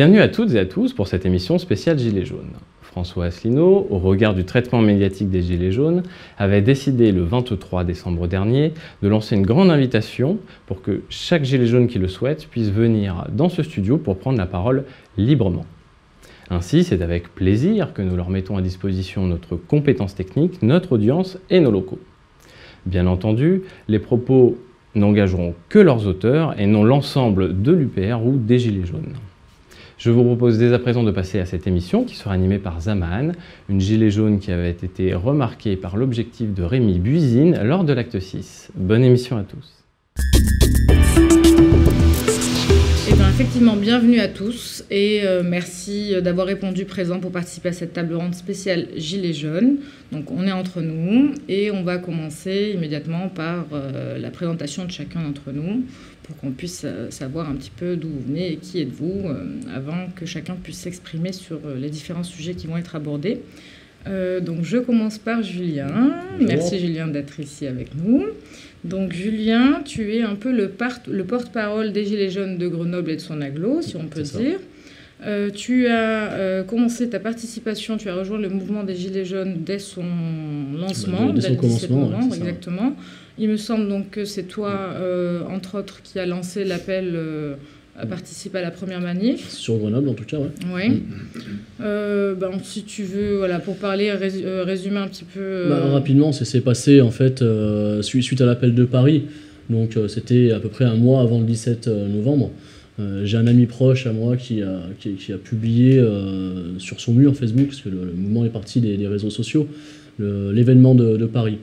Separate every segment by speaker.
Speaker 1: Bienvenue à toutes et à tous pour cette émission spéciale Gilets jaunes. François Asselineau, au regard du traitement médiatique des Gilets jaunes, avait décidé le 23 décembre dernier de lancer une grande invitation pour que chaque Gilet jaune qui le souhaite puisse venir dans ce studio pour prendre la parole librement. Ainsi, c'est avec plaisir que nous leur mettons à disposition notre compétence technique, notre audience et nos locaux. Bien entendu, les propos n'engageront que leurs auteurs et non l'ensemble de l'UPR ou des Gilets jaunes. Je vous propose dès à présent de passer à cette émission qui sera animée par Zaman, une gilet jaune qui avait été remarquée par l'objectif de Rémi Buisine lors de l'acte 6. Bonne émission à tous.
Speaker 2: Effectivement, bienvenue à tous et euh, merci d'avoir répondu présent pour participer à cette table ronde spéciale Gilets jaunes. Donc, on est entre nous et on va commencer immédiatement par euh, la présentation de chacun d'entre nous pour qu'on puisse euh, savoir un petit peu d'où vous venez et qui êtes-vous euh, avant que chacun puisse s'exprimer sur euh, les différents sujets qui vont être abordés. donc je commence par Julien. Merci Julien d'être ici avec nous. Donc Julien, tu es un peu le, le porte-parole des Gilets jaunes de Grenoble et de son aglo, si on peut dire. tu as commencé ta participation, tu as rejoint le mouvement des Gilets jaunes dès son lancement,
Speaker 3: dès, son commencement,
Speaker 2: exactement. Il me semble donc que c'est toi, euh, entre autres, qui a lancé l'appel euh, à participer à la première manif.
Speaker 3: Sur Grenoble, en tout cas, ouais.
Speaker 2: Oui. Mm. Euh, ben, si tu veux, voilà, pour parler, résumer un petit peu.
Speaker 3: Bah, rapidement, ça s'est passé, en fait, suite à l'appel de Paris. Donc, c'était à peu près un mois avant le 17 novembre. J'ai un ami proche à moi qui a, qui, a publié sur son mur Facebook, parce que le, mouvement est parti des, réseaux sociaux, l'événement de Paris.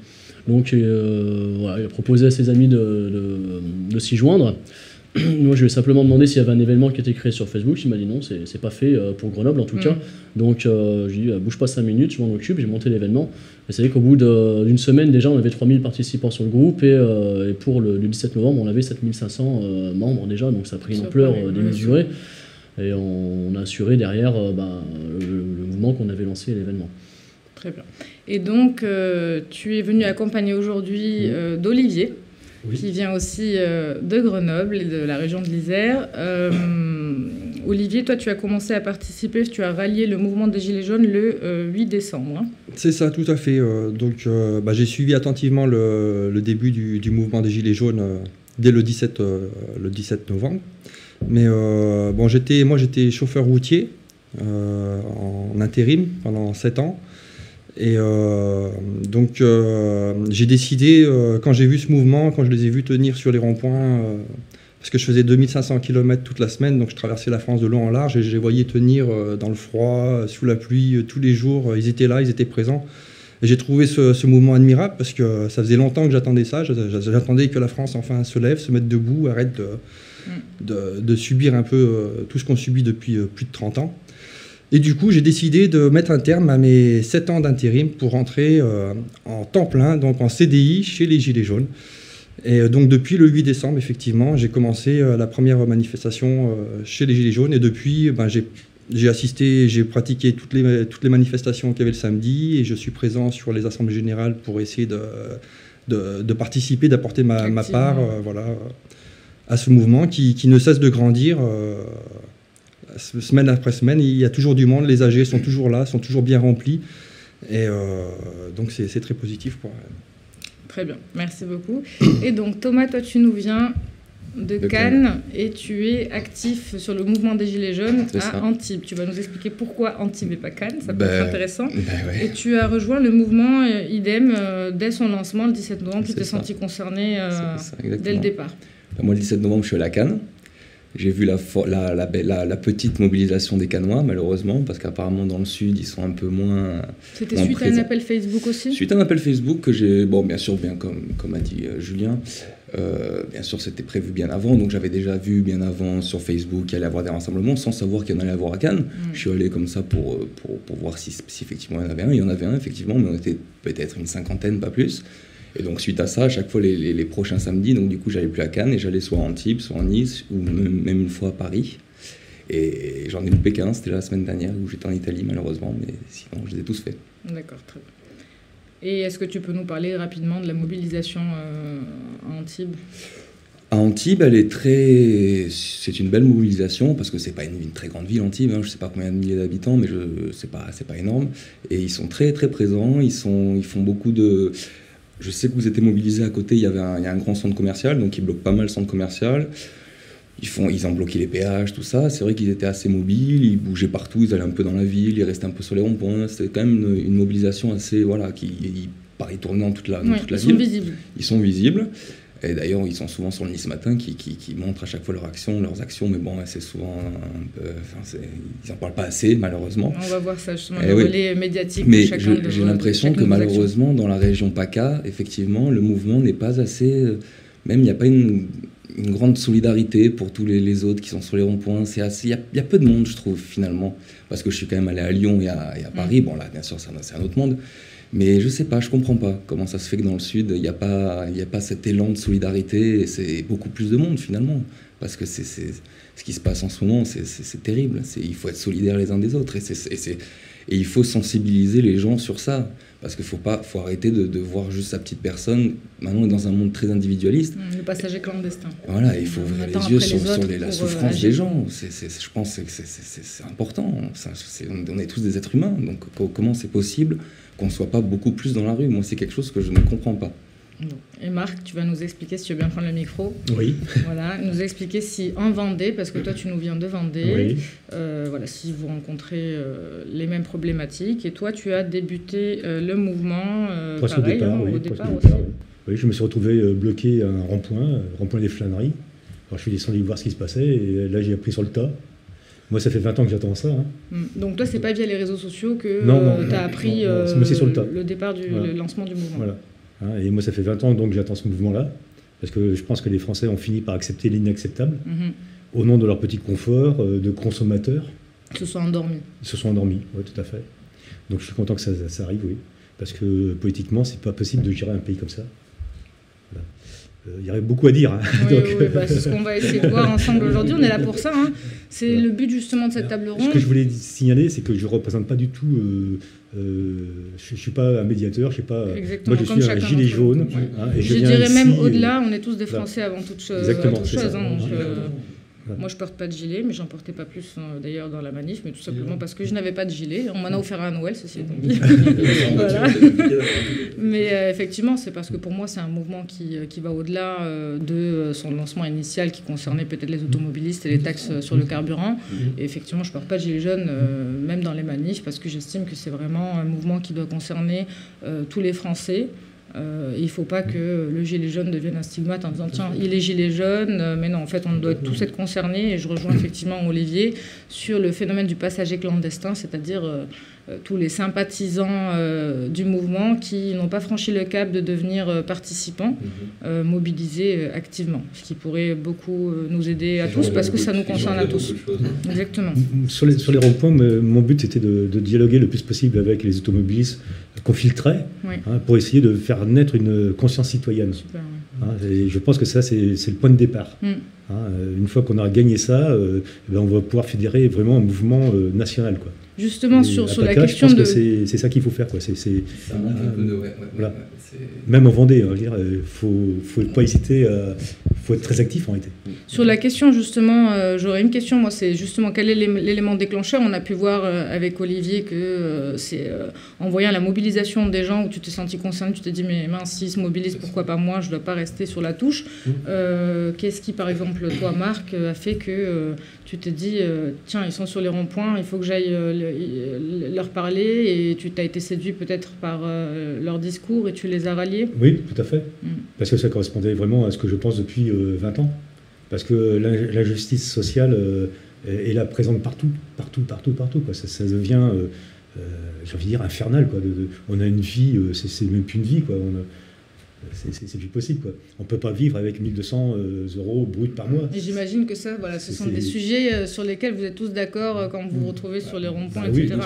Speaker 3: Donc euh, voilà, il a proposé à ses amis de, de, s'y joindre. Moi, je lui ai simplement demandé s'il y avait un événement qui était créé sur Facebook. Il m'a dit non, c'est pas fait euh, pour Grenoble en tout mm. cas. Donc, euh, j'ai dit bouge pas 5 minutes, je m'en occupe, j'ai monté l'événement. Et c'est vrai qu'au bout d'une semaine, déjà, on avait 3000 participants sur le groupe. Et, et pour le, 17 novembre, on avait 7500 membres déjà. Donc, ça a pris une ampleur démesurée. Et on, a assuré derrière ben, le, mouvement qu'on avait lancé l'événement.
Speaker 2: Très bien. Et donc, euh, tu es venu accompagner aujourd'hui euh, d'Olivier, qui vient aussi euh, de Grenoble et de la région de l'Isère. Olivier, toi, tu as commencé à participer, tu as rallié le mouvement des Gilets jaunes le 8 décembre. Hein.
Speaker 4: C'est ça, tout à fait. donc, bah, j'ai suivi attentivement le, début du, mouvement des Gilets jaunes dès le 17, le 17 novembre. Mais bon, j'étais, moi, j'étais chauffeur routier en intérim pendant 7 ans. Et euh, donc euh, j'ai décidé, euh, quand j'ai vu ce mouvement, quand je les ai vus tenir sur les ronds-points, parce que je faisais 2500 km toute la semaine, donc je traversais la France de long en large et je les voyais tenir dans le froid, sous la pluie, tous les jours. Ils étaient là, ils étaient présents. Et j'ai trouvé ce, mouvement admirable parce que ça faisait longtemps que j'attendais ça. J'attendais que la France enfin se lève, se mette debout, arrête de, mm. de subir un peu tout ce qu'on subit depuis plus de 30 ans. Et du coup, j'ai décidé de mettre un terme à mes 7 ans d'intérim pour rentrer euh, en temps plein, donc en CDI chez les Gilets jaunes. Et euh, donc depuis le 8 décembre, effectivement, j'ai commencé euh, la première manifestation chez les Gilets jaunes. Et depuis, ben, j'ai assisté, j'ai pratiqué toutes les, toutes les manifestations qu'il y avait le samedi. Et je suis présent sur les assemblées générales pour essayer de, de, participer, d'apporter ma, ma, part voilà, à ce mouvement qui, qui, ne cesse de grandir semaine après semaine, il y a toujours du monde, les AG sont toujours là, sont toujours bien remplis. Et euh, donc c'est très positif. Pour...
Speaker 2: Très bien, merci beaucoup. Et donc Thomas, toi tu nous viens de, Cannes, et tu es actif sur le mouvement des Gilets jaunes à Antibes. Tu vas nous expliquer pourquoi Antibes et pas Cannes, ça peut être ben, intéressant. Ben et tu as rejoint le mouvement euh, IDEM euh, dès son lancement le 17 novembre, tu t'es senti concerné dès le départ.
Speaker 5: Ben, moi le 17 novembre je suis à la Cannes. J'ai vu la, la, la, petite mobilisation des Canois, malheureusement, parce qu'apparemment dans le sud, ils sont un peu moins.
Speaker 2: C'était suite à un appel Facebook aussi?
Speaker 5: Suite à un appel Facebook que j'ai. Bon, bien sûr, bien comme, comme a dit euh, Julien, euh, bien sûr, c'était prévu bien avant, donc j'avais déjà vu bien avant sur Facebook qu'il allait y avoir des rassemblements sans savoir qu'il y en allait avoir à Cannes. Mm. Je suis allé comme ça pour, euh, pour, pour voir si, si, effectivement il y en avait un. Il y en avait un, effectivement, mais on était peut-être une cinquantaine, pas plus. Et donc, suite à ça, à chaque fois, les, prochains samedis, donc du coup, j'allais plus à Cannes et j'allais soit en Antibes, soit en Nice, ou même, une fois à Paris. Et j'en ai loupé qu'un, c'était la semaine dernière où j'étais en Italie, malheureusement, mais sinon, je les ai tous faits.
Speaker 2: D'accord, très bien. Et est-ce que tu peux nous parler rapidement de la mobilisation euh, à Antibes
Speaker 5: À Antibes, elle est très, c'est une belle mobilisation parce que c'est pas une, très grande ville Antibes. Hein, je sais pas combien de milliers d'habitants, mais je c'est pas c'est pas énorme. Et ils sont très très présents. Ils sont ils font beaucoup de. Je sais que vous étiez mobilisés à côté. Il y avait un, il y a un grand centre commercial, donc ils bloquent pas mal le centre commercial. Ils, font, ils ont bloqué les péages, tout ça. C'est vrai qu'ils étaient assez mobiles, ils bougeaient partout, ils allaient un peu dans la ville, ils restaient un peu sur les ronds-points. C'était quand même une, une, mobilisation assez. Voilà, qui ils, ils tournaient dans toute la, dans
Speaker 2: Ouais,
Speaker 5: toute la
Speaker 2: ils
Speaker 5: ville.
Speaker 2: sont visibles.
Speaker 5: Ils sont visibles. Et d'ailleurs, ils sont souvent sur le Nice Matin qui, qui, qui montrent à chaque fois leur action, leurs actions, mais bon, c'est souvent un peu. Enfin, ils n'en parlent pas assez, malheureusement.
Speaker 2: On va voir ça justement,
Speaker 5: Eh
Speaker 2: le
Speaker 5: oui.
Speaker 2: relais médiatique
Speaker 5: Mais j'ai l'impression que malheureusement, dans la région PACA, effectivement, le mouvement n'est pas assez. euh, Même il n'y a pas une, une grande solidarité pour tous les, les autres qui sont sur les ronds-points. Il y a, il y a peu de monde, je trouve, finalement. Parce que je suis quand même allé à Lyon et à, et à Paris. Bon, là, bien sûr, c'est un, c'est un autre monde. Mais je sais pas, je comprends pas comment ça se fait que dans le Sud, il n'y a, pas- a pas cet élan de solidarité. et C'est beaucoup plus de monde, finalement. Parce que c'est ce qui se passe en ce moment, c'est- terrible. Il faut être solidaires les uns des autres. Et, c'est- et c'est- et il faut sensibiliser les gens sur ça. Parce qu'il faut, pas- faut arrêter de, de voir juste sa petite personne. Maintenant, on est dans un monde très individualiste.
Speaker 2: Mm, Le passager clandestin.
Speaker 5: Voilà, il faut ouvrir les yeux sur,
Speaker 2: les
Speaker 5: sur
Speaker 2: autres
Speaker 5: les- la
Speaker 2: euh,
Speaker 5: souffrance
Speaker 2: agir.
Speaker 5: des gens. Je pense que c'est- important. Ça, on est tous des êtres humains. Donc, co- comment c'est possible qu'on ne soit pas beaucoup plus dans la rue? Moi, c'est quelque chose que je ne comprends pas.
Speaker 2: Et Marc, tu vas nous expliquer, si tu veux bien prendre le micro,
Speaker 3: Oui,
Speaker 2: voilà, nous expliquer si en Vendée, parce que toi tu nous viens de Vendée,
Speaker 3: oui.
Speaker 2: euh, voilà, si vous rencontrez euh, les mêmes problématiques, et toi tu as débuté euh, le mouvement pareil,
Speaker 6: départ,
Speaker 2: hein,
Speaker 6: oui.
Speaker 2: au départ
Speaker 6: au
Speaker 2: aussi.
Speaker 6: départ, oui. Oui, je me suis retrouvé bloqué à un rond-point, rond-point des Flâneries. Alors je suis descendu voir ce qui se passait et là j'ai appris sur le tas. Moi ça fait 20 ans que j'attends ça. hein.
Speaker 2: Mm. Donc toi c'est pas via les réseaux sociaux que tu as
Speaker 6: non,
Speaker 2: appris
Speaker 6: non, non, le
Speaker 2: départ du
Speaker 6: Voilà.
Speaker 2: le lancement du mouvement.
Speaker 6: Voilà. Hein, et moi ça fait 20 ans donc que j'attends ce mouvement-là. Parce que je pense que les Français ont fini par accepter l'inacceptable
Speaker 2: Mhm.
Speaker 6: au nom de leur petit confort euh, de consommateurs.
Speaker 2: Ils se sont endormis.
Speaker 6: Ils se sont endormis, oui, tout à fait. Donc je suis content que ça, ça arrive, oui. Parce que politiquement, c'est pas possible de gérer un pays comme ça. Voilà. Euh, Il y aurait beaucoup à dire. hein.
Speaker 2: Oui,
Speaker 6: Donc,
Speaker 2: oui, bah, c'est ce qu'on va essayer de voir ensemble aujourd'hui. On est là pour ça. hein. C'est
Speaker 6: Voilà.
Speaker 2: le but justement de cette table
Speaker 6: Ce
Speaker 2: ronde.
Speaker 6: que je voulais signaler, c'est que je ne représente pas du tout. euh, euh, je ne suis pas un médiateur, je suis pas.
Speaker 2: Exactement,
Speaker 6: moi, je
Speaker 2: comme
Speaker 6: suis un
Speaker 2: chacun
Speaker 6: gilet jaune. Hein, et
Speaker 2: Je dirais même au-delà, on est tous des
Speaker 6: voilà.
Speaker 2: Français avant toute, chose.
Speaker 6: Exactement,
Speaker 2: avant toute
Speaker 6: c'est
Speaker 2: chose.
Speaker 6: ça.
Speaker 2: hein, donc,
Speaker 6: Voilà.
Speaker 2: moi, je porte pas de gilet, mais j'en portais pas plus euh, d'ailleurs dans la manif, mais tout simplement parce que je n'avais pas de gilet. On m'en a offert un à Noël, ceci étant dit. Voilà. Mais euh, effectivement, c'est parce que pour moi, c'est un mouvement qui, euh, qui va au-delà euh, de son lancement initial qui concernait peut-être les automobilistes et les taxes sur le carburant. Et effectivement, je ne porte pas de gilet jaune, euh, même dans les manifs, parce que j'estime que c'est vraiment un mouvement qui doit concerner euh, tous les Français. Euh, il ne faut pas que le gilet jaune devienne un stigmate en disant tiens, il est gilet jaune, euh, mais non, en fait, on doit tous être concernés. Et je rejoins effectivement Olivier sur le phénomène du passager clandestin, c'est-à-dire euh, tous les sympathisants euh, du mouvement qui n'ont pas franchi le cap de devenir euh, participants, euh, mobilisés euh, activement, ce qui pourrait beaucoup euh, nous aider à tous parce que ça nous concerne à tous. Exactement.
Speaker 6: Sur les, sur les ronds-points, mon but c'était de, de dialoguer le plus possible avec les automobilistes qu'on filtrait
Speaker 2: Oui.
Speaker 6: hein, pour essayer de faire naître une conscience citoyenne.
Speaker 2: Super,
Speaker 6: hein. et je pense que ça, c'est le point de départ.
Speaker 2: Mm.
Speaker 6: Hein, euh, une fois qu'on aura gagné ça, euh, ben, on va pouvoir fédérer vraiment un mouvement euh, national. Quoi.
Speaker 2: Justement,
Speaker 6: Et
Speaker 2: sur,
Speaker 6: à
Speaker 2: sur la question
Speaker 6: je pense
Speaker 2: de.
Speaker 6: que c'est ça qu'il faut faire. Quoi. C'est- c'est-
Speaker 5: Ça manque un peu de. Ouais, ouais,
Speaker 6: Voilà.
Speaker 5: ouais, c'est-
Speaker 6: même en Vendée, hein, il faut, faut pas hésiter, il faut être très actif en réalité.
Speaker 2: Sur la question, justement, euh, j'aurais une question. Moi, c'est justement quel est l'ém- l'élément déclencheur? On a pu voir euh, avec Olivier que euh, c'est en voyant la mobilisation des gens où tu t'es senti concerné, tu t'es dit, mais mince, s'ils se mobilisent, pourquoi pas moi Je ne dois pas rester sur la touche. Euh, Qu'est-ce qui, par exemple, toi, Marc, a fait que tu t'es dit, euh, tiens, ils sont sur les ronds-points, il faut que j'aille euh, le- leur parler et tu t'as été séduit peut-être par euh, leur discours et tu les as ralliés
Speaker 6: Oui, tout à fait.
Speaker 2: Mm.
Speaker 6: Parce que ça correspondait vraiment à ce que je pense depuis euh, 20 ans. Parce que l'in- l'injustice sociale est là présente partout, partout, partout, partout. Quoi. Ça, ça devient, j'ai envie de dire, infernal. Quoi. De- de- on a une vie, c'est c'est même plus une vie. Quoi. On a- c'est- plus possible. Quoi. On ne peut pas vivre avec 1200 euh, euros brut par mois.
Speaker 2: J'imagine que ça, voilà, ce sont des sujets euh, sur lesquels vous êtes tous d'accord euh, quand vous vous retrouvez sur les ronds-points,
Speaker 6: Ah oui,
Speaker 2: etc.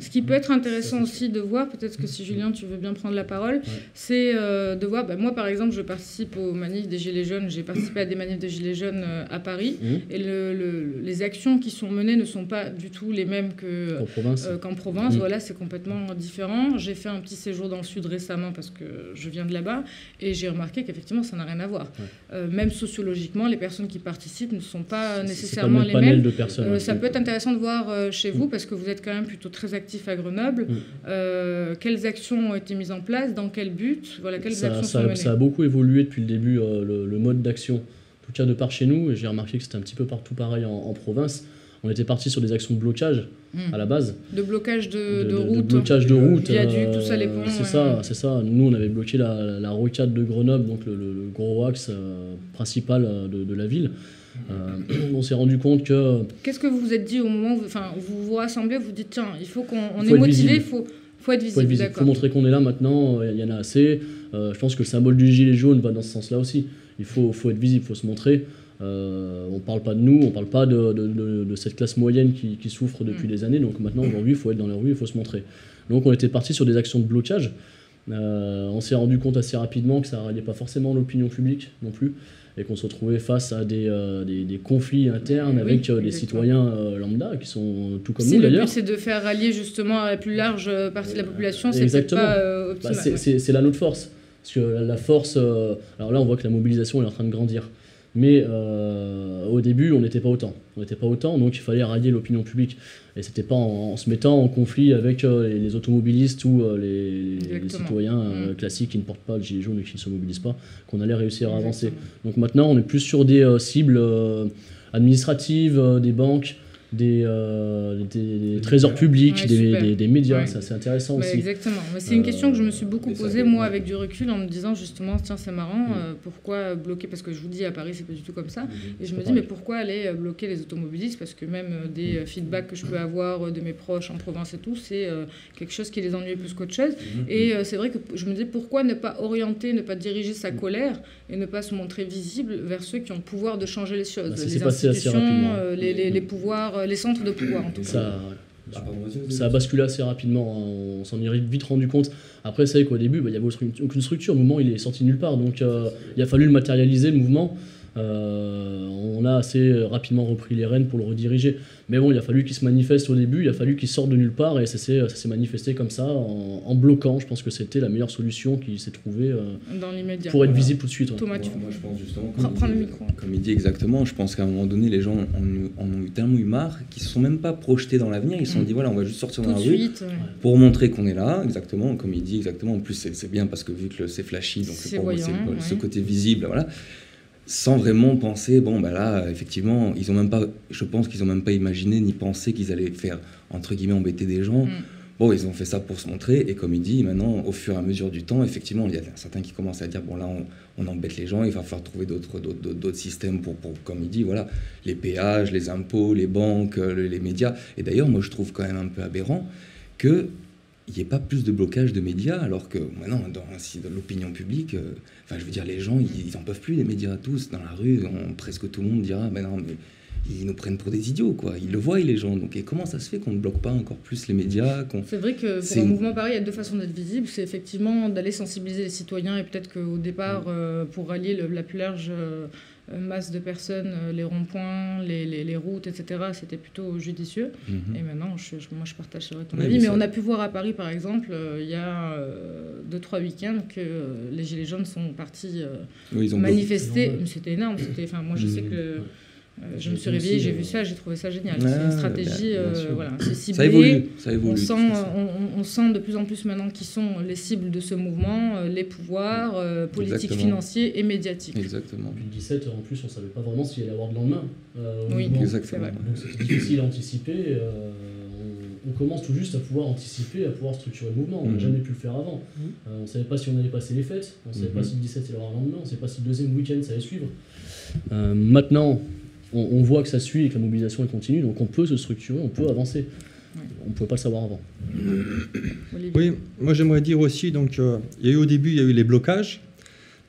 Speaker 2: Ce qui peut être intéressant aussi de voir, peut-être que si Julien, tu veux bien prendre la parole, c'est euh, de voir, bah, moi par exemple, je participe aux manifs des Gilets jaunes, j'ai participé à des manifs de Gilets jaunes à Paris,
Speaker 3: Mhm.
Speaker 2: et le- le- les actions qui sont menées ne sont pas du tout les mêmes que,
Speaker 3: En province.
Speaker 2: euh, qu'en province.
Speaker 3: Mm.
Speaker 2: Voilà, c'est complètement différent. J'ai fait un petit séjour dans le sud récemment parce que je viens de là-bas. Et j'ai remarqué qu'effectivement, ça n'a rien à voir. Euh, même sociologiquement, les personnes qui participent ne sont pas nécessairement les mêmes.
Speaker 3: De personnes,
Speaker 2: euh, ça peut être intéressant de voir euh, chez vous, parce que vous êtes quand même plutôt très actif à Grenoble. quelles actions ont été mises en place? Dans quel but? Voilà, quelles
Speaker 3: ça,
Speaker 2: actions
Speaker 3: ça,
Speaker 2: sont menées?
Speaker 3: ça a beaucoup évolué depuis le début, le, le, mode d'action. En tout cas, de par chez nous, et j'ai remarqué que c'était un petit peu partout pareil en, en province on était parti sur des actions de blocage à la base.
Speaker 2: De blocage de, de, route.
Speaker 3: De blocage de route.
Speaker 2: Viaduc, tout ça, les ponts.
Speaker 3: C'est ça, c'est ça. Nous, on avait bloqué la, la rocade de Grenoble, donc le, gros axe principal de, la ville. on s'est rendu compte que.
Speaker 2: Qu'est-ce que vous vous êtes dit au moment où enfin, vous vous rassemblez, vous dites tiens, il faut qu'on est motivé, il faut, faut être visible.
Speaker 3: Il faut, montrer qu'on est là maintenant, il y en a assez. je pense que le symbole du gilet jaune va dans ce sens-là aussi. Il faut, faut être visible, il faut se montrer. Euh, on ne parle pas de nous, on ne parle pas de, cette classe moyenne qui, souffre depuis mm. des années. Donc maintenant, aujourd'hui, il faut être dans la rue, il faut se montrer. Donc on était parti sur des actions de blocage. Euh, on s'est rendu compte assez rapidement que ça n'arrêtait pas forcément l'opinion publique non plus, et qu'on se retrouvait face à des, euh, conflits internes avec des citoyens lambda qui sont tout comme nous d'ailleurs.
Speaker 2: c'est de faire rallier justement à la plus large partie de la population, c'est optimal.
Speaker 3: Bah, c'est là notre force. Parce que la force. alors là, on voit que la mobilisation est en train de grandir. Mais euh, au début, on n'était pas autant. On n'était pas autant, donc il fallait rallier l'opinion publique. Et c'était pas en, se mettant en conflit avec euh, les, automobilistes ou euh, les, citoyens mm. classiques qui ne portent pas le gilet jaune et qui ne se mobilisent pas qu'on allait réussir à avancer. Donc maintenant, on est plus sur des cibles administratives, des banques, des, euh, des, trésors publics, des, des, médias, ça c'est intéressant aussi.
Speaker 2: Exactement, c'est une question que je me suis beaucoup posée moi avec du recul en me disant justement tiens c'est marrant, mm. euh, pourquoi bloquer, parce que je vous dis à Paris c'est pas du tout comme ça, mm-hmm. et je me dis mais pourquoi aller euh, bloquer les automobilistes, parce que même des mm. feedbacks que je peux avoir de mes proches en province et tout, c'est quelque chose qui les ennuie plus qu'autre chose, mm-hmm. et c'est vrai que je me dis pourquoi ne pas orienter, ne pas diriger sa colère et ne pas se montrer visible vers ceux qui ont le pouvoir de changer les choses,
Speaker 3: bah,
Speaker 2: les
Speaker 3: institutions,
Speaker 2: les, les, les pouvoirs euh, les centres de pouvoir en tout
Speaker 3: cas. Ça, a basculé assez rapidement, hein. on s'en est vite rendu compte. Après, c'est vrai qu'au début, bah, il n'y avait aucune structure, le mouvement il est sorti nulle part, donc euh, il a fallu le matérialiser, le mouvement. Euh, on a assez rapidement repris les rênes pour le rediriger. Mais bon, il a fallu qu'il se manifeste au début, il a fallu qu'il sorte de nulle part et ça s'est manifesté comme ça, en, bloquant. Je pense que c'était la meilleure solution qui s'est trouvée euh, pour être visible tout de suite.
Speaker 2: Thomas,
Speaker 5: tu moi, je pense justement, comme, il dit, comme il dit exactement, je pense qu'à un moment donné, les gens en, ont eu tellement eu marre qu'ils ne se sont même pas projetés dans l'avenir. Ils se sont mm. dit, voilà, on va juste sortir dans la rue pour montrer qu'on est là, exactement, comme il dit exactement. En plus, c'est bien parce que vu que c'est flashy, donc c'est ce côté visible, voilà sans vraiment penser, bon, bah là, effectivement, ils ont même pas, je pense qu'ils ont même pas imaginé ni pensé qu'ils allaient faire, entre guillemets, embêter des gens. Mm. Bon, ils ont fait ça pour se montrer, et comme il dit, maintenant, au fur et à mesure du temps, effectivement, il y a certains qui commencent à dire, bon, là, on, embête les gens, il va falloir trouver d'autres systèmes pour, pour, comme il dit, voilà, les péages, les impôts, les banques, les médias. Et d'ailleurs, moi, je trouve quand même un peu aberrant que il n'y ait pas plus de blocage de médias, alors que maintenant, dans, dans l'opinion publique, euh, enfin, je veux dire, les gens, ils n'en peuvent plus, les médias, tous, dans la rue, presque tout le monde dira, ben non, mais ils nous prennent pour des idiots, quoi. Ils le voient, les gens. Donc, et comment ça se fait qu'on ne bloque pas encore plus les médias
Speaker 2: C'est vrai que pour un mouvement pareil, il y a deux façons d'être visible. C'est effectivement d'aller sensibiliser les citoyens et peut-être qu'au départ, mm. euh, pour rallier la plus large euh, masse de personnes, euh, les ronds-points, les, les, routes, etc., c'était plutôt judicieux. Mm-hmm. Et maintenant, je, moi, je partage ton avis. Mais, on a pu voir à Paris, par exemple, il y a deux, trois week-ends que les Gilets jaunes sont partis manifester. C'était énorme. Moi, je sais mm-hmm. que euh, je me suis réveillée, j'ai vu ça, j'ai trouvé ça génial. c'est une stratégie, euh, voilà, c'est ciblé.
Speaker 5: Ça évolue, ça évolue.
Speaker 2: On sent, on, sent de plus en plus maintenant qui sont les cibles de ce mouvement, euh, les pouvoirs politiques, financiers et médiatiques.
Speaker 5: Exactement.
Speaker 3: Depuis le 17, en plus, on ne savait pas vraiment s'il allait y avoir de lendemain.
Speaker 2: oui,
Speaker 5: exactement.
Speaker 3: Donc c'est difficile à anticiper. on commence tout juste à pouvoir anticiper, à pouvoir structurer le mouvement. On n'a mhm. jamais pu le faire avant. Mhm. on ne savait pas si on allait passer les fêtes, on ne savait pas mhm. si le 17 allait avoir un lendemain, on ne savait pas si le deuxième week-end ça allait suivre. maintenant, on, voit que ça suit et que la mobilisation est continue, donc on peut se structurer, on peut avancer. On ne pouvait pas le savoir avant.
Speaker 4: Oui, moi j'aimerais dire aussi, donc euh, y a eu au début, il y a eu les blocages,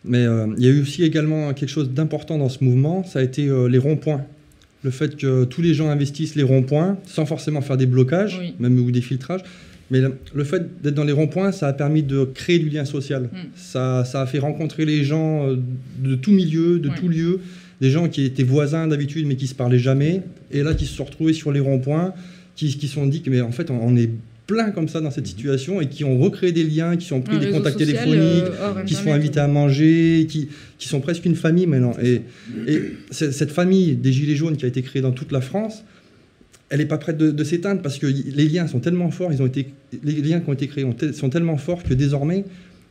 Speaker 4: mais euh, il y a eu aussi également quelque chose d'important dans ce mouvement, ça a été euh, les ronds-points. Le fait que tous les gens investissent les ronds-points sans forcément faire des blocages, même ou des filtrages. Mais le, fait d'être dans les ronds-points, ça a permis de créer du lien social. Mm. Ça, ça, a fait rencontrer les gens de tout milieu, de tout lieu des gens qui étaient voisins d'habitude mais qui se parlaient jamais, et là qui se sont retrouvés sur les ronds-points, qui se sont dit que mais en fait on est plein comme ça dans cette situation et qui ont recréé des liens, qui ont pris des contacts
Speaker 2: social,
Speaker 4: téléphoniques,
Speaker 2: euh,
Speaker 4: qui sont
Speaker 2: Internet.
Speaker 4: invités à manger, qui, qui sont presque une famille maintenant. Et, cette famille des Gilets jaunes qui a été créée dans toute la France, elle n'est pas prête de, de s'éteindre parce que les liens sont tellement forts, ils ont été, les liens qui ont été créés ont te- sont tellement forts que désormais,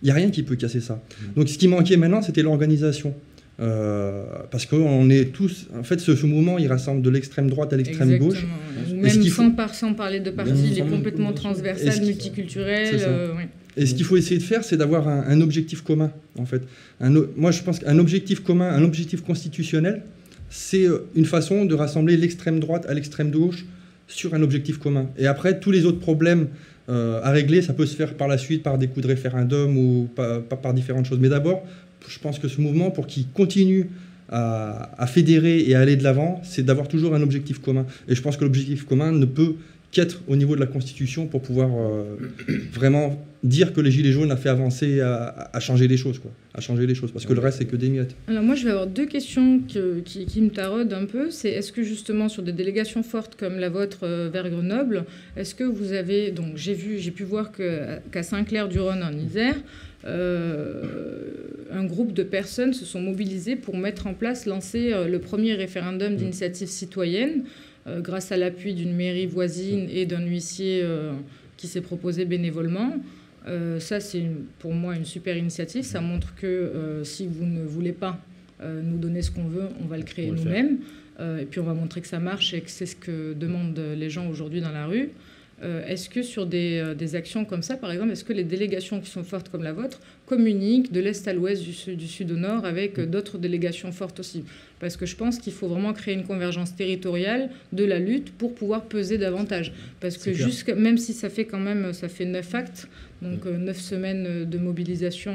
Speaker 4: il n'y a rien qui peut casser ça. Donc ce qui manquait maintenant, c'était l'organisation. Euh, parce qu'on est tous. En fait, ce, ce mouvement, il rassemble de l'extrême droite à l'extrême gauche.
Speaker 2: Même
Speaker 4: faut-
Speaker 2: sans, par, sans parler de parti, il est complètement transversal, multiculturel. Euh, ouais.
Speaker 4: Et ce qu'il faut essayer de faire, c'est d'avoir un, un objectif commun, en fait. Un moi, je pense qu'un objectif commun, un objectif constitutionnel, c'est euh, une façon de rassembler l'extrême droite à l'extrême gauche sur un objectif commun. Et après, tous les autres problèmes euh, à régler, ça peut se faire par la suite par des coups de référendum ou par, par- par différentes choses. Mais d'abord, je pense que ce mouvement, pour qu'il continue à, fédérer et à aller de l'avant, c'est d'avoir toujours un objectif commun. Et je pense que l'objectif commun ne peut qu'être au niveau de la Constitution pour pouvoir euh, vraiment dire que les Gilets jaunes a fait avancer, à, à changer les choses, quoi. À changer les choses. Parce que le reste, c'est que des miettes.
Speaker 2: Alors moi, je vais avoir deux questions que- qui, me taraudent un peu. C'est est-ce que justement sur des délégations fortes comme la vôtre euh, vers Grenoble, est-ce que vous avez donc j'ai vu, j'ai pu voir que qu'à Saint-Clair-du-Rhône en Isère, euh, un groupe de personnes se sont mobilisées pour mettre en place, lancer euh, le premier référendum d'initiative citoyenne euh, grâce à l'appui d'une mairie voisine et d'un huissier euh, qui s'est proposé bénévolement. Ça, c'est pour moi une super initiative. Ça montre que si vous ne voulez pas nous donner ce qu'on veut, on va le créer nous-mêmes. Et puis on va montrer que ça marche et que c'est ce que demandent les gens aujourd'hui dans la rue. Euh, est-ce que sur des, euh, des actions comme ça, par exemple, est-ce que les délégations qui sont fortes comme la vôtre communiquent de l'est à l'ouest, du sud, du sud au nord, avec euh, d'autres délégations fortes aussi? Parce que je pense qu'il faut vraiment créer une convergence territoriale de la lutte pour pouvoir peser davantage. Parce que même si ça fait quand même ça fait neuf actes, donc euh, neuf semaines de mobilisation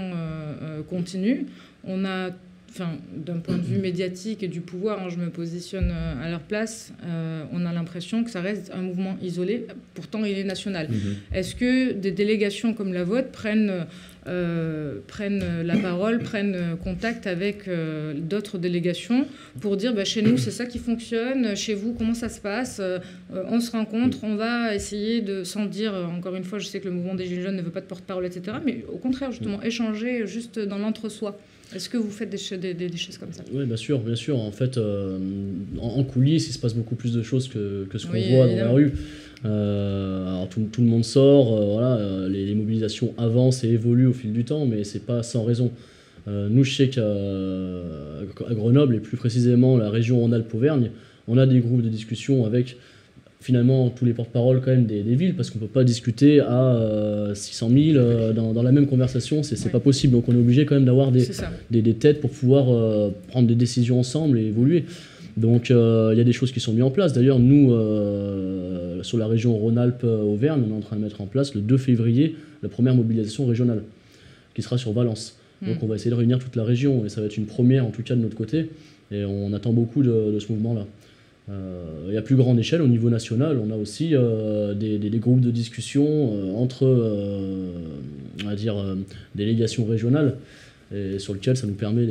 Speaker 2: continue, on a Enfin, d'un point de vue médiatique et du pouvoir, hein, je me positionne euh, à leur place, euh, on a l'impression que ça reste un mouvement isolé, pourtant il est national. Est-ce que des délégations comme la vôtre prennent, euh, prennent la parole, prennent contact avec euh, d'autres délégations pour dire bah, chez nous c'est ça qui fonctionne, chez vous comment ça se passe, on se rencontre, on va essayer de, sans dire, encore une fois je sais que le mouvement des Gilets jaunes ne veut pas de porte-parole, etc., mais au contraire justement échanger juste dans l'entre-soi. Est-ce que vous faites des, cho- des- des- des choses comme ça?
Speaker 3: Oui, bien sûr, bien sûr. En fait, euh, en, en coulisses, il se passe beaucoup plus de choses que, que ce qu'on
Speaker 2: Oui,
Speaker 3: voit dans la rue. Euh, alors tout, tout le monde sort, euh, voilà, les, les mobilisations avancent et évoluent au fil du temps, mais c'est pas sans raison. Nous, je sais qu'à Grenoble, et plus précisément la région Rhône-Alpes-Auvergne, on a des groupes de discussion avec finalement tous les porte-paroles quand même des, des villes, parce qu'on peut pas discuter à euh, 600 000 euh, dans, dans la même conversation, c'est
Speaker 2: Ouais.
Speaker 3: pas possible. Donc on est obligé quand même d'avoir des, têtes pour pouvoir euh, prendre des décisions ensemble et évoluer. Donc euh, il y a des choses qui sont mises en place. D'ailleurs, nous, euh, sur la région Rhône-Alpes-Auvergne, on est en train de mettre en place le 2 février la première mobilisation régionale, qui sera sur Valence. Donc
Speaker 2: Mm.
Speaker 3: on va essayer de réunir toute la région, et ça va être une première en tout cas de notre côté, et on attend beaucoup de, de ce mouvement-là. Euh, et à plus grande échelle, au niveau national, on a aussi euh, des, groupes de discussion euh, entre, on va dire, délégations régionales, sur lequel ça nous permet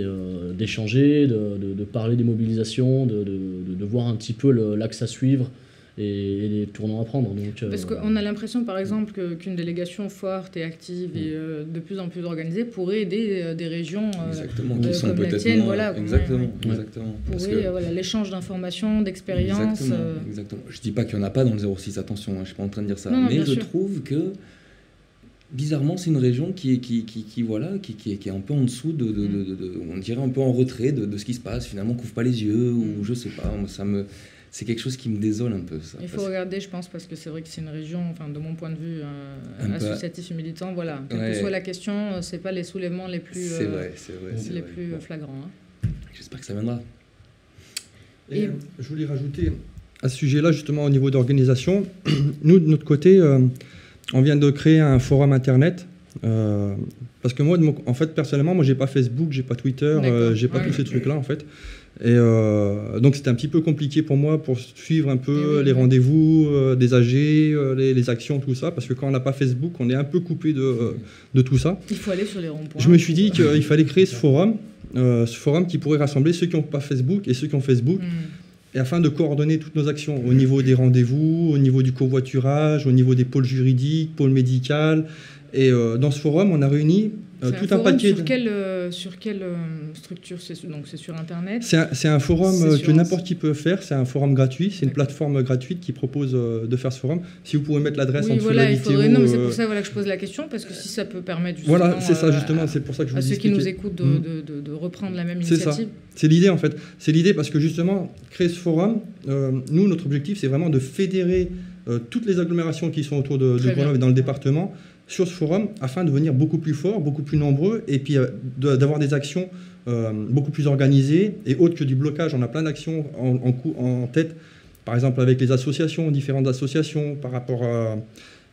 Speaker 3: d'échanger, de, parler des mobilisations, de, voir un petit peu l'axe à suivre et, et les tournants à prendre. Donc, euh,
Speaker 2: Parce qu'on a l'impression, par exemple, qu'une délégation forte et active et
Speaker 3: Mm.
Speaker 2: euh, de plus en plus organisée pourrait aider euh, des régions,
Speaker 5: Exactement, qui sont
Speaker 2: comme la
Speaker 5: peut-être
Speaker 2: tienne,
Speaker 5: moins-
Speaker 2: voilà, ouais,
Speaker 5: exactement,
Speaker 2: ouais.
Speaker 5: exactement. Parce
Speaker 2: pourrait,
Speaker 5: que-
Speaker 2: voilà, l'échange d'informations, d'expériences.
Speaker 5: Exactement,
Speaker 2: euh,
Speaker 5: exactement. Je dis pas qu'il n'y en a pas dans le 06, attention, hein, je suis pas en train de dire ça.
Speaker 2: Non, non,
Speaker 5: mais je
Speaker 2: sûr.
Speaker 5: trouve que, bizarrement, c'est une région qui est, qui, qui, qui, voilà, qui, qui, est, qui est un peu en dessous, de, de- de-
Speaker 2: Mm.
Speaker 5: de- de- on dirait un peu en retrait de, de ce qui se passe, finalement, couvre pas les yeux,
Speaker 2: Mm.
Speaker 5: ou je sais pas, moi, ça me... C'est quelque chose qui me désole un peu, ça.
Speaker 2: Il faut
Speaker 5: parce-
Speaker 2: regarder, je pense, parce que c'est vrai que c'est une région, enfin, de mon point de vue, euh, associatif et militant, voilà. Quelle
Speaker 5: Ouais.
Speaker 2: que soit la question, euh, c'est pas les soulèvements les plus,
Speaker 5: C'est
Speaker 2: euh,
Speaker 5: vrai, c'est vrai.
Speaker 2: les
Speaker 5: vrai.
Speaker 2: plus
Speaker 5: Bon,
Speaker 2: flagrants. hein.
Speaker 5: J'espère que ça viendra.
Speaker 4: Et,
Speaker 2: Et-
Speaker 4: euh, je voulais rajouter à ce sujet-là, justement, au niveau d'organisation, nous, de notre côté, euh, on vient de créer un forum internet. euh, parce que moi, en fait, personnellement, moi, j'ai pas Facebook, j'ai pas Twitter, euh, j'ai pas
Speaker 2: ouais.
Speaker 4: tous ces trucs-là, en fait. Et euh, donc, c'était un petit peu compliqué pour moi pour suivre un peu
Speaker 2: Eh oui,
Speaker 4: les
Speaker 2: oui.
Speaker 4: rendez-vous euh, des AG, euh, les, les actions, tout ça. Parce que quand on n'a pas Facebook, on est un peu coupé de, de tout ça.
Speaker 2: Il faut aller sur les ronds-points.
Speaker 4: Je me suis dit qu'il fallait créer ce forum, ce forum qui pourrait rassembler ceux qui n'ont pas Facebook et ceux qui ont Facebook.
Speaker 2: Mm.
Speaker 4: et afin de coordonner toutes nos actions au niveau des rendez-vous, au niveau du covoiturage, au niveau des pôles juridiques, pôle médical. Et dans ce forum, on a réuni euh, tout un,
Speaker 2: forum
Speaker 4: paquet.
Speaker 2: Sur
Speaker 4: de-
Speaker 2: quelle, euh, sur quelle euh, structure c'est sur- Donc c'est sur Internet.
Speaker 4: C'est un, un forum euh, que
Speaker 2: un-
Speaker 4: n'importe qui peut faire. C'est un forum gratuit. C'est une plateforme gratuite qui propose de faire ce forum. Si vous pouvez mettre l'adresse en
Speaker 2: Oui,
Speaker 4: dessous
Speaker 2: voilà,
Speaker 4: de la
Speaker 2: il
Speaker 4: vidéo.
Speaker 2: faudrait. Non, mais c'est pour ça voilà, que je pose la question, parce que si ça peut permettre justement.
Speaker 4: Voilà, c'est ça justement. C'est pour ça que je vous
Speaker 2: À ceux qui nous écoutent de,
Speaker 4: Mm.
Speaker 2: de- de- de reprendre la même initiative.
Speaker 4: C'est l'idée en fait. C'est l'idée parce que justement, créer ce forum, nous, notre objectif, c'est vraiment de fédérer toutes les agglomérations qui sont autour de. Grenoble et dans le département sur ce forum afin de devenir beaucoup plus forts, beaucoup plus nombreux et puis euh, d'avoir des actions euh, beaucoup plus organisées et autres que du blocage. On a plein d'actions en, tête, par exemple avec les associations, différentes associations, par rapport à.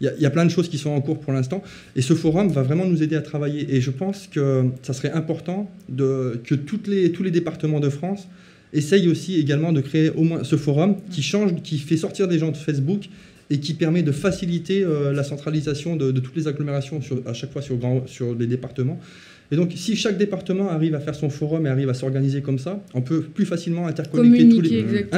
Speaker 4: Il y, a- plein de choses qui sont en cours pour l'instant. Et ce forum va vraiment nous aider à travailler. Et je pense que ça serait important que les, tous les départements de France essayent aussi également de créer au moins ce forum qui change, qui fait sortir des gens de Facebook et qui permet de faciliter euh, la centralisation de, de toutes les agglomérations sur- à chaque fois sur, grand- sur les départements. Et donc, si chaque département arrive à faire son forum et arrive à s'organiser comme ça, on peut plus facilement interconnecter tous les,
Speaker 2: exactement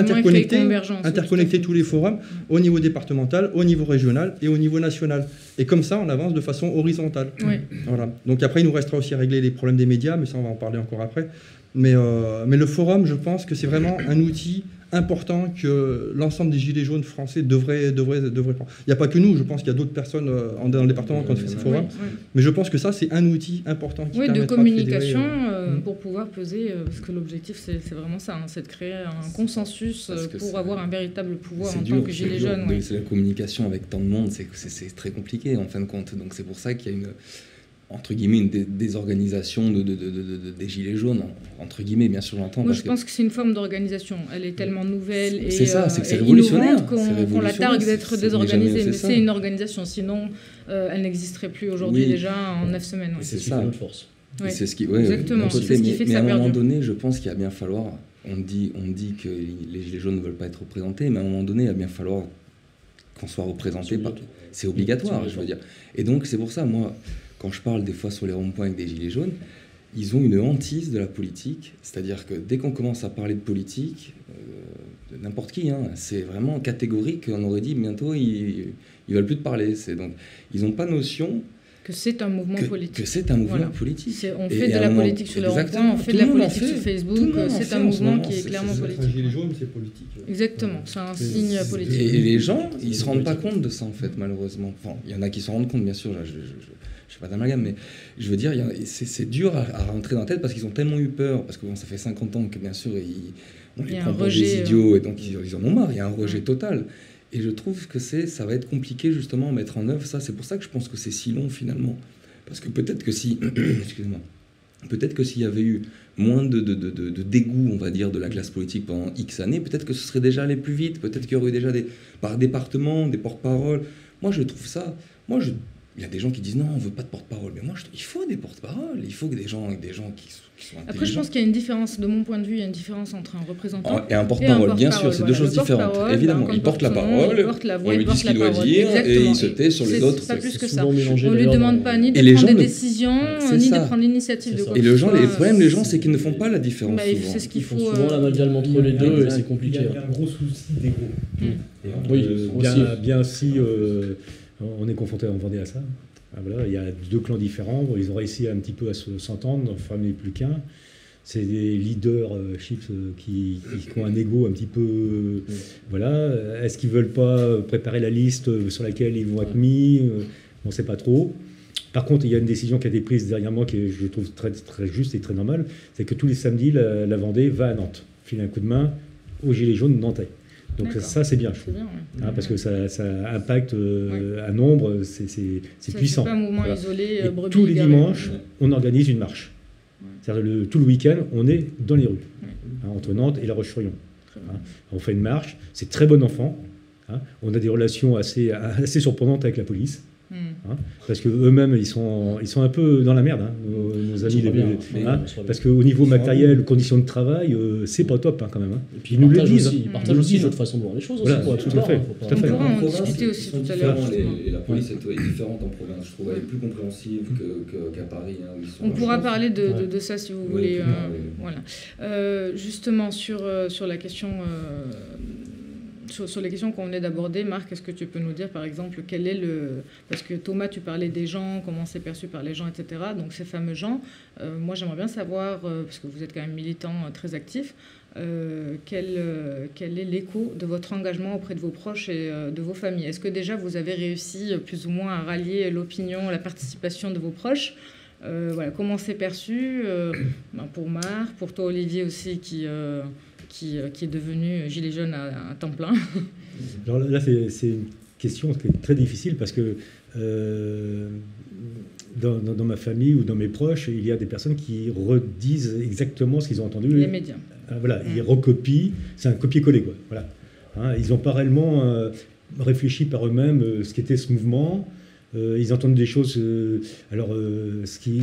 Speaker 4: interconnecter, tous les forums au niveau départemental, au niveau régional et au niveau national. Et comme ça, on avance de façon horizontale.
Speaker 2: Oui.
Speaker 4: Voilà. Donc après, il nous restera aussi à régler les problèmes des médias, mais ça, on va en parler encore après. Mais, euh, mais le forum, je pense que c'est vraiment un outil important que l'ensemble des gilets jaunes français devraient, devraient, devraient prendre. Il n'y a pas que nous, je pense qu'il y a d'autres personnes euh, en- dans le département qui ont fait ce
Speaker 2: Oui,
Speaker 4: forum.
Speaker 2: oui.
Speaker 4: Mais je pense que ça, c'est un outil important qui
Speaker 2: Oui, de communication
Speaker 4: fédérer, euh,
Speaker 2: euh,
Speaker 4: Mm.
Speaker 2: pour pouvoir peser, euh, parce que l'objectif c'est c'est vraiment ça, hein, c'est de créer un consensus pour avoir un véritable pouvoir en
Speaker 5: dur,
Speaker 2: tant que
Speaker 5: c'est
Speaker 2: gilet
Speaker 5: dur.
Speaker 2: jaune.
Speaker 5: De-
Speaker 2: oui.
Speaker 5: C'est la communication avec tant de monde, c'est très compliqué en fin de compte. Donc c'est pour ça qu'il y a une entre guillemets une dé- désorganisation de, de- de- de- de- des gilets jaunes en- entre guillemets bien sûr j'entends
Speaker 2: Moi, je
Speaker 5: que-
Speaker 2: pense que c'est une forme d'organisation. Elle est tellement nouvelle et,
Speaker 5: C'est ça,
Speaker 2: euh,
Speaker 5: c'est que c'est révolutionnaire.
Speaker 2: innovante qu'on
Speaker 5: C'est
Speaker 2: qu'on la targue d'être désorganisée. Mais
Speaker 5: ça.
Speaker 2: c'est une organisation, sinon euh, elle n'existerait plus aujourd'hui
Speaker 5: Oui.
Speaker 2: déjà en neuf semaines.
Speaker 5: C'est
Speaker 3: C'est
Speaker 5: ça.
Speaker 3: notre force.
Speaker 2: Ouais.
Speaker 5: C'est ce qui, ouais,
Speaker 2: Exactement, ce qui
Speaker 5: mais,
Speaker 2: fait que
Speaker 5: mais
Speaker 2: ça
Speaker 5: à un moment donné, je pense qu'il va bien falloir. On dit, on dit que les gilets jaunes ne veulent pas être représentés, mais à un moment donné, il va bien falloir qu'on soit représenté par. C'est obligatoire, je veux dire. Et donc, c'est pour ça, moi, quand je parle des fois sur les ronds-points avec des gilets jaunes, ils ont une hantise de la politique. C'est-à-dire que dès qu'on commence à parler de politique, euh, de n'importe qui, hein, c'est vraiment catégorique. On aurait dit bientôt, ils, ils veulent plus te parler. C'est donc, ils n'ont pas notion
Speaker 2: Que c'est un mouvement
Speaker 5: que,
Speaker 2: politique.
Speaker 5: que c'est un mouvement
Speaker 2: Voilà.
Speaker 5: politique.
Speaker 2: C'est- On fait
Speaker 5: et
Speaker 2: de la politique sur le rond-point,
Speaker 5: Exactement,
Speaker 2: on fait de la politique sur Facebook,
Speaker 5: en
Speaker 2: c'est un mouvement qui est clairement
Speaker 5: c'est-
Speaker 2: politique.
Speaker 4: Un gilet jaune, c'est politique.
Speaker 2: Exactement, c'est un signe politique.
Speaker 5: Et, les gens, ils se rendent pas compte de ça en fait, malheureusement. Enfin, il y en a qui s'en rendent compte, bien sûr. Là, je, je, je, je fais pas d'amalgame, mais je veux dire, c'est dur à, à rentrer dans la tête parce qu'ils ont tellement eu peur, parce que bon, ça fait 50 ans que bien sûr, ils, on les prend pour des
Speaker 2: euh,
Speaker 5: idiots et donc ils, ils en ont marre. Il y a un rejet
Speaker 2: Ouais.
Speaker 5: total. Et je trouve que c'est, ça va être compliqué justement à mettre en œuvre ça. C'est pour ça que je pense que c'est si long finalement, parce que peut-être que si, excusez-moi, peut-être que s'il y avait eu moins de, de, de, de- de dégoût, on va dire, de la classe politique pendant X années, peut-être que ce serait déjà allé plus vite, peut-être qu'il y aurait eu déjà des, par département, des porte-paroles. Moi, je trouve ça, moi, je, il y a des gens qui disent non, on veut pas de porte-parole, mais moi, je, il faut des porte-paroles, il faut que des gens, des gens qui, sont- qui sont
Speaker 2: Après, je pense qu'il y a une différence, de mon point de vue, il y a une différence entre un représentant
Speaker 5: Et un porte-parole, bien sûr, c'est
Speaker 2: voilà.
Speaker 5: deux choses différentes. Évidemment,
Speaker 2: ben, comme
Speaker 5: il porte la
Speaker 2: nom,
Speaker 5: parole,
Speaker 2: il porte la voix,
Speaker 5: on lui dit ce qu'il doit
Speaker 2: parole.
Speaker 5: dire, et il se tait sur les
Speaker 2: C'est
Speaker 5: autres.
Speaker 2: Pas plus que ça. On lui demande pas ni de prendre
Speaker 5: gens
Speaker 2: des décisions,
Speaker 5: C'est
Speaker 2: ni
Speaker 5: ça.
Speaker 2: de prendre l'initiative de quoi
Speaker 5: Et le problèmes des gens, c'est qu'ils ne font pas la différence.
Speaker 2: Bah,
Speaker 5: souvent.
Speaker 2: c'est ce qu'il
Speaker 3: Ils font
Speaker 2: faut.
Speaker 3: souvent
Speaker 2: euh,
Speaker 3: l'amalgame entre les deux et c'est compliqué.
Speaker 6: Il y a un gros souci d'ego.
Speaker 2: Mm.
Speaker 3: Oui,
Speaker 6: euh, bien si euh, on est confronté en Vendée à ça. Ah, voilà, il y a deux clans différents. Ils ont réussi un petit peu à se- s'entendre, enfin mais plus qu'un. C'est des leaders euh, chips euh, qui, qui ont un ego un petit peu. euh, Voilà. Est-ce qu'ils veulent pas préparer la liste euh, sur laquelle ils vont être mis Euh, On ne sait pas trop. Par contre, il y a une décision qui a été prise dernièrement qui je trouve très, très juste et très normale, c'est que tous les samedis, la, la Vendée va à Nantes, file un coup de main aux Gilets jaunes nantais. Donc ça, c'est bien, je trouve.
Speaker 2: bien, ouais.
Speaker 6: Hein, parce que ça, ça impacte euh, un nombre, c'est puissant.
Speaker 2: C'est pas un mouvement
Speaker 6: Voilà.
Speaker 2: isolé, euh, brebis
Speaker 6: tous les dimanches, on organise une marche. Le, tout le week-end, on est dans les rues, hein, entre Nantes et La Roche-sur-Yon. Hein. On fait une marche, c'est très bon enfant. hein. On a des relations assez, assez surprenantes avec la police.
Speaker 2: Hmm.
Speaker 6: Hein, parce que eux-mêmes, ils sont, ils sont un peu dans la merde, hein, nos, nos amis. les-
Speaker 3: bien,
Speaker 6: hein, parce qu'au niveau matériel, conditions de travail, euh, c'est pas top hein, quand même. hein.
Speaker 3: Et puis
Speaker 6: Ils
Speaker 3: ils
Speaker 6: nous le
Speaker 3: partagent
Speaker 6: disent.
Speaker 3: aussi,
Speaker 6: hein.
Speaker 3: ils
Speaker 6: Ils
Speaker 3: partagent aussi notre façon de voir les choses.
Speaker 6: Voilà,
Speaker 3: aussi,
Speaker 6: tout à fait,
Speaker 3: pas-
Speaker 6: tout à fait.
Speaker 2: On pourra en
Speaker 5: province,
Speaker 2: discuter aussi
Speaker 5: sont
Speaker 2: tout à l'heure,
Speaker 5: la police est, est différente en province. Je trouve elle est plus compréhensive qu'à Paris. où ils sont
Speaker 2: On pourra parler de, de-
Speaker 3: Ouais.
Speaker 2: de ça si vous voulez. euh, voilà. Euh, justement, sur, sur la question. Sur, les questions qu'on venait d'aborder, Marc, est-ce que tu peux nous dire, par exemple, quel est le... Parce que Thomas, tu parlais des gens, comment c'est perçu par les gens, etc. Donc ces fameux gens, euh, moi j'aimerais bien savoir, euh, parce que vous êtes quand même militant euh, très actif, quel, quel est l'écho de votre engagement auprès de vos proches et de vos familles? Est-ce que déjà vous avez réussi plus ou moins à rallier l'opinion, la participation de vos proches? Voilà, comment c'est perçu ben, pour Marc, pour toi Olivier aussi qui, qui, euh, qui est devenu gilet jaune à, à temps plein.
Speaker 6: Alors là, c'est une question qui est très difficile parce que euh, dans, dans- dans ma famille ou dans mes proches, il y a des personnes qui redisent exactement ce qu'ils ont entendu.
Speaker 2: Les médias.
Speaker 6: Ah, voilà, ils recopient, c'est un copier-coller, quoi. Voilà. Hein, ils n'ont pas réellement euh, réfléchi par eux-mêmes euh, ce qu'était ce mouvement. Ils entendent des choses. alors, ce qui,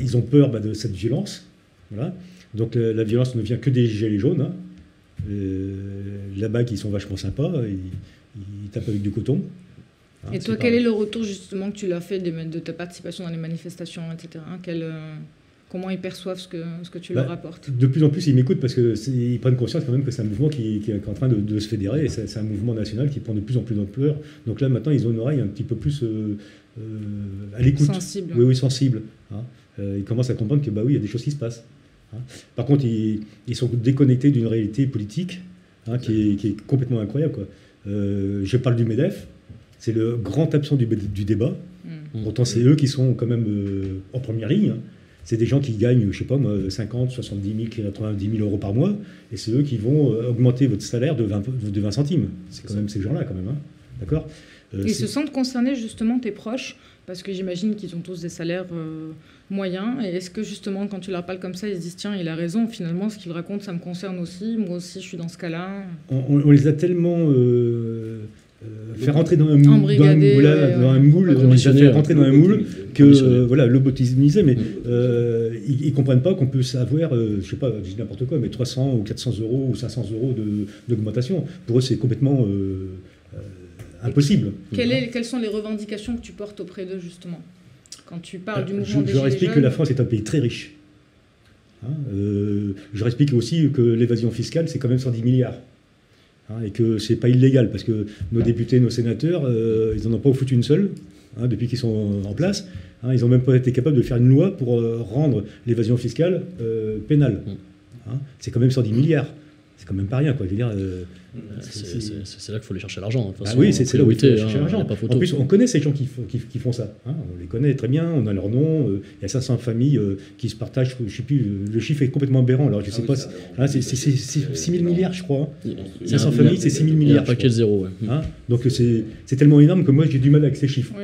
Speaker 6: ils ont peur bah, de cette violence. Voilà. Donc, euh, la violence ne vient que des gilets jaunes. hein. Euh, Là-bas, ils sont vachement sympas. Ils, ils tapent avec du coton. Hein,
Speaker 2: Et toi,
Speaker 6: pas-
Speaker 2: quel est le retour justement que tu leur fais des- de ta participation dans les manifestations, etc. quel, euh, Comment ils perçoivent ce que, ce que tu
Speaker 6: Bah,
Speaker 2: leur apportes?
Speaker 6: De plus en plus, ils m'écoutent parce qu'ils prennent conscience quand même que c'est un mouvement qui, qui est en train de, de se fédérer et c'est un mouvement national qui prend de plus en plus d'ampleur. Donc là, maintenant, ils ont une oreille un petit peu plus euh, euh, à l'écoute.
Speaker 2: Sensible.
Speaker 6: Oui, oui, sensible. hein. Euh, ils commencent à comprendre que bah oui, il y a des choses qui se passent. Hein. Par contre, ils, ils sont déconnectés d'une réalité politique hein, qui, est, qui est complètement incroyable. Quoi. Euh, je parle du MEDEF, c'est le grand absent du, du débat.
Speaker 2: Mm.
Speaker 6: Pourtant, c'est eux qui sont quand même euh, en première ligne. hein. C'est des gens qui gagnent, je sais pas moi, 50, 70 000, 90 000 euros par mois, et c'est eux qui vont euh, augmenter votre salaire de 20, de 20 centimes. C'est quand même ces gens-là, quand même. hein. D'accord?
Speaker 2: Ils
Speaker 6: c'est-
Speaker 2: se sentent concernés justement, tes proches, parce que j'imagine qu'ils ont tous des salaires euh, moyens. Et est-ce que justement, quand tu leur parles comme ça, ils se disent tiens, il a raison, finalement, ce qu'il raconte, ça me concerne aussi, moi aussi, je suis dans ce cas-là.
Speaker 6: on, on- on les a tellement euh, euh, fait rentrer dans un, moule- dans un, dans moule, on les a fait rentrer dans un moule que euh, voilà, lobotomisé, mais euh, ils, ils comprennent pas qu'on peut avoir, euh, je sais pas, je dis n'importe quoi, mais 300 ou 400 euros ou 500 euros de- d'augmentation. Pour eux, c'est complètement euh, euh, impossible.
Speaker 2: Quelle est- quelles sont les revendications que tu portes auprès d'eux, justement Quand tu parles du
Speaker 6: Euh,
Speaker 2: mouvement
Speaker 6: je,
Speaker 2: des
Speaker 6: je leur explique que la France est un pays très riche. Hein, euh, je leur explique aussi que l'évasion fiscale, c'est quand même 110 milliards. Hein, et que c'est pas illégal, parce que nos députés, nos sénateurs, euh, ils n'en ont pas foutu une seule hein, depuis qu'ils sont en place. Hein, ils n'ont même pas été capables de faire une loi pour euh, rendre l'évasion fiscale euh, pénale.
Speaker 3: Mm.
Speaker 6: Hein, c'est quand même 110 milliards. C'est quand même pas rien, quoi. Je veux dire, euh,
Speaker 3: C'est là qu'il faut aller chercher l'argent. hein,
Speaker 6: ah oui, c'est là où il faut
Speaker 3: priorité,
Speaker 6: chercher
Speaker 3: hein,
Speaker 6: l'argent. En plus, on connaît ces gens qui, font- qui- qui font ça. hein. On les connaît très bien, on a leur nom. euh, Il y a 500 familles euh, qui se partagent. Je sais plus, le chiffre est complètement aberrant. Alors, je sais
Speaker 5: Ah oui,
Speaker 6: pas. hein, c'est c'est- c'est- c'est 6 000 milliards, je crois. hein.
Speaker 3: Il y a-
Speaker 6: 500
Speaker 3: il y a-
Speaker 6: familles, c'est 6 000
Speaker 3: Il y a
Speaker 6: milliards.
Speaker 3: un paquet de zéro.
Speaker 6: Donc, c'est c'est tellement énorme que moi, j'ai du mal avec ces chiffres.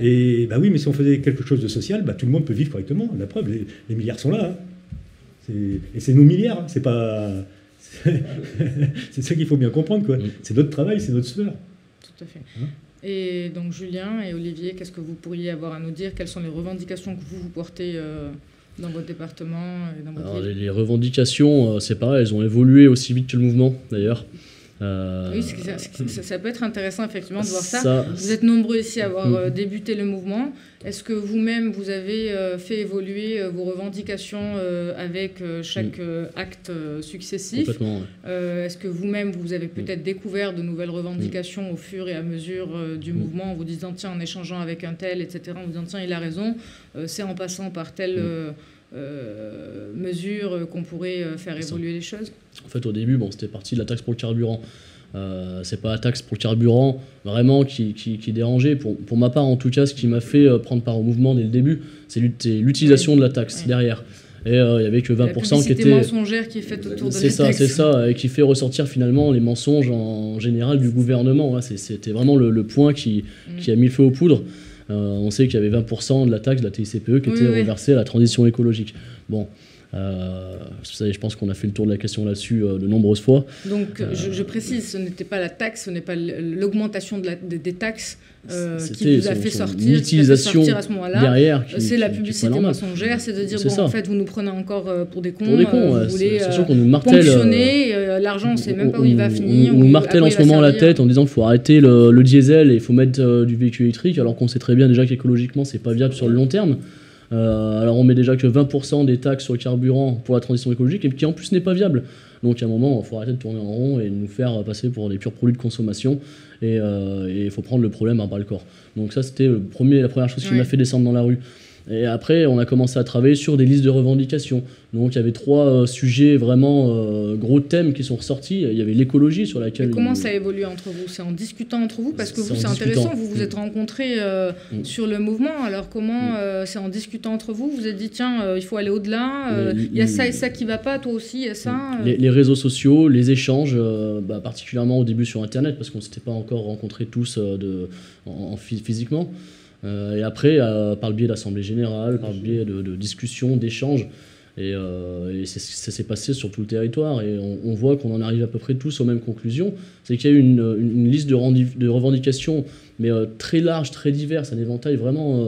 Speaker 6: Et bah oui, mais si on faisait quelque chose de social, bah, tout le monde peut vivre correctement. La preuve, les, milliards sont là. Et c'est nos milliards. C'est pas. c'est ça qu'il faut bien comprendre. quoi.
Speaker 3: Mm.
Speaker 6: C'est notre travail, c'est notre sueur.
Speaker 2: Tout à fait.
Speaker 6: Hein
Speaker 2: et donc Julien et Olivier, qu'est-ce que vous pourriez avoir à nous dire? Quelles sont les revendications que vous, vous portez euh, dans votre département et dans votre
Speaker 3: Alors,
Speaker 2: ville?
Speaker 3: les, les revendications, euh, c'est pareil, elles ont évolué aussi vite que le mouvement, d'ailleurs. Euh,
Speaker 2: Oui, ça, peut être intéressant effectivement de voir ça. Vous êtes nombreux ici à avoir
Speaker 3: Mm.
Speaker 2: euh, débuté le mouvement. Est-ce que vous-même, vous avez euh, fait évoluer euh, vos revendications avec chaque euh, acte successif?
Speaker 3: Complètement. ouais.
Speaker 2: Est-ce que vous-même, vous avez peut-être découvert de nouvelles revendications au fur et à mesure du
Speaker 3: Mm.
Speaker 2: mouvement, en vous disant, tiens, en échangeant avec un tel, etc., en vous disant, tiens, il a raison, c'est en passant par telle
Speaker 3: Mm.
Speaker 2: mesure qu'on pourrait faire évoluer les choses?
Speaker 3: En fait, au début, bon, c'était parti de la taxe pour le carburant. Euh, c'est pas la taxe pour le carburant vraiment qui, qui, qui dérangeait. Pour, pour ma part, en tout cas, ce qui m'a fait euh, prendre part au mouvement dès le début, c'est l'ut- c'est l'utilisation de la taxe derrière. Et euh, il y avait que
Speaker 2: La
Speaker 3: 20% qui était.
Speaker 2: mensongère qui est faite autour de
Speaker 3: C'est
Speaker 2: la
Speaker 3: ça,
Speaker 2: taxe.
Speaker 3: c'est ça, et qui fait ressortir finalement les mensonges en général du gouvernement. C'était vraiment le, le point qui,
Speaker 2: Mm.
Speaker 3: qui a mis le feu aux poudres. Euh, on sait qu'il y avait 20% de la taxe de la TICPE qui
Speaker 2: Oui,
Speaker 3: était
Speaker 2: oui.
Speaker 3: reversée à la transition écologique. Bon, Euh, je pense qu'on a fait le tour de la question là-dessus euh, de nombreuses fois.
Speaker 2: Donc, je, je précise, ce n'était pas la taxe, ce n'est pas l'augmentation de la- des, des taxes euh, qui vous a
Speaker 3: son-
Speaker 2: fait sortir,
Speaker 3: utilisation
Speaker 2: sortir à ce moment-là. C'est la publicité mensongère, c'est de dire, bon,
Speaker 3: ça.
Speaker 2: en fait, vous nous prenez encore euh, pour des cons,
Speaker 3: Pour des cons,
Speaker 2: euh,
Speaker 3: ouais,
Speaker 2: vous voulez euh,
Speaker 3: nous martèle. euh,
Speaker 2: euh, l'argent, on ne sait même pas où il va finir.
Speaker 3: On, nous martèle en ce moment la tête en disant qu'il faut arrêter le, le diesel et il faut mettre euh, du véhicule électrique, alors qu'on sait très bien déjà qu'écologiquement c'est pas viable sur le long terme. Euh, alors on met déjà que 20% des taxes sur le carburant pour la transition écologique et qui en plus n'est pas viable. Donc à un moment, il faut arrêter de tourner en rond et nous faire passer pour des purs produits de consommation et euh, il faut prendre le problème à bras le corps. Donc ça c'était la première chose qui
Speaker 2: Ouais.
Speaker 3: m'a fait descendre dans la rue. Et après, on a commencé à travailler sur des listes de revendications. Donc il y avait trois euh, sujets vraiment euh, gros thèmes qui sont ressortis. Il y avait l'écologie sur laquelle...
Speaker 2: Et comment
Speaker 3: il-
Speaker 2: ça évolue entre vous? C'est en discutant entre vous? Parce que
Speaker 3: C'est
Speaker 2: vous, intéressant, vous vous êtes
Speaker 3: Mm.
Speaker 2: rencontrés euh,
Speaker 3: Mm.
Speaker 2: sur le mouvement. Alors comment
Speaker 3: Mm.
Speaker 2: c'est en discutant entre vous Vous vous êtes dit, tiens, il faut aller au-delà, il y a ça et ça qui va pas, toi aussi, il y a ça.
Speaker 3: Les, les réseaux sociaux, les échanges, bah, particulièrement au début sur Internet, parce qu'on ne s'était pas encore rencontrés tous de, en, en phy- physiquement. Euh, et après, euh, par le biais d'assemblées générales, par le biais de, discussions, d'échanges. Et, euh, ça s'est passé sur tout le territoire. Et on, voit qu'on en arrive à peu près tous aux mêmes conclusions. C'est qu'il y a eu une, liste de, revendications, mais très large, très diverse, un éventail vraiment,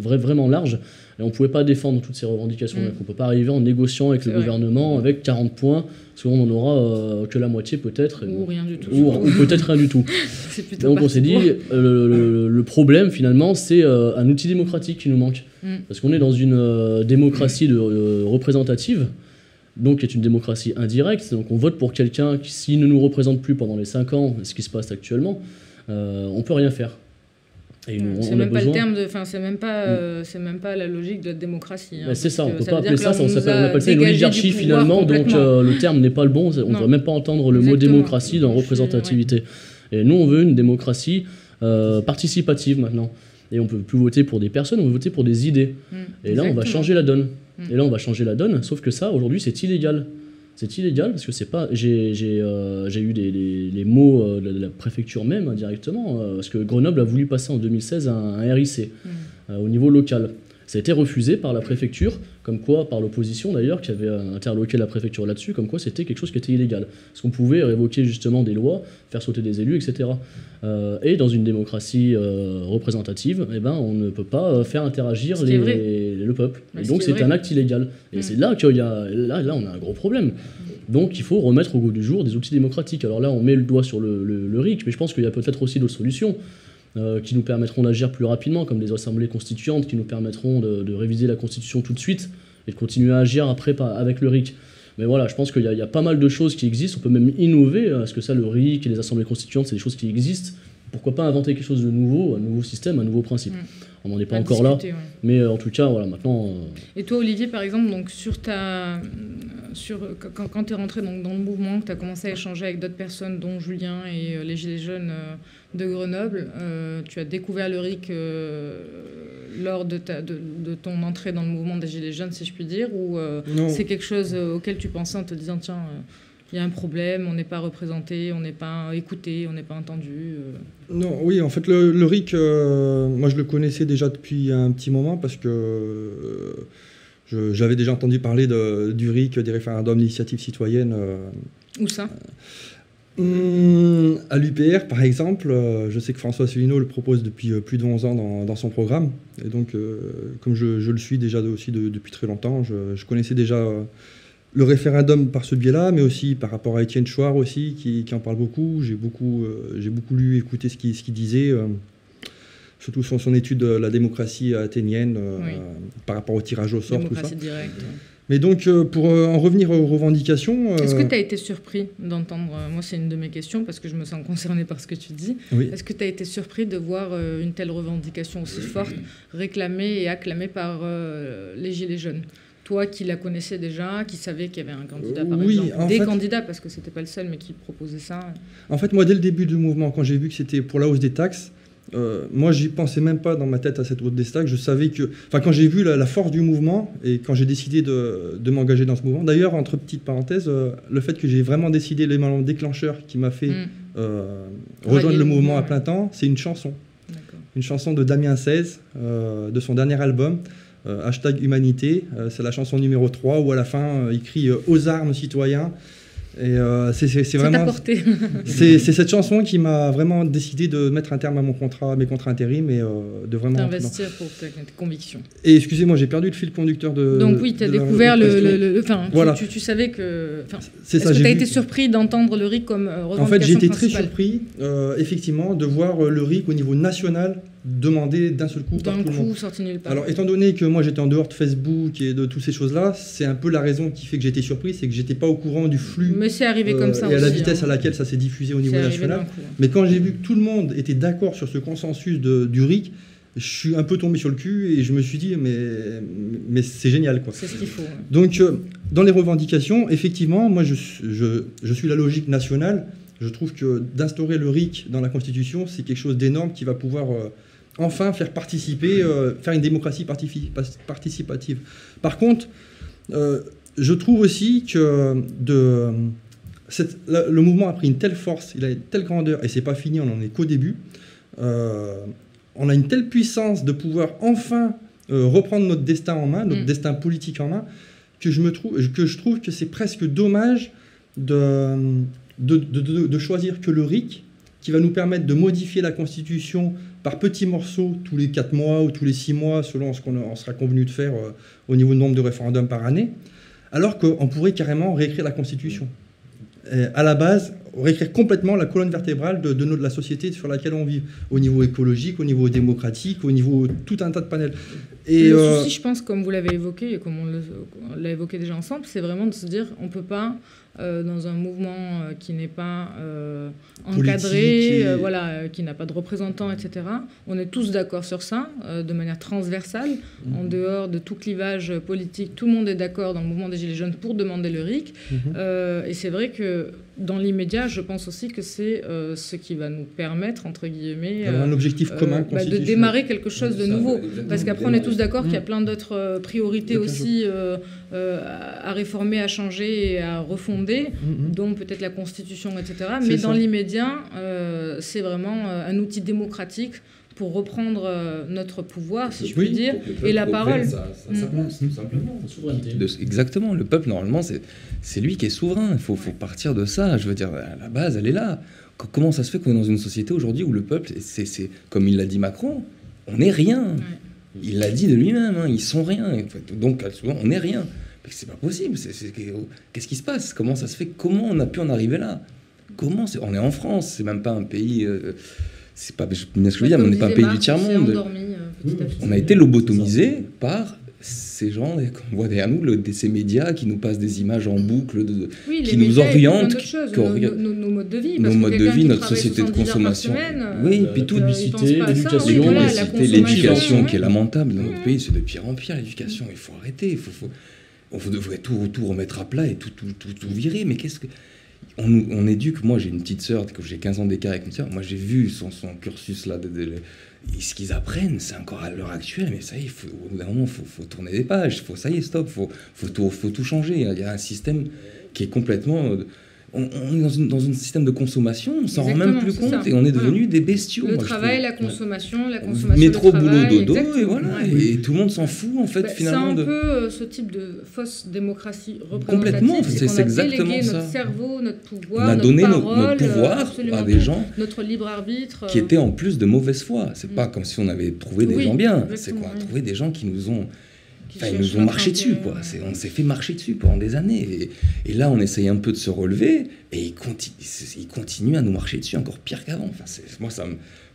Speaker 3: vrai- vraiment large. Et on ne pouvait pas défendre toutes ces revendications.
Speaker 2: Mm.
Speaker 3: Donc on ne peut pas arriver en négociant avec le
Speaker 2: vrai.
Speaker 3: gouvernement avec 40 points, parce qu'on n'en aura euh, que la moitié peut-être.
Speaker 2: Ou
Speaker 3: bon,
Speaker 2: rien du tout.
Speaker 3: ou, ou peut-être rien du tout. Donc on s'est dit, euh, le, le- problème finalement, c'est euh, un outil démocratique qui nous manque.
Speaker 2: Mm.
Speaker 3: Parce qu'on est dans une euh, démocratie de, euh, représentative, donc qui est une démocratie indirecte. Donc on vote pour quelqu'un qui, s'il ne nous représente plus pendant les 5 ans, ce qui se passe actuellement, euh, on peut rien faire. Et
Speaker 2: C'est
Speaker 3: on
Speaker 2: même pas le terme de, enfin c'est même pas, euh, c'est même pas la logique de la démocratie. hein,
Speaker 3: Bah, c'est ça, on
Speaker 2: que
Speaker 3: peut pas appeler ça, on on
Speaker 2: a
Speaker 3: appelle ça une
Speaker 2: dégagé du
Speaker 3: oligarchie
Speaker 2: pouvoir
Speaker 3: finalement, donc euh, le terme n'est pas le bon, on ne devrait même pas entendre le mot démocratie dans représentativité. Et nous, on veut une démocratie euh, participative maintenant. Et on peut plus voter pour des personnes, on veut voter pour des idées.
Speaker 2: Mm,
Speaker 3: Et là, on va changer la donne.
Speaker 2: Mm.
Speaker 3: Et là, on va changer la donne, sauf que ça, aujourd'hui, c'est illégal. C'est illégal parce que c'est pas. J'ai euh, eu des, les, les mots euh, de la préfecture même hein, directement, euh, parce que Grenoble a voulu passer en 2016 un, un RIC
Speaker 2: Mm.
Speaker 3: au niveau local. Ça a été refusé par la préfecture, comme quoi, par l'opposition d'ailleurs, qui avait interloqué la préfecture là-dessus, comme quoi c'était quelque chose qui était illégal. Parce qu'on pouvait révoquer justement des lois, faire sauter des élus, etc. Euh, et dans une démocratie euh, représentative, eh ben, on ne peut pas euh, faire interagir les- le peuple.
Speaker 2: Mais
Speaker 3: et donc c'est un acte illégal. Et
Speaker 2: Mm.
Speaker 3: c'est là qu'il y a, là, là, on a un gros problème. Donc il faut remettre au goût du jour des outils démocratiques. Alors là, on met le doigt sur le, le- le RIC, mais je pense qu'il y a peut-être aussi d'autres solutions euh, qui nous permettront d'agir plus rapidement, comme des assemblées constituantes qui nous permettront de, réviser la Constitution tout de suite et de continuer à agir après avec le RIC. Mais voilà, je pense qu'il y, a- pas mal de choses qui existent. On peut même innover, euh, parce que ça, le RIC et les assemblées constituantes, c'est des choses qui existent? Pourquoi pas inventer quelque chose de nouveau, un nouveau système, un nouveau principe?
Speaker 2: Mm.
Speaker 3: On n'en est pas
Speaker 2: À
Speaker 3: encore là,
Speaker 2: ouais.
Speaker 3: mais euh, en tout cas, voilà, maintenant. euh,
Speaker 2: Et toi, Olivier, par exemple, donc sur ta, sur quand, quand tu es rentré donc, dans le mouvement, que tu as commencé à échanger avec d'autres personnes, dont Julien et euh, les Gilets jaunes euh, de Grenoble, euh, tu as découvert le RIC euh, lors de, ta, de, de ton entrée dans le mouvement des Gilets jaunes, si je puis dire, ou euh, c'est quelque chose euh, auquel tu pensais en te disant, tiens, euh, il y a un problème, on n'est pas représenté, on n'est pas écouté, on n'est pas entendu. euh.
Speaker 4: Non, oui, en fait, le, le RIC, euh, moi je le connaissais déjà depuis un petit moment parce que euh, j'avais déjà entendu parler de- du RIC, des référendums d'initiative citoyenne. euh,
Speaker 2: Où ça?
Speaker 4: Hum, à l'UPR, par exemple, euh, je sais que François Asselineau le propose depuis euh, plus de 11 ans dans, dans son programme. Et donc, euh, comme je, je le suis déjà de- aussi de- depuis très longtemps, je, je connaissais déjà le référendum par ce biais-là, mais aussi par rapport à Étienne Chouard aussi, qui, qui en parle beaucoup. J'ai beaucoup, euh, j'ai beaucoup lu, écouté ce qu'il ce disait, euh, surtout son, son étude de la démocratie athénienne euh,
Speaker 2: Oui.
Speaker 4: par rapport au tirage au sort, tout ça.
Speaker 2: Démocratie directe.
Speaker 4: Mais donc, euh, pour euh, en revenir aux revendications...
Speaker 2: Est-ce
Speaker 4: euh,
Speaker 2: que tu as été surpris d'entendre, euh, moi c'est une de mes questions parce que je me sens concernée par ce que tu dis,
Speaker 4: oui.
Speaker 2: est-ce que tu as été surpris de voir euh, une telle revendication aussi forte réclamée et acclamée par euh, les Gilets jaunes? Toi qui la connaissais déjà, qui savais qu'il y avait un candidat par
Speaker 4: Oui,
Speaker 2: exemple, des
Speaker 4: fait-
Speaker 2: candidats parce que c'était pas le seul mais qui proposait ça.
Speaker 4: En fait, moi, dès le début du mouvement, quand j'ai vu que c'était pour la hausse des taxes, euh, moi, j'y pensais même pas dans ma tête à cette hausse des taxes. Je savais que. Enfin, quand j'ai vu la, la force du mouvement et quand j'ai décidé de, de m'engager dans ce mouvement, d'ailleurs, entre petites parenthèses, euh, le fait que j'ai vraiment décidé l'élément déclencheur qui m'a fait
Speaker 2: Mm,
Speaker 4: euh, rejoindre
Speaker 2: le
Speaker 4: le mouvement à plein temps, c'est une chanson. Une chanson de Damien XVI, euh, de son dernier album. Hashtag humanité. c'est la chanson numéro 3 où à la fin, il crie aux armes citoyens. Et euh, c'est vraiment. c'est cette chanson qui m'a vraiment décidé de mettre un terme à mon contrat, mes contrats intérim et euh, de vraiment.
Speaker 2: Investir pour tes convictions.
Speaker 4: Et excusez-moi, j'ai perdu le fil conducteur de.
Speaker 2: Donc oui, tu as découvert le. Enfin, voilà. tu, savais que. Est-ce que tu as été surpris d'entendre le RIC comme
Speaker 4: En fait, j'ai été très surpris, euh, effectivement, de voir le RIC au niveau national demander d'un seul coup
Speaker 2: D'un coup, sorti nulle part.
Speaker 4: Alors, étant donné que moi j'étais en dehors de Facebook et de toutes ces choses-là, c'est un peu la raison qui fait que j'ai été surpris, c'est que j'étais pas au courant du flux.
Speaker 2: Mais c'est arrivé comme ça
Speaker 4: Et à la vitesse hein. à laquelle ça s'est diffusé au niveau national. Hein. Mais quand j'ai vu que tout le monde était d'accord sur ce consensus de, du RIC, je suis un peu tombé sur le cul et je me suis dit, mais, mais c'est génial. quoi.
Speaker 2: C'est ce qu'il faut.
Speaker 4: Donc, euh, dans les revendications, effectivement, moi je, je, je suis la logique nationale. Je trouve que d'instaurer le RIC dans la Constitution, c'est quelque chose d'énorme qui va pouvoir. Euh, enfin faire participer, euh, faire une démocratie participative. Par contre, euh, je trouve aussi que de, le mouvement a pris une telle force, il a une telle grandeur, et c'est pas fini, on n'en est qu'au début. Euh, on a une telle puissance de pouvoir enfin reprendre notre destin en main, notre mm. destin politique en main, que je, me trouve, que je trouve que c'est presque dommage de, de, de, choisir que le RIC, qui va nous permettre de modifier la Constitution par petits morceaux tous les 4 mois ou tous les 6 mois, selon ce qu'on sera convenu de faire euh, au niveau du nombre de référendums par année, alors qu'on pourrait carrément réécrire la Constitution. à la base, réécrire complètement la colonne vertébrale de, de, de, la société sur laquelle on vit, au niveau écologique, au niveau démocratique, au niveau tout un tas de panels.
Speaker 2: Et le euh, souci, je pense, comme vous l'avez évoqué et comme on l'a évoqué déjà ensemble, c'est vraiment de se dire on ne peut pas euh, dans un mouvement euh, qui n'est pas euh, encadré, voilà, qui n'a pas de représentants, etc. On est tous d'accord sur ça, de manière transversale, en mhm. dehors de tout clivage politique. Tout le monde est d'accord dans le mouvement des Gilets jaunes pour demander le RIC. Mhm. et c'est vrai que dans l'immédiat, je pense aussi que c'est ce qui va nous permettre, entre guillemets,
Speaker 4: un objectif commun,
Speaker 2: bah, de démarrer quelque chose de nouveau. Parce qu'après, on est tous d'accord qu'il y a mhm. plein d'autres priorités aussi à réformer, à changer et à refonder Mm-hmm. dont peut-être la Constitution, etc. Mais dans l'immédiat, euh, c'est vraiment euh, un outil démocratique pour reprendre euh, notre pouvoir, si je puis dire, et la parole.
Speaker 5: exactement. Le peuple, normalement, c'est lui qui est souverain. Il faut, faut, partir de ça. Je veux dire, la base, elle est là. Comment ça se fait qu'on est dans une société aujourd'hui où le peuple, c'est comme il l'a dit Macron, on n'est rien. Il l'a dit de lui-même, hein, ils sont rien. Donc, souvent, on n'est rien c'est pas possible. Qu'est-ce qui se passe? Comment ça se fait? Comment on a pu en arriver là? Comment On est en France, c'est même pas un pays. Euh, c'est pas, je, bien ce que je veux dire, mais on n'est pas un pays du tiers-monde.
Speaker 2: Euh,
Speaker 5: on a été lobotomisé par ces gens qu'on voit derrière nous, ces médias qui nous passent des images en boucle, de, qui nous orientent,
Speaker 2: nos, modes de vie,
Speaker 5: nos modes de vie, notre société de consommation. oui, puis tout,
Speaker 3: l'éducation,
Speaker 5: l'éducation qui est lamentable dans notre pays, c'est de pire en pire l'éducation. Il faut arrêter, il faut on devrait tout, tout remettre à plat et tout, tout, tout, virer. Mais qu'est-ce que. On, on, éduque, moi j'ai une petite sœur, j'ai 15 ans d'écart avec une sœur, moi j'ai vu son, son cursus là, de, ce qu'ils apprennent, c'est encore à l'heure actuelle, mais ça y est, au bout d'un moment, il faut, tourner des pages, faut, ça y est, stop, il faut, tout, faut tout changer. Il y a un système qui est complètement. Euh, on, est dans, une, dans un système de consommation, on s'en rend même plus compte et on est devenu des bestiaux.
Speaker 2: Le travail, la consommation, la consommation.
Speaker 5: Métro, boulot, dodo, et voilà. Et tout le monde s'en fout en fait bah, finalement.
Speaker 2: C'est un peu euh, ce type de fausse démocratie représentative.
Speaker 5: Complètement, c'est exactement
Speaker 2: ça. Notre cerveau, notre pouvoir,
Speaker 5: on a
Speaker 2: notre
Speaker 5: donné
Speaker 2: parole,
Speaker 5: notre pouvoir à des gens
Speaker 2: notre libre arbitre
Speaker 5: qui étaient en plus de mauvaise foi. C'est mm. pas comme si on avait trouvé des gens bien. C'est qu'on a trouvé des gens qui nous ont Enfin, ils nous ont marché dessus, quoi. on s'est fait marcher dessus pendant des années. Et, là, on essaye un peu de se relever, et ils, continue continuent à nous marcher dessus encore pire qu'avant. Enfin, moi, ça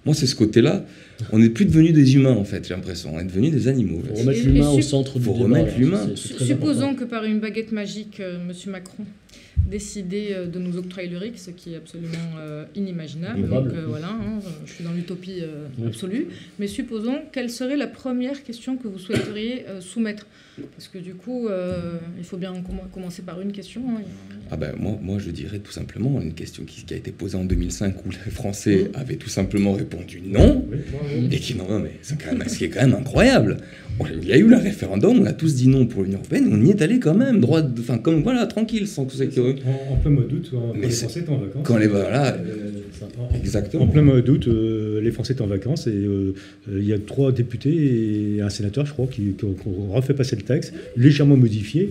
Speaker 5: moi, c'est ce côté-là. On n'est plus devenu des humains, en fait, j'ai l'impression. On est devenu des animaux.
Speaker 3: Faut remettre l'humain au centre du
Speaker 5: Faut remettre l'humain.
Speaker 2: Supposons que par une baguette magique, euh, M. Macron décider euh, de nous octroyer le RIC, ce qui est absolument euh, inimaginable. Donc euh, voilà, hein, je suis dans l'utopie absolue. Mais supposons, quelle serait la première question que vous souhaiteriez soumettre? Parce que du coup, il faut bien commencer par une question. Hein.
Speaker 5: Ah ben, moi, moi, je dirais tout simplement une question qui, a été posée en 2005 où les Français avaient tout simplement répondu non, et qui non, mais c'est quand même, ce qui est quand même incroyable. Il y a eu le référendum, on a tous dit non pour l'Union européenne, on y est allé quand même, droit, enfin comme voilà, tranquille, sans ça eux.
Speaker 6: En, en plein mois d'août, quand
Speaker 5: Mais
Speaker 6: les
Speaker 5: c'est-
Speaker 6: Français étaient en vacances.
Speaker 5: Quand les voilà,
Speaker 6: Euh, en- en-
Speaker 5: exactement.
Speaker 6: En plein mois d'août, euh, les Français étaient en vacances et euh, euh, il y a trois députés et un sénateur, je crois, qui, qui ont refait passer le texte, légèrement modifié,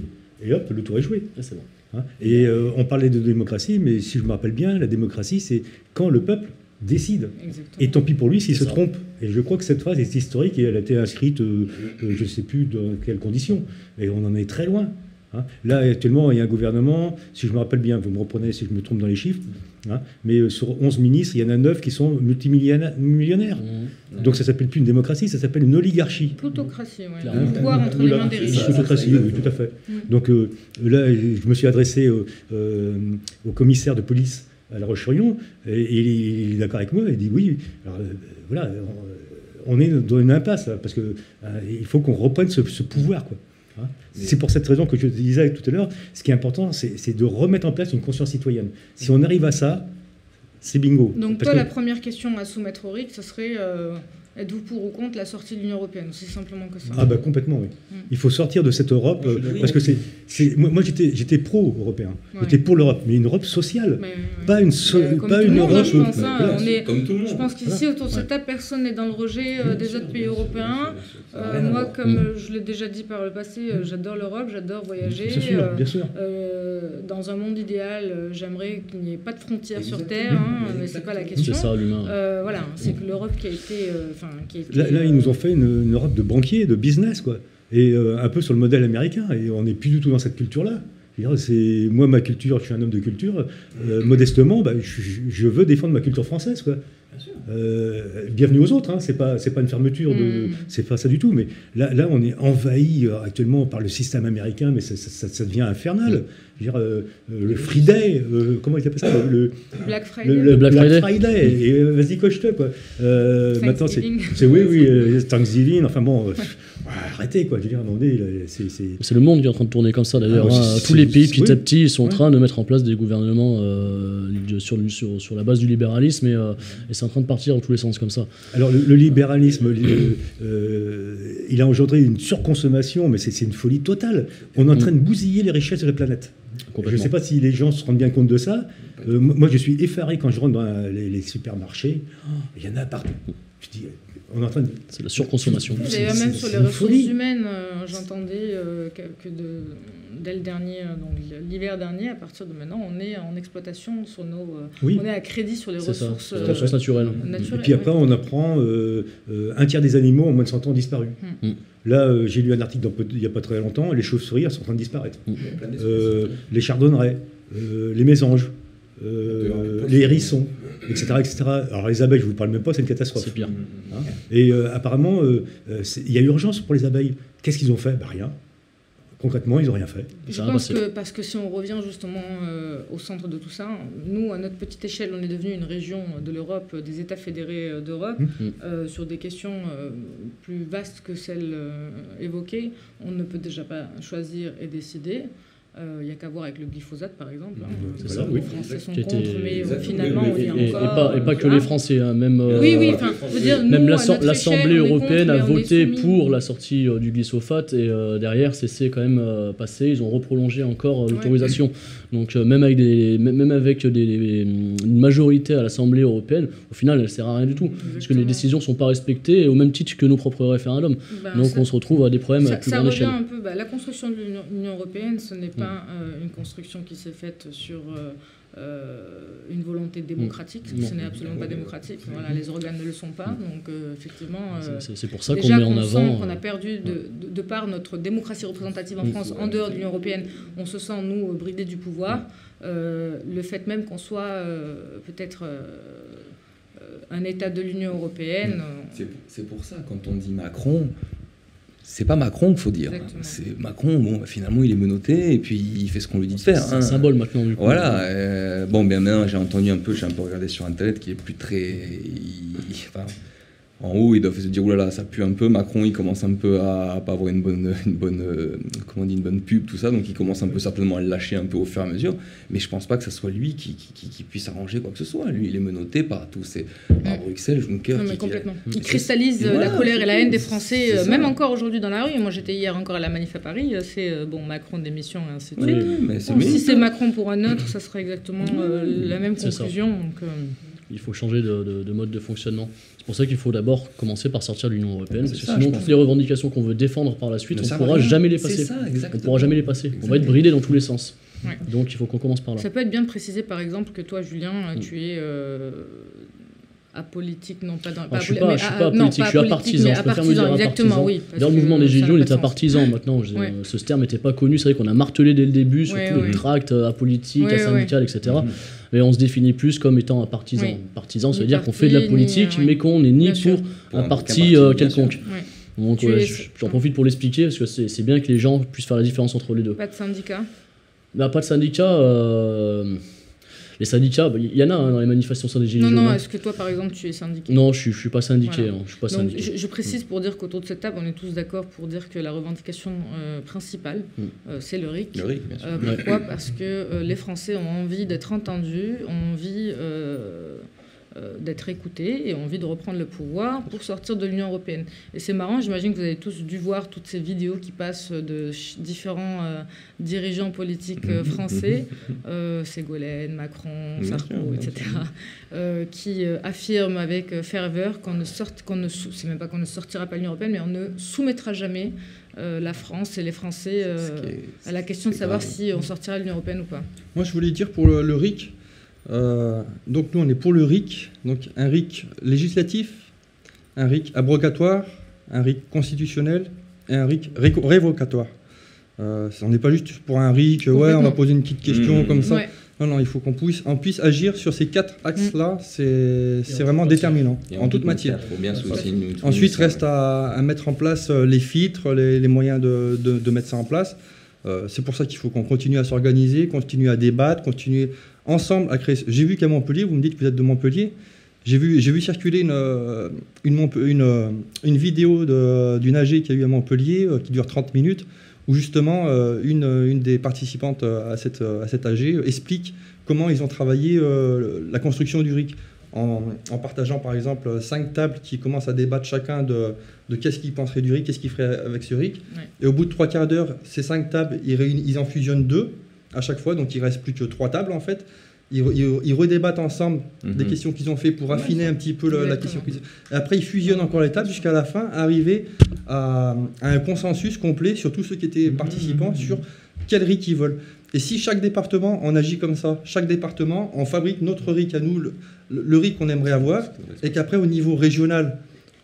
Speaker 6: et hop, le tour est joué.
Speaker 3: Ah, c'est bon.
Speaker 6: hein. Et euh, on parlait de démocratie, mais si je me rappelle bien, la démocratie, c'est quand le peuple décide.
Speaker 2: Exactement.
Speaker 6: Et tant pis pour lui s'il se
Speaker 3: ça.
Speaker 6: trompe. Et je crois que cette phrase est historique et elle a été inscrite, euh, euh, je ne sais plus dans quelles conditions. Et on en est très loin. hein. Là, actuellement, il y a un gouvernement, si je me rappelle bien, vous me reprenez si je me trompe dans les chiffres, hein, mais euh, sur 11 ministres, il y en a 9 qui sont multimillionnaires. millionnaires.
Speaker 3: Mmh.
Speaker 6: Donc ça s'appelle plus une démocratie, ça s'appelle une oligarchie.
Speaker 2: Plutocratie.
Speaker 3: Clairement.
Speaker 2: Le pouvoir entre les mains des riches.
Speaker 6: plutocratie, oui, tout à fait. Donc euh, là, je me suis adressé euh, euh, au commissaire de police à La Roche-sur-Yon, et, et il est- d'accord avec moi, il dit oui, alors, euh, voilà, on, on est dans une impasse, là, parce que euh, il faut qu'on reprenne ce, ce pouvoir, quoi. Hein. C'est pour cette raison que je disais tout à l'heure, ce qui est important, c'est c'est de remettre en place une conscience citoyenne. Si on arrive à ça, c'est bingo.
Speaker 2: Donc
Speaker 6: Parce
Speaker 2: toi,
Speaker 6: que-
Speaker 2: la première question à soumettre au RIC, ce serait euh, êtes-vous pour ou contre la sortie de l'Union Européenne C'est simplement que ça.
Speaker 6: Ah bah complètement, oui.
Speaker 2: Mm.
Speaker 6: Il faut sortir de cette Europe, euh, parce que c'est... c'est- Moi, moi, j'étais j'étais pro-européen.
Speaker 2: Ouais.
Speaker 6: J'étais pour l'Europe, mais une Europe sociale.
Speaker 2: Mais, ouais.
Speaker 6: Pas une, so-
Speaker 2: Euh, comme
Speaker 6: pas
Speaker 2: tout
Speaker 6: une
Speaker 2: le monde, hein,
Speaker 6: Europe...
Speaker 2: je pense, hein,
Speaker 6: voilà.
Speaker 2: on est-
Speaker 5: Comme tout le monde.
Speaker 2: Je pense qu'ici, autour de cette table, personne n'est dans le rejet euh, des autres pays européens. Euh, moi, comme euh, je l'ai déjà dit par le passé, euh, j'adore l'Europe, j'adore voyager.
Speaker 6: Bien sûr, bien sûr.
Speaker 2: euh, dans un monde idéal, euh, j'aimerais qu'il n'y ait pas de frontières sur
Speaker 5: Exactement.
Speaker 2: Terre, hein, mais c'est pas la
Speaker 3: C'est
Speaker 2: question.
Speaker 3: ça, l'humain.
Speaker 2: Euh, voilà, c'est que l'Europe qui a été, euh, enfin, qui a été,
Speaker 6: Là, là, ils nous ont fait une, une Europe de banquiers, de business, quoi. Et euh, un peu sur le modèle américain. Et on n'est plus du tout dans cette culture-là. C'est- Moi, ma culture, je suis un homme de culture. euh, modestement, bah, je, je veux défendre ma culture française, quoi. Euh, bienvenue aux autres, hein. c'est pas c'est pas une fermeture de
Speaker 2: Mm.
Speaker 6: c'est pas ça du tout mais là là on est envahi euh, actuellement par le système américain mais ça, ça- ça- ça devient infernal Je veux dire euh, le Free Day euh, comment ils appellent ça le,
Speaker 2: Black Friday.
Speaker 6: le, le
Speaker 3: Black
Speaker 6: Black,
Speaker 3: Friday.
Speaker 6: Friday, et euh, vas-y coche-le quoi Euh, maintenant c'est c'est oui oui euh, Thanksgiving enfin bon euh, arrêtez quoi je veux dire là, c'est
Speaker 3: le monde qui est en train de tourner comme ça d'ailleurs.
Speaker 6: Ah, bah,
Speaker 3: hein. Tous les pays, petit
Speaker 6: oui.
Speaker 3: à petit, ils sont en
Speaker 6: Ouais.
Speaker 3: train de mettre en place des gouvernements euh, sur, sur, sur la base du libéralisme et, euh, et c'est en train de partir dans tous les sens comme ça.
Speaker 6: Alors le, le libéralisme, le- euh, il a engendré une surconsommation, mais c'est une folie totale. On est en train de bousiller les richesses de la planète. Je ne sais pas si les gens se rendent bien compte de ça. Moi, je suis effaré quand je rentre dans les, les supermarchés. Oh, Il y en a partout. Je dis, on est en train de...
Speaker 3: C'est la surconsommation.
Speaker 2: D'ailleurs, même sur les ressources
Speaker 6: folie.
Speaker 2: humaines, euh, j'entendais euh, que, de, dès le dernier, euh, donc l'hiver dernier, à partir de maintenant, on est en exploitation sur nos, euh,
Speaker 6: Oui.
Speaker 2: on est à crédit sur les
Speaker 3: C'est ça,
Speaker 2: ressources
Speaker 3: c'est
Speaker 2: euh,
Speaker 3: la ressource naturelle.
Speaker 6: Et
Speaker 2: naturelles.
Speaker 6: puis après,
Speaker 2: ouais.
Speaker 6: on apprend euh, euh, un tiers des animaux en moins de 100 ans ont disparu.
Speaker 3: Mm.
Speaker 6: Là, euh, j'ai lu un article dans il n'y a pas très longtemps, les chauves-souris elles sont en train de disparaître. Euh, les chardonnerets, euh, les mésanges, euh, les hérissons, etc., etc. Alors les abeilles, je ne vous parle même pas, c'est une catastrophe.
Speaker 3: C'est pire.
Speaker 6: Hein. Et euh, apparemment, euh, euh, il y a urgence pour les abeilles. Qu'est-ce qu'ils ont fait? Bah, Rien. Concrètement, ils n'ont rien fait.
Speaker 2: Je pense que parce que si on revient justement euh, au centre de tout ça, nous, à notre petite échelle, on est devenu une région de l'Europe, des États fédérés d'Europe,
Speaker 6: Mhm.
Speaker 2: euh, sur des questions euh, plus vastes que celles euh, évoquées. On ne peut déjà pas choisir et décider. Euh, Il n'y a qu'à voir avec le glyphosate, par exemple. hein.
Speaker 3: C'est
Speaker 2: Euh,
Speaker 3: ça,
Speaker 2: les
Speaker 3: oui.
Speaker 2: Français sont contre,
Speaker 3: était-
Speaker 2: mais euh,
Speaker 5: Exactement.
Speaker 2: finalement,
Speaker 5: Oui,
Speaker 2: on y
Speaker 3: Et,
Speaker 2: encore.
Speaker 3: pas, et pas que
Speaker 2: voilà.
Speaker 3: les Français, hein, même euh,
Speaker 2: Oui, dire, nous,
Speaker 3: Même l'Assemblée européenne
Speaker 2: contre,
Speaker 3: a voté pour la sortie euh, du glyphosate et euh, derrière c'est c'est quand même euh, passé, ils ont reprolongé encore euh,
Speaker 2: Ouais.
Speaker 3: l'autorisation. Donc euh, même avec, des, même avec des, des- une majorité à l'Assemblée européenne, au final elle sert à rien du tout. Parce que les décisions sont pas respectées au même titre que nos propres référendums.
Speaker 2: Ben,
Speaker 3: Donc
Speaker 2: ça-
Speaker 3: on se retrouve à des problèmes à
Speaker 2: Ça,
Speaker 3: plus
Speaker 2: ça
Speaker 3: grande
Speaker 2: revient
Speaker 3: échelle.
Speaker 2: un peu. bah, la construction de l'Union- européenne, ce n'est
Speaker 3: Mm.
Speaker 2: pas euh, une construction qui s'est faite sur euh, une volonté démocratique.
Speaker 3: Non.
Speaker 2: Ce n'est absolument pas démocratique. Voilà, les organes ne le sont pas. Donc euh, effectivement, euh,
Speaker 3: C'est- pour ça qu'on
Speaker 2: déjà
Speaker 3: met en avant.
Speaker 2: qu'on a
Speaker 3: euh,
Speaker 2: perdu de, de, de par notre démocratie représentative en
Speaker 3: Mm.
Speaker 2: France, en dehors de l'Union européenne, on se sent nous bridés du pouvoir. Euh, le fait même qu'on soit euh, peut-être un État de l'Union européenne.
Speaker 5: C'est pour ça, quand on dit Macron, c'est pas Macron qu'il faut dire. C'est Macron, bon, bah, finalement, il est menotté et puis il fait ce qu'on lui dit de
Speaker 3: C'est
Speaker 5: faire.
Speaker 3: c'est un
Speaker 5: hein.
Speaker 3: symbole maintenant du coup.
Speaker 5: Voilà. euh, bon, bien maintenant, j'ai entendu un peu, j'ai un peu regardé sur Internet qui est plus très. il- enfin, en haut, ils doivent se dire, oulala, ça pue un peu. Macron, il commence un peu à, à pas avoir une bonne, une bonne, euh, comment on dit, une bonne pub, tout ça. Donc, il commence un peu certainement à le lâcher un peu au fur et à mesure. Mais je pense pas que ce soit lui qui, qui, qui- qui puisse arranger quoi que ce soit. Lui, il est menotté par tous ces, par Bruxelles, Juncker.
Speaker 2: Non, mais complètement.
Speaker 5: Et
Speaker 2: Il cristallise euh,
Speaker 5: voilà,
Speaker 2: la colère et la haine des Français, euh, même encore aujourd'hui dans la rue. Moi, j'étais hier encore à la manif à Paris. euh, C'est euh, bon Macron démission et ainsi de suite.
Speaker 5: oui, mais c'est
Speaker 2: Bon, si c'est Macron pour un autre, ça serait exactement euh, la même conclusion. Donc, euh,
Speaker 3: Il faut changer de, de- de mode de fonctionnement. C'est pour ça qu'il faut d'abord commencer par sortir de l'Union européenne, parce que
Speaker 5: ça,
Speaker 3: sinon toutes les revendications qu'on veut défendre par la suite,
Speaker 5: Ne
Speaker 3: on ne pourra jamais les passer.
Speaker 5: ça,
Speaker 3: On pourra jamais les passer. On va être bridé dans tous les sens.
Speaker 2: Ouais.
Speaker 3: Donc il faut qu'on commence par là.
Speaker 2: ça peut être bien de préciser, par exemple, que toi, Julien, euh,
Speaker 3: Mm.
Speaker 2: tu es euh, apolitique, non pas dans.
Speaker 3: Alors, je suis
Speaker 2: apoli-
Speaker 3: pas, je suis
Speaker 2: à-
Speaker 3: pas
Speaker 2: non,
Speaker 3: politique, je suis
Speaker 2: apolitique,
Speaker 3: apartisan. Je préfère me dire
Speaker 2: exactement,
Speaker 3: apartisan.
Speaker 2: oui.
Speaker 3: D'ailleurs, le mouvement des Gilets jaunes
Speaker 2: de sens.
Speaker 3: apartisan maintenant. Je-
Speaker 2: Ouais.
Speaker 3: Ce terme n'était pas connu. C'est vrai qu'on a martelé dès le début, surtout
Speaker 2: Ouais,
Speaker 3: les
Speaker 2: ouais.
Speaker 3: tracts euh, apolitiques,
Speaker 2: Ouais,
Speaker 3: asyndicales, etc. Mais on se définit plus comme étant un partisan.
Speaker 2: Oui.
Speaker 3: Partisan, ça
Speaker 2: Ni
Speaker 3: veut dire qu'on fait de la
Speaker 2: ni,
Speaker 3: politique,
Speaker 2: euh,
Speaker 3: mais qu'on n'est ni pour
Speaker 5: Pour
Speaker 3: un
Speaker 5: un-
Speaker 3: parti euh, quelconque. Donc ouais, j'en profite pour l'expliquer parce que c'est c'est bien que les gens puissent faire la différence entre les deux.
Speaker 2: Pas de syndicat.
Speaker 3: Bah, pas de syndicat. euh, Les syndicats, bah, il y en a hein, dans les manifestations des Gilets
Speaker 2: Non,
Speaker 3: jaunes.
Speaker 2: non, est-ce que toi, par exemple, tu es syndiqué
Speaker 3: Non, je suis, je suis pas syndiqué.
Speaker 2: Voilà.
Speaker 3: hein, je suis pas
Speaker 2: Donc,
Speaker 3: syndiqué.
Speaker 2: je, je précise pour dire qu'autour de cette table, on est tous d'accord pour dire que la revendication euh, principale,
Speaker 3: Mm.
Speaker 2: euh, c'est le RIC.
Speaker 5: Le RIC, bien sûr.
Speaker 2: Euh, pourquoi Parce que euh, les Français ont envie d'être entendus, ont envie d'être écoutés et ont envie de reprendre le pouvoir pour sortir de l'Union européenne. Et c'est marrant, j'imagine que vous avez tous dû voir toutes ces vidéos qui passent de différents euh, dirigeants politiques euh, français, euh, Ségolène, Macron, Sarko, etc., euh, qui euh, affirment avec euh, ferveur qu'on ne sorte, qu'on ne, c'est même pas qu'on ne sortira pas de l'Union européenne, mais on ne soumettra jamais euh, la France et les Français euh,
Speaker 5: est-
Speaker 2: à la question de savoir
Speaker 5: grave.
Speaker 2: si on sortira de l'Union européenne ou pas.
Speaker 4: Moi, je voulais dire pour le, le RIC. Euh, donc, nous, on est pour le RIC. Donc, un RIC législatif, un RIC abrogatoire, un RIC constitutionnel et un RIC révocatoire. Euh, on n'est pas juste pour un RIC, ouais, on va poser une petite question
Speaker 5: Mmh.
Speaker 4: comme ça.
Speaker 2: Ouais.
Speaker 4: Non, non, il faut qu'on puisse, on puisse agir sur ces quatre axes-là. C'est
Speaker 3: Et
Speaker 4: c'est
Speaker 3: en
Speaker 4: vraiment déterminant,
Speaker 5: Et
Speaker 4: en toute matière.
Speaker 5: Faut bien
Speaker 4: Ensuite,
Speaker 5: ça,
Speaker 4: reste
Speaker 5: ouais.
Speaker 4: à, à mettre en place euh, les filtres, les, les moyens de, de- de mettre ça en place. Euh, c'est pour ça qu'il faut qu'on continue à s'organiser, continue à débattre, continuer ensemble à créer. J'ai vu qu'à Montpellier, vous me dites que vous êtes de Montpellier, j'ai vu, j'ai vu circuler une, euh, une, euh, une vidéo d'une AG qui a eu à Montpellier, euh, qui dure 30 minutes, où justement une, une des participantes à cette, à cette AG explique comment ils ont travaillé la construction du RIC. En, en partageant par exemple cinq tables qui commencent à débattre chacun de, de qu'est-ce qu'ils penseraient du RIC, qu'est-ce qu'ils feraient avec ce RIC.
Speaker 2: Ouais.
Speaker 4: Et au bout de trois quarts d'heure, ces cinq tables, ils, ils en fusionnent deux à chaque fois, donc il reste plus que trois tables en fait. Ils, re- ils- ils redébattent ensemble des
Speaker 5: Mhm.
Speaker 4: questions qu'ils ont fait pour affiner un petit peu le- la question. Et après, ils fusionnent encore les tables jusqu'à la fin, arriver à, à un consensus complet sur tous ceux qui étaient participants sur quel RIC ils veulent. Et si chaque département, on agit comme ça, chaque département, on fabrique notre RIC à nous, le, le- le RIC qu'on aimerait avoir, et qu'après, au niveau régional,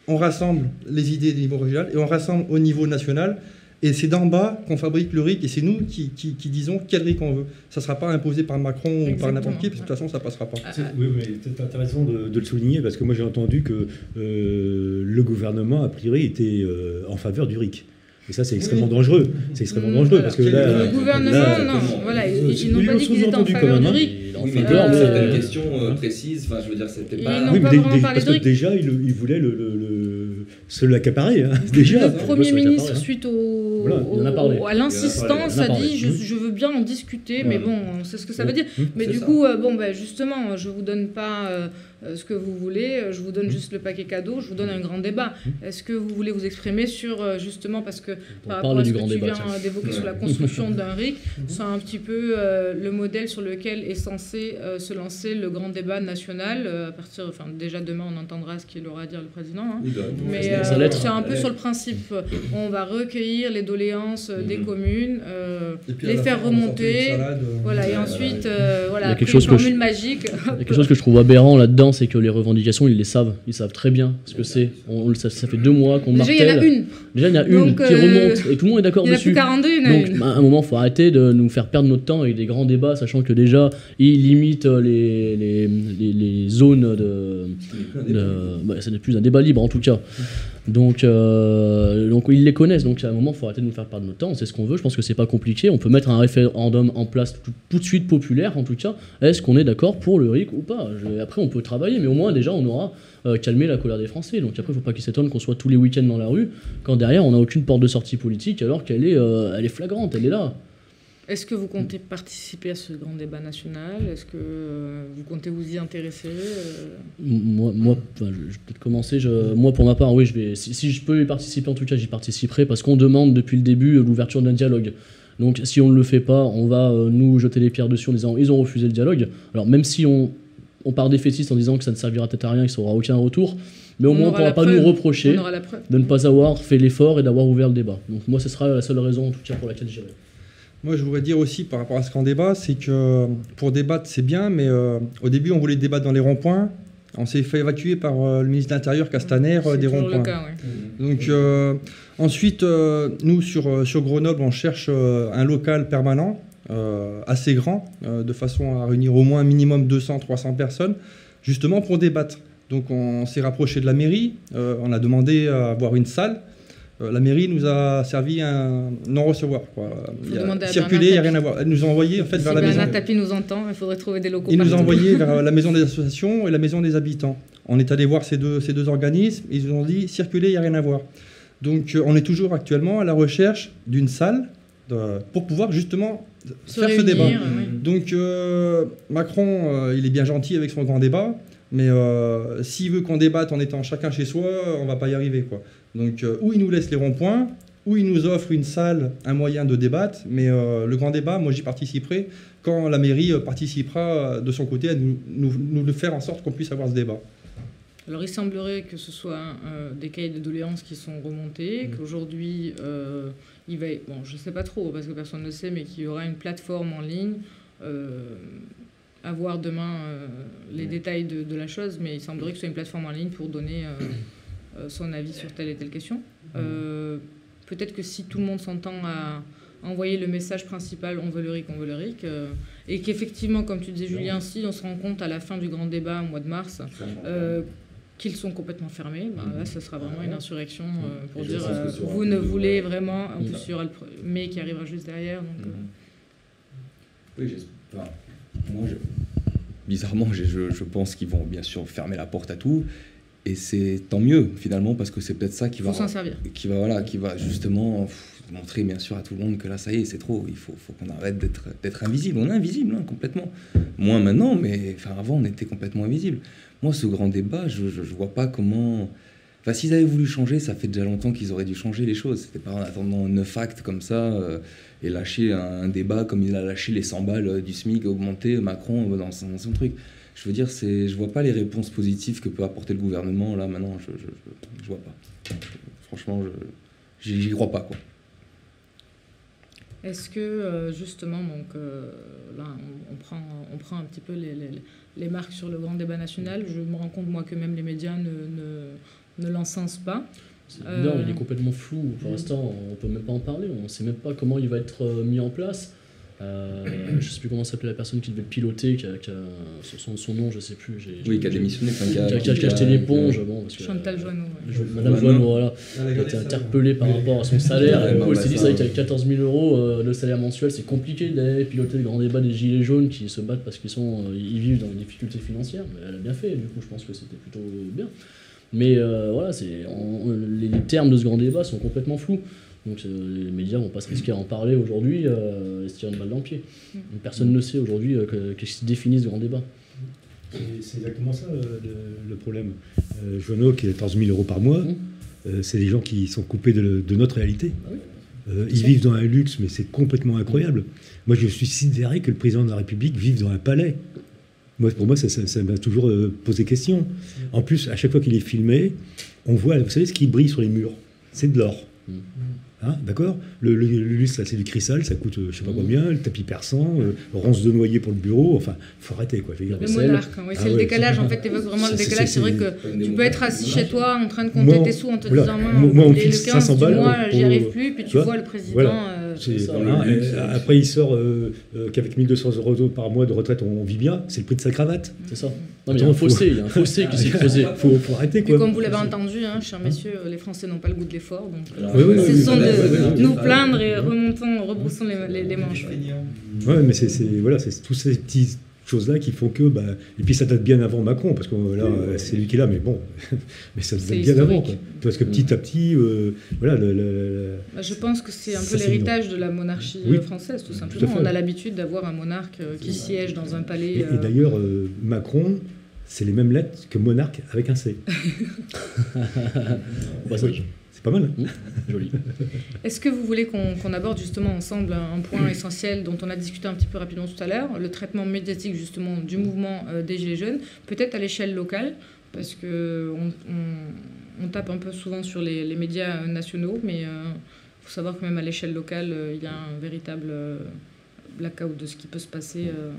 Speaker 4: on rassemble les idées du niveau régional et on rassemble au niveau national. Et c'est d'en bas qu'on fabrique le RIC et c'est nous qui, qui- qui disons quel RIC on veut. Ça ne sera pas imposé par Macron ou par n'importe qui, parce que de toute façon, ça passera pas.
Speaker 6: Oui, mais c'est intéressant de, de le souligner parce que moi j'ai entendu que euh, le gouvernement, a priori, était euh, en faveur du RIC. Et ça, c'est extrêmement
Speaker 4: Oui.
Speaker 6: dangereux. C'est extrêmement
Speaker 2: Mm,
Speaker 6: dangereux
Speaker 2: voilà.
Speaker 6: parce que là.
Speaker 2: le gouvernement,
Speaker 6: là-
Speaker 2: non, voilà, ils,
Speaker 6: Euh,
Speaker 2: ils n'ont pas dit qu'ils étaient en faveur du
Speaker 6: hein.
Speaker 2: RIC.
Speaker 5: Oui, mais
Speaker 3: faveur,
Speaker 2: Euh,
Speaker 5: dans
Speaker 3: mais-
Speaker 5: certaines
Speaker 2: euh,
Speaker 5: questions euh, précises, enfin, je veux dire, c'était
Speaker 2: Ils
Speaker 5: pas.
Speaker 2: n'ont
Speaker 6: Oui,
Speaker 2: pas
Speaker 6: mais dé-
Speaker 2: vraiment
Speaker 6: dé-
Speaker 2: parlé
Speaker 6: parce
Speaker 2: de
Speaker 6: que
Speaker 2: RIC.
Speaker 6: déjà, il, il voulait le, le- le- se l'accaparer, hein, déjà.
Speaker 2: Le Premier ministre,
Speaker 3: hein.
Speaker 2: suite au,
Speaker 6: Voilà,
Speaker 3: parlé.
Speaker 2: à l'insistance,
Speaker 3: a
Speaker 2: dit je, je veux bien en discuter, mais bon, on sait ce que ça veut dire.
Speaker 6: Mmh.
Speaker 2: Mais du
Speaker 5: ça.
Speaker 2: coup, euh, bon, ben, justement, je vous donne pas euh, ce que vous voulez, euh, je vous
Speaker 3: Mmh.
Speaker 2: donne juste le paquet cadeau, je vous donne un grand débat. Est-ce que vous voulez vous exprimer sur, euh, justement, parce que
Speaker 3: On
Speaker 2: par rapport à ce que tu
Speaker 3: débat.
Speaker 2: viens euh, d'évoquer sur la construction d'un RIC, c'est un petit peu euh, le modèle sur lequel est censé euh, se lancer le grand débat national. euh, à partir, enfin, déjà demain, on entendra ce qu'il aura à dire le président. hein.
Speaker 5: Oui, bah,
Speaker 2: Mais euh, c'est un peu sur le principe, euh, on va recueillir les doléances euh, des communes, euh, les faire
Speaker 4: fin,
Speaker 2: remonter,
Speaker 4: euh,
Speaker 2: voilà, et ensuite, euh, voilà, après
Speaker 3: chose je-
Speaker 2: formule magique.
Speaker 3: Il y a quelque chose que je trouve aberrant là-dedans, c'est que les revendications, ils les savent. Ils savent très bien ce que c'est. On, ça, ça fait deux mois qu'on
Speaker 2: Déjà, il y en a
Speaker 3: martèle.
Speaker 2: une,
Speaker 3: Déjà, il y en a une
Speaker 2: Donc,
Speaker 3: qui
Speaker 2: euh,
Speaker 3: remonte et tout le monde est d'accord
Speaker 2: il n'y en a plus
Speaker 3: dessus.
Speaker 2: 42, il y en a
Speaker 3: Donc,
Speaker 2: une.
Speaker 3: bah, à un moment, il faut arrêter de nous faire perdre notre temps avec des grands débats, sachant que déjà, ils limitent les, les, les- les zones de. de- bah, ce n'est plus un débat libre en tout cas. Donc, euh, donc ils les connaissent. Donc à un moment, il faut arrêter de nous faire perdre notre temps. On sait ce qu'on veut. Je pense que c'est pas compliqué. On peut mettre un référendum en place tout, de suite populaire, en tout cas. Est-ce qu'on est d'accord pour le RIC ou pas? Après, on peut travailler, mais au moins déjà, on aura euh, calmé la colère des Français. Donc après, il faut pas qu'ils s'étonnent qu'on soit tous les week-ends dans la rue, quand derrière, on n'a aucune porte de sortie politique, alors qu'elle est, euh, elle est flagrante, elle est là.
Speaker 2: Est-ce que vous comptez participer à ce grand débat national? Est-ce que euh, vous comptez vous y intéresser euh?
Speaker 3: Moi, moi je, vais peut-être commencer. Je, moi, pour ma part, oui, je vais. Si, si je peux y participer, en tout cas, j'y participerai parce qu'on demande depuis le début euh, l'ouverture d'un dialogue. Donc, si on ne le fait pas, on va euh, nous jeter les pierres dessus en disant ils ont refusé le dialogue. Alors, même si on, on part défaitiste en disant que ça ne servira peut-être à rien, que ça aura aucun retour, mais au
Speaker 2: On
Speaker 3: moins on ne pourra pas
Speaker 2: preuve.
Speaker 3: nous reprocher de ne pas avoir fait l'effort et d'avoir ouvert le débat. Donc, moi, ce sera la seule raison, en tout cas, pour laquelle j'irai.
Speaker 4: Moi, je voudrais dire aussi par rapport à ce grand débat, c'est que pour débattre, c'est bien, mais euh, au début, on voulait débattre dans les ronds-points. On s'est fait évacuer par euh, le ministre de l'Intérieur, Castaner, euh, des ronds-points.
Speaker 2: ouais.
Speaker 4: Donc, euh, ensuite, euh, nous, sur, euh, sur Grenoble, on cherche euh, un local permanent, euh, assez grand, euh, de façon à réunir au moins un minimum 200-300 personnes, justement pour débattre. Donc, on s'est rapproché de la mairie, euh, on a demandé à avoir une salle. Euh, la mairie nous a servi un non-recevoir. Il y a- il n'y a
Speaker 2: Bernard
Speaker 4: rien à voir. Elle nous a envoyé en fait,
Speaker 2: Si
Speaker 4: vers la maison.
Speaker 2: Bernard Tapie nous entend, il faudrait trouver des locaux
Speaker 4: Il nous a
Speaker 2: partout.
Speaker 4: envoyé vers la maison des associations et la maison des habitants. On est allé voir ces deux, ces deux organismes, ils nous ont dit circuler, il n'y a rien à voir. Donc euh, on est toujours actuellement à la recherche d'une salle de- pour pouvoir justement
Speaker 2: Se
Speaker 4: faire ce débat. Donc euh, Macron, euh, il est bien gentil avec son grand débat, mais euh, s'il veut qu'on débatte en étant chacun chez soi, on va pas y arriver. Quoi. Donc euh, ou il nous laisse les ronds-points, ou il nous offre une salle, un moyen de débattre, mais euh, le grand débat, moi j'y participerai quand la mairie euh, participera euh, de son côté à nous, nous, nous le faire en sorte qu'on puisse avoir ce débat.
Speaker 2: Alors il semblerait que ce soit euh, des cahiers de doléances qui sont remontés,
Speaker 4: Mm.
Speaker 2: qu'aujourd'hui il va, bon je sais pas trop parce que personne ne sait, mais qu'il y aura une plateforme en ligne. À voir demain euh, les détails de, de la chose, mais il semblerait que ce soit une plateforme en ligne pour donner euh, son avis sur telle et telle question. Euh, Peut-être que si tout le monde s'entend à envoyer le message principal on veut le RIC, on veut le RIC, euh, et qu'effectivement, comme tu disais Julien, si on se rend compte à la fin du grand débat au mois de mars, euh, qu'ils sont complètement fermés, ben là, ce sera vraiment une insurrection euh, pour
Speaker 5: Et
Speaker 2: dire euh, vous ne voulez vraiment. En plus, il y aura le mai qui arrivera juste derrière. Donc, euh,
Speaker 5: Oui, j'espère. enfin, moi, je- bizarrement, je pense qu'ils vont bien sûr fermer la porte à tout. Et c'est tant mieux, finalement, parce que c'est peut-être ça qui va, qui, va, voilà, qui va justement pff, montrer, bien sûr, à tout le monde que là, ça y est, c'est trop. Il faut, faut qu'on arrête d'être d'être invisible. On est invisible, hein, complètement. Moins maintenant, mais enfin, avant, on était complètement invisible. Moi, ce grand débat, je ne vois pas comment. Enfin, s'ils avaient voulu changer, ça fait déjà longtemps qu'ils auraient dû changer les choses. C'était pas en attendant neuf actes comme ça euh, et lâcher un, un débat comme il a lâché les 100 balles euh, du SMIC augmenté, Macron euh, dans son, dans son truc. Je veux dire, c'est, je vois pas les réponses positives que peut apporter le gouvernement là maintenant. Je, je, je, je vois pas. Franchement, je, j'y, crois pas quoi.
Speaker 2: Est-ce que euh, justement, donc euh, là, on, on prend, on prend un petit peu les, les- les marques sur le grand débat national. Je me rends compte moi que même les médias ne, ne, ne l'encensent pas. Euh,
Speaker 3: énorme, il est complètement flou. Pour l'instant, on peut même pas en parler. On sait même pas comment il va être euh, mis en place. Euh, je sais plus comment s'appelait la personne qui devait le piloter, qui a, qui a- son, son nom, je sais plus. j'ai-
Speaker 5: Oui, qui a démissionné,
Speaker 3: Qui a, qui a- qui a acheté l'éponge. Bon, parce que,
Speaker 2: Chantal
Speaker 3: euh,
Speaker 2: Joanneau. ouais.
Speaker 3: Jo- Madame
Speaker 5: Joanneau.
Speaker 3: Voilà, qui a été interpellée par rapport à son salaire. Et du coup, elle
Speaker 5: bah,
Speaker 3: s'est dit,
Speaker 5: ça,
Speaker 3: avec
Speaker 5: euh,
Speaker 3: 14 000 euros euh, de salaire mensuel, c'est compliqué d'aller piloter le grand débat des Gilets jaunes qui se battent parce qu'ils sont, euh, ils vivent dans des difficultés financières. Mais elle a bien fait, du coup, je pense que c'était plutôt bien. Mais euh, voilà, c'est, on- les, les termes de ce grand débat sont complètement flous. Donc euh, les médias vont pas se risquer à en parler aujourd'hui euh, et se tirer une balle dans le pied.
Speaker 2: Mm.
Speaker 3: Personne ne sait aujourd'hui euh, que- qu'est-ce qui définit ce grand débat.
Speaker 6: C'est exactement ça le, le problème. Euh, Joanneau, qui a 14 000 euros par mois,
Speaker 3: Mmh.
Speaker 6: euh, c'est des gens qui sont coupés de, de notre réalité.
Speaker 3: Ah oui.
Speaker 6: Euh, ils vivent dans un luxe, mais c'est complètement incroyable. Moi, je suis sidéré que le président de la République vive dans un palais. Moi, pour moi, ça ça- ça m'a toujours euh, posé question. En plus, à chaque fois qu'il est filmé, on voit, vous savez, ce qui brille sur les murs, c'est de l'or. Hein, D'accord? Le, le, le lustre, là, c'est du cristal, ça coûte euh, je sais pas combien, le tapis persan, euh, ronce de noyer pour le bureau, enfin, faut arrêter quoi. Je veux dire,
Speaker 2: Le monarque, oui, c'est
Speaker 6: Ah
Speaker 2: le
Speaker 6: ouais,
Speaker 2: décalage.
Speaker 6: c'est-
Speaker 2: En fait, tu évoques vraiment le
Speaker 6: c'est- c'est-
Speaker 2: décalage. C'est vrai
Speaker 6: c'est-
Speaker 2: que tu peux être assis chez toi en train de compter
Speaker 6: Moi,
Speaker 2: tes sous en te
Speaker 6: voilà.
Speaker 2: disant
Speaker 6: Moi- moi, on me
Speaker 2: les-
Speaker 6: fixe
Speaker 2: le 15
Speaker 6: 500
Speaker 2: du
Speaker 6: balles
Speaker 2: j'y arrive plus. Puis tu
Speaker 6: tu vois,
Speaker 2: vois le président
Speaker 6: voilà. C'est-
Speaker 3: ça,
Speaker 6: voilà,
Speaker 3: oui,
Speaker 6: et
Speaker 3: c'est-
Speaker 6: après, il sort euh, euh, qu'avec 1200 euros par mois de retraite, on vit bien. C'est le prix de sa cravate.
Speaker 3: C'est ça. Non, mais il y a un fossé, il y a un fossé qui s'est creusé.
Speaker 6: Faut, faut arrêter, quoi.
Speaker 2: comme vous l'avez entendu, hein, chers messieurs, les Français n'ont pas le goût de l'effort, donc euh,
Speaker 3: Alors,
Speaker 6: Oui, oui, oui,
Speaker 2: cessons
Speaker 6: oui,
Speaker 2: de
Speaker 6: oui, oui, oui,
Speaker 2: nous
Speaker 6: oui.
Speaker 2: plaindre et remontons, rebroussons les, manches. ouais.
Speaker 6: Mais c'est c'est- voilà, c'est toutes ces petites choses-là qui font que. Bah, et puis ça date bien avant Macron, parce que là, c'est lui qui est là, mais bon, mais ça
Speaker 2: C'est
Speaker 6: date bien avant.
Speaker 2: historique.
Speaker 6: Quoi. Parce que petit à petit, euh, voilà, le- le- le-
Speaker 2: Bah, je pense que c'est un peu l'héritage de la monarchie
Speaker 6: Oui.
Speaker 2: euh, française, tout simplement. On a l'habitude d'avoir un monarque euh, qui siège dans un palais.
Speaker 6: Et, et d'ailleurs, euh, Macron, c'est les mêmes lettres que monarque avec un C. C'est pas mal.
Speaker 3: Joli.
Speaker 2: Est-ce que vous voulez qu'on aborde justement ensemble un point essentiel dont on a discuté un petit peu rapidement tout à l'heure, le traitement médiatique justement du mouvement euh, des Gilets jaunes, peut-être à l'échelle locale, parce que on, on- on tape un peu souvent sur les, les médias euh, nationaux, mais il faut savoir que même à l'échelle locale, euh, il y a un véritable euh, blackout de ce qui peut se passer. euh,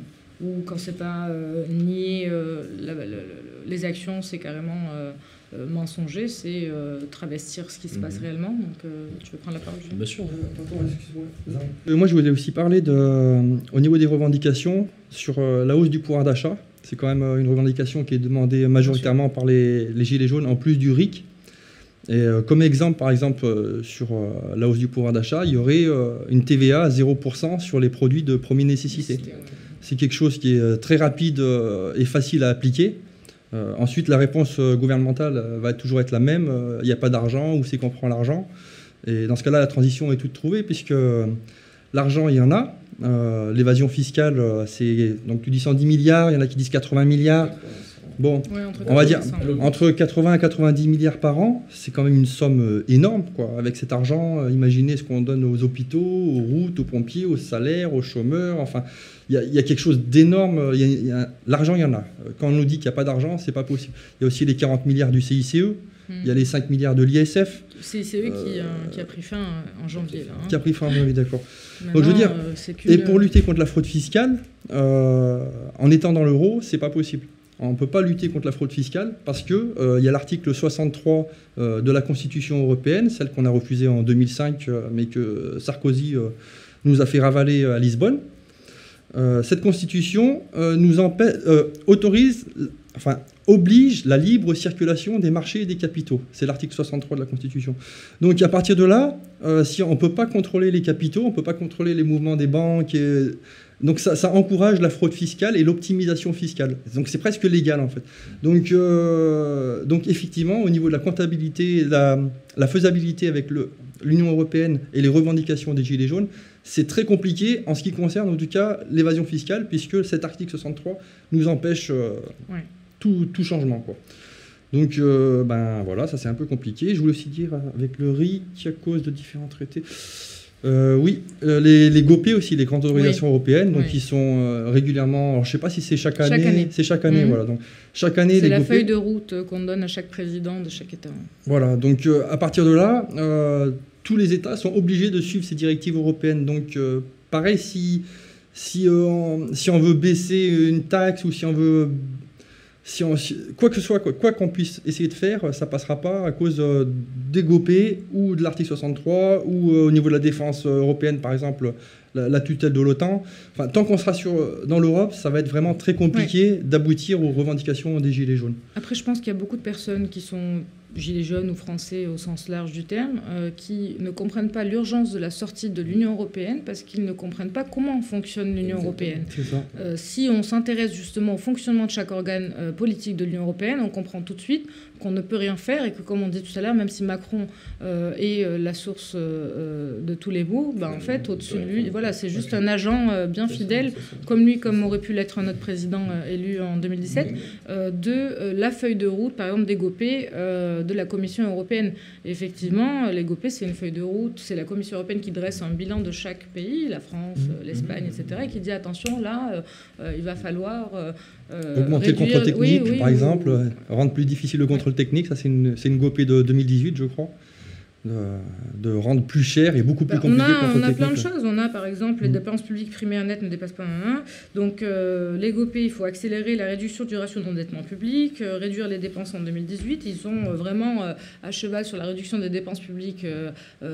Speaker 2: ou quand c'est pas euh, nier euh, la- la- la- les actions, c'est carrément euh, euh, mensonger, c'est euh, travestir ce qui se passe réellement. Donc, euh, tu veux prendre la parole, Julien
Speaker 3: Bien sûr.
Speaker 4: Euh, moi, je voulais aussi parler de, euh, au niveau des revendications sur euh, la hausse du pouvoir d'achat. C'est quand même euh, une revendication qui est demandée majoritairement par les, les Gilets jaunes, en plus du RIC. Et euh, comme exemple, par exemple, euh, sur euh, la hausse du pouvoir d'achat, il y aurait euh, une TVA à 0% sur les produits de première nécessité. C'est quelque chose qui est euh, très rapide euh, et facile à appliquer. Euh, ensuite, la réponse euh, gouvernementale euh, va toujours être la même. Il n'y a pas d'argent, où c'est qu'on prend l'argent Et dans ce cas-là, la transition est toute trouvée, puisque l'argent, il y en a. L'évasion fiscale, c'est. Donc tu dis 110 milliards, il y en a qui disent 80 milliards. Bon,
Speaker 2: Ouais,
Speaker 4: on va
Speaker 2: 80
Speaker 4: dire
Speaker 2: et 100.
Speaker 4: entre 80 et 90 milliards par an, c'est quand même une somme euh, énorme. Quoi. Avec cet argent, euh, imaginez ce qu'on donne aux hôpitaux, aux routes, aux pompiers, aux salaires, aux chômeurs. Enfin, il y, a- il y a quelque chose d'énorme. A- L'argent, il y en a. Euh, Quand on nous dit qu'il n'y a pas d'argent, c'est pas possible. Il y a aussi les 40 milliards du CICE, il y a les 5 milliards de l'ISF
Speaker 2: C'est eux qui, euh, qui a pris fin euh, en janvier. Là, hein.
Speaker 4: qui a pris fin en janvier, d'accord. Donc, je veux dire,
Speaker 2: euh,
Speaker 4: Et pour lutter contre la fraude fiscale, euh, en étant dans l'euro, c'est pas possible. On ne peut pas lutter contre la fraude fiscale parce que euh, y a l'article 63 euh, de la Constitution européenne, celle qu'on a refusée en 2005, euh, mais que Sarkozy euh, nous a fait ravaler à Lisbonne. Cette Constitution nous autorise, enfin oblige la libre circulation des marchés et des capitaux. C'est l'article 63 de la Constitution. Donc à partir de là, euh, si on ne peut pas contrôler les capitaux, on ne peut pas contrôler les mouvements des banques. donc ça, encourage la fraude fiscale et l'optimisation fiscale. Donc c'est presque légal en fait. Donc, euh, effectivement, au niveau de la comptabilité, la, faisabilité avec l'Union européenne et les revendications des Gilets jaunes, c'est très compliqué en ce qui concerne en tout cas l'évasion fiscale, puisque cet article 63 nous empêche euh. Tout, tout changement. Quoi. Donc euh, ben voilà, ça c'est un peu compliqué. Je voulais aussi dire euh, avec le RIC à cause de différents traités. Euh, oui, les, les GOP aussi, les grandes organisations européennes, donc
Speaker 2: Oui.
Speaker 4: qui sont euh, régulièrement, alors, je ne sais pas si c'est chaque
Speaker 2: Chaque
Speaker 4: année, c'est chaque année,
Speaker 2: Mhm.
Speaker 4: voilà. Donc chaque année,
Speaker 2: C'est la
Speaker 4: GOP,
Speaker 2: feuille de route qu'on donne à chaque président de chaque État.
Speaker 4: voilà, donc euh, à partir de là, tous les États sont obligés de suivre ces directives européennes. Donc pareil, si, si, on, si on veut baisser une taxe ou si on veut... Si on, si- quoi que ce soit, quoi qu'on puisse essayer de faire, ça passera pas à cause euh, des GOP ou de l'article 63 ou euh, au niveau de la défense euh, européenne, par exemple, la, la tutelle de l'OTAN. Enfin, tant qu'on sera sur, dans l'Europe, ça va être vraiment très compliqué d'aboutir aux revendications des Gilets jaunes.
Speaker 2: Après, je pense qu'il y a beaucoup de personnes qui sont gilets jaunes ou français au sens large du terme, euh, qui ne comprennent pas l'urgence de la sortie de l'Union européenne parce qu'ils ne comprennent pas comment fonctionne l'Union européenne. Euh, si on s'intéresse justement au fonctionnement de chaque organe euh, politique de l'Union européenne, on comprend tout de suite qu'on ne peut rien faire et que, comme on dit tout à l'heure, même si Macron euh, est euh, la source euh, de tous les maux, ben, en fait, au-dessus de lui, voilà, c'est juste un agent euh, bien fidèle, comme lui, comme aurait pu l'être un autre président élu en 2017, euh, de la feuille de route, par exemple, des GOP euh, de la Commission européenne. Et effectivement, les GOP, c'est une feuille de route, c'est la Commission européenne qui dresse un bilan de chaque pays, la France, euh, l'Espagne, etc., et qui dit attention, là, il va falloir. Euh,
Speaker 4: Augmenter le contrôle technique,
Speaker 2: oui, oui,
Speaker 4: par
Speaker 2: oui,
Speaker 4: exemple, rendre plus difficile le contrôle technique, ça c'est une, c'est une GOP de 2018, je crois. De, rendre plus cher et beaucoup plus
Speaker 2: bah,
Speaker 4: compliqué
Speaker 2: on a, on a plein de choses. On a par exemple les mm. dépenses publiques primaires nettes ne dépassent pas 1. Donc euh, l'EGOP, il faut accélérer la réduction du ratio d'endettement public, euh, réduire les dépenses en 2018. Ils sont euh, vraiment à cheval sur la réduction des dépenses publiques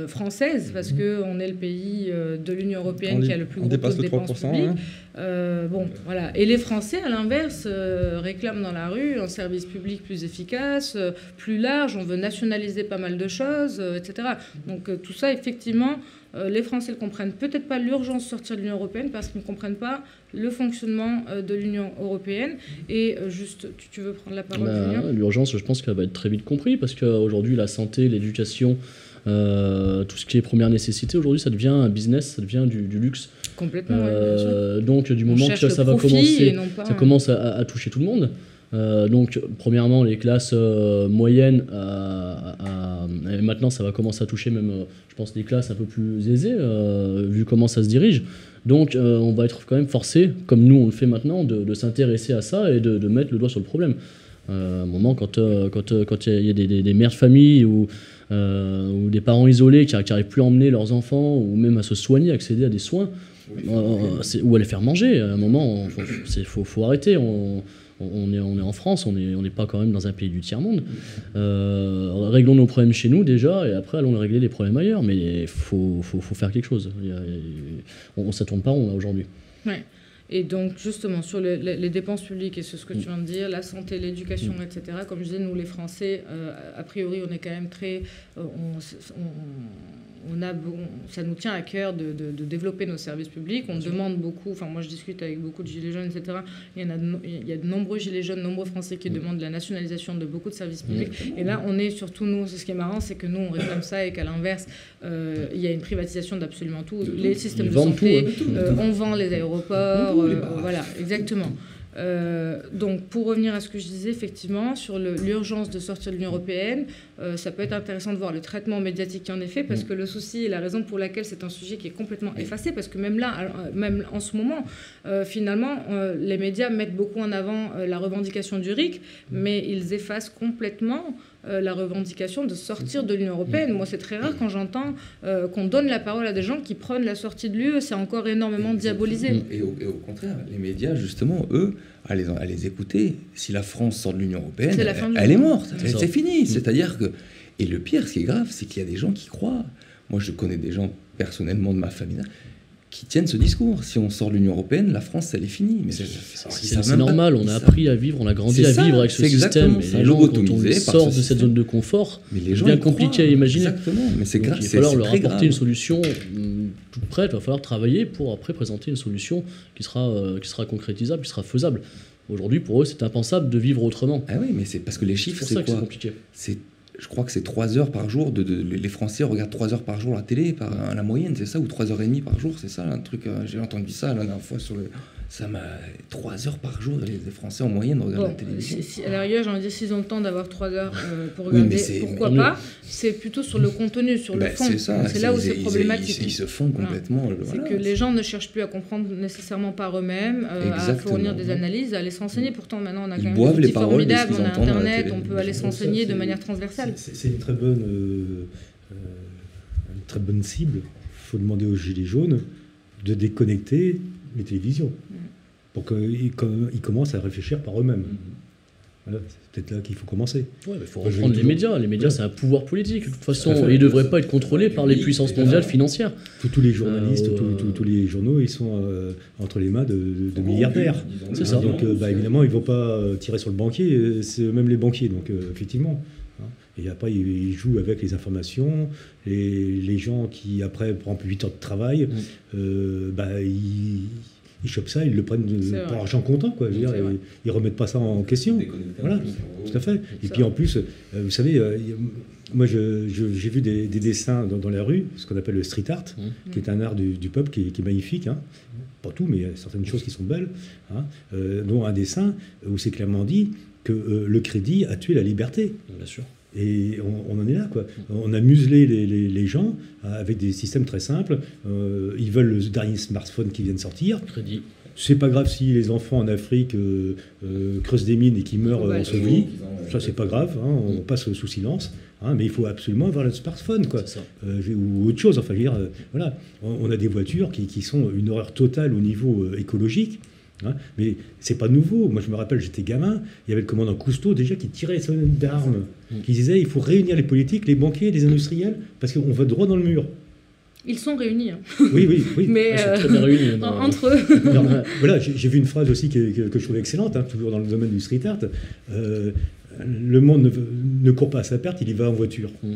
Speaker 2: françaises parce mm. qu'on est le pays de l'Union européenne qui a le plus gros taux de dépenses publiques. Hein. bon, voilà. Et les Français, à l'inverse, réclament dans la rue un service public plus efficace, plus large. On veut nationaliser pas mal de choses etc. Donc euh, tout ça, effectivement, euh, les Français ne comprennent peut-être pas l'urgence de sortir de l'Union européenne parce qu'ils ne comprennent pas le fonctionnement euh, de l'Union européenne. Et juste, tu, veux prendre la parole, bah,
Speaker 3: L'urgence, je pense qu'elle va être très vite comprise parce qu'aujourd'hui, la santé, l'éducation, tout ce qui est première nécessité, aujourd'hui, ça devient un business, ça devient du, luxe.
Speaker 2: Complètement.
Speaker 3: donc, du moment que ça va commencer, ça commence à, toucher tout le monde. Euh, donc, premièrement, les classes euh, moyennes, et maintenant ça va commencer à toucher même, euh, je pense, des classes un peu plus aisées, vu comment ça se dirige. Donc, on va être quand même forcé, comme nous on le fait maintenant, de, s'intéresser à ça et de, mettre le doigt sur le problème. à un moment, quand il quand, quand y a des, mères de famille ou, ou des parents isolés qui n'arrivent plus à emmener leurs enfants ou même à se soigner, accéder à des soins, ou à les faire manger, à un moment, il faut, faut, arrêter. On, on est, on est en France, on n'est on pas quand même dans un pays du tiers-monde. Euh, réglons nos problèmes chez nous déjà, et après allons régler les problèmes ailleurs. Mais il faut, faut, faut, faire quelque chose. on ne tourne pas là aujourd'hui.
Speaker 2: Ouais. Et donc, justement, sur les, dépenses publiques, et c'est ce que tu viens de dire, la santé, l'éducation, mm. etc., comme je disais, nous, les Français, euh, a priori, on est quand même très. Euh, on, on a, ça nous tient à cœur de, développer nos services publics. On demande beaucoup, enfin moi je discute avec beaucoup de gilets jaunes, etc. Il y, en a, de, il y a de nombreux gilets jaunes, nombreux Français qui demandent la nationalisation de beaucoup de services publics. Et là, on est surtout, nous, ce qui est marrant, c'est que nous, on réclame ça et qu'à l'inverse, euh, il y a une privatisation d'absolument tout. Les systèmes de santé, euh, on vend les aéroports, euh, voilà, exactement. Euh, donc, pour revenir à ce que je disais, effectivement, sur l'urgence de sortir de l'Union européenne, euh, ça peut être intéressant de voir le traitement médiatique qui en est fait, parce mm. que le souci et la raison pour laquelle c'est un sujet qui est complètement effacé, parce que même là, euh, même en ce moment, finalement, les médias mettent beaucoup en avant la revendication du RIC, mm. mais ils effacent complètement euh, la revendication de sortir de l'Union européenne. Moi, c'est très rare quand j'entends euh, qu'on donne la parole à des gens qui prennent la sortie de l'UE. C'est encore énormément diabolisé.
Speaker 5: Et au, contraire, les médias, justement, eux, à les, à les écouter, si la France sort de l'Union européenne, elle, est morte. C'est fini. Mm. C'est-à-dire que. Et le pire, ce qui est grave, c'est qu'il y a des gens qui croient. Moi, je connais des gens personnellement de ma famille qui tiennent ce discours. Si on sort de l'Union européenne, la France, elle est finie. Mais
Speaker 3: c'est normal, on a appris à vivre, on a grandi à vivre avec ce système. Et les gens, quand on sort de cette zone de confort, c'est bien compliqué à imaginer.
Speaker 5: Exactement, mais c'est grave.
Speaker 3: Il va falloir leur apporter une solution mm, toute prête, il va falloir travailler pour après présenter une solution qui sera, euh, qui sera concrétisable, qui sera faisable. Aujourd'hui, pour eux, c'est impensable de vivre autrement.
Speaker 5: Ah oui, mais c'est parce que les chiffres, c'est quoi? C'est je crois que c'est 3 heures par jour. De, les Français regardent 3 heures par jour la télé, par, la moyenne, c'est ça Ou 3 heures et demie par jour, c'est ça euh, J'ai entendu ça la dernière fois sur le, ça m'a trois heures par jour. Les Français en moyenne regardent la télévision.
Speaker 2: à l'arrière, j'ai envie de dire, s'ils ont le temps d'avoir trois heures euh, pour regarder, pourquoi pas C'est plutôt sur le contenu, sur le ben, fond. C'est là où c'est problématique.
Speaker 5: Ils, se font complètement.
Speaker 2: C'est que les gens ne cherchent plus à comprendre nécessairement par eux-mêmes, euh, à fournir des analyses, à aller s'enseigner. Pourtant, maintenant, on a quand même des outils formidables, on a Internet, on peut aller s'enseigner de manière transversale.
Speaker 6: C'est une très bonne, euh, une très bonne cible. Il faut demander aux gilets jaunes de déconnecter les télévisions pour qu'ils commencent à réfléchir par eux-mêmes. Voilà, c'est peut-être là qu'il faut commencer.
Speaker 3: il faut reprendre les médias. Les médias, c'est un pouvoir politique. De toute façon, ils ne devraient pas être contrôlés par les puissances mondiales financières.
Speaker 6: Tous, les journalistes, euh, tous, les journaux, ils sont euh, entre les mains de, milliardaires. C'est ça. Donc, euh, bah, évidemment, ils ne vont pas tirer sur le banquier. C'est eux-mêmes les banquiers. Donc, effectivement. Hein. Et après, ils jouent avec les informations. Et les gens qui, après, prennent 8 heures de travail, mm. bah, ils ils chopent ça, ils le prennent pour argent comptant, quoi. ils, ne remettent pas ça en question. Voilà, tout à fait. Et puis en plus, euh, vous savez, euh, moi j'ai vu des, dessins dans, la rue, ce qu'on appelle le street art, mmh. qui est un art du, peuple qui est, magnifique. Hein. Pas tout, mais il y a certaines choses qui sont belles. Hein. Euh, dont un dessin où c'est clairement dit que le crédit a tué la liberté.
Speaker 3: Bien sûr.
Speaker 6: Et on, en est là, quoi. On a muselé les, gens avec des systèmes très simples. Euh, ils veulent le dernier smartphone qui vient de sortir.
Speaker 3: Crédit.
Speaker 6: C'est pas grave si les enfants en Afrique euh, euh, creusent des mines et qui meurent en vie. Ça, c'est pas grave, hein, on passe sous silence. hein, mais il faut absolument avoir le smartphone, quoi. Euh, ou autre chose. Enfin, je veux dire, euh, voilà, on, on a des voitures qui, qui sont une horreur totale au niveau euh, écologique. Hein, mais c'est pas nouveau. Moi, je me rappelle, j'étais gamin, il y avait le commandant Cousteau déjà qui tirait les sonnettes d'armes,
Speaker 3: Mm.
Speaker 6: qui disait il faut réunir les politiques, les banquiers, les industriels, parce qu'on va droit dans le mur.
Speaker 2: Ils sont réunis, hein.
Speaker 6: Oui, oui, oui.
Speaker 2: mais euh,
Speaker 3: très bien
Speaker 2: entre eux.
Speaker 6: Voilà, j'ai vu une phrase aussi que, que- que je trouvais excellente, hein, toujours dans le domaine du street art. Euh, le monde ne, ne court pas à sa perte, il y va en voiture.
Speaker 3: Mm.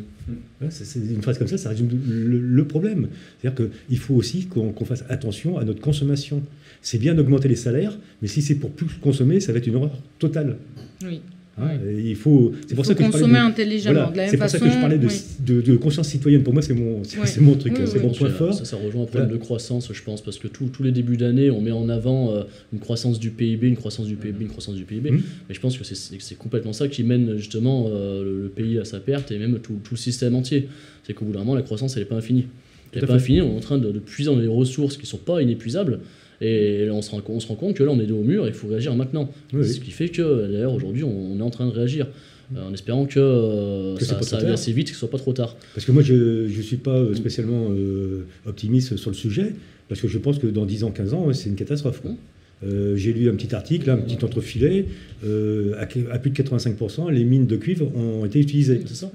Speaker 6: C'est c'est une phrase comme ça, ça résume le, le problème. C'est-à-dire qu'il faut aussi qu'on qu'on fasse attention à notre consommation. C'est bien d'augmenter les salaires, mais si c'est pour plus consommer, ça va être une horreur totale.
Speaker 2: Oui.
Speaker 6: hein.
Speaker 2: Oui.
Speaker 6: Et Il faut. C'est
Speaker 2: Il
Speaker 6: pour
Speaker 2: faut
Speaker 6: ça que je parlais
Speaker 2: consommer
Speaker 6: de-
Speaker 2: intelligemment.
Speaker 6: voilà,
Speaker 2: de la même
Speaker 6: c'est pour
Speaker 2: façon,
Speaker 6: ça que je parlais de,
Speaker 2: oui.
Speaker 6: de- de conscience citoyenne. Pour moi, c'est mon, c'est mon truc,
Speaker 2: Oui,
Speaker 6: c'est
Speaker 2: oui,
Speaker 6: mon point fort.
Speaker 3: Ça, ça rejoint un problème
Speaker 6: Voilà.
Speaker 3: de croissance, je pense, parce que tous tous les débuts d'année, on met en avant euh, une croissance du PIB, une croissance du PIB, une croissance du PIB.
Speaker 6: Mhm.
Speaker 3: Mais je pense que c'est- complètement ça qui mène justement euh, le, le pays à sa perte et même tout, tout le système entier. C'est qu'au bout d'un moment, la croissance, elle n'est pas infinie. Elle n'est pas
Speaker 6: fait.
Speaker 3: infinie, on est en train de, de puiser dans des ressources qui ne sont pas inépuisables. Et on se, rend, on se rend compte que là, on est dos au mur et il faut réagir maintenant.
Speaker 6: Oui.
Speaker 3: Ce qui fait que, d'ailleurs, aujourd'hui, on, est en train de réagir. euh, en espérant que, euh,
Speaker 6: Que
Speaker 3: ça, ça aille assez vite, que ce soit pas trop tard.
Speaker 6: Parce que moi, je ne suis pas euh, spécialement euh, optimiste sur le sujet, parce que je pense que dans 10 ans, 15 ans, c'est une catastrophe. quoi. Euh, J'ai lu un petit article, un petit entrefilet, à, à plus de 85%, les mines de cuivre ont été utilisées.
Speaker 3: C'est ça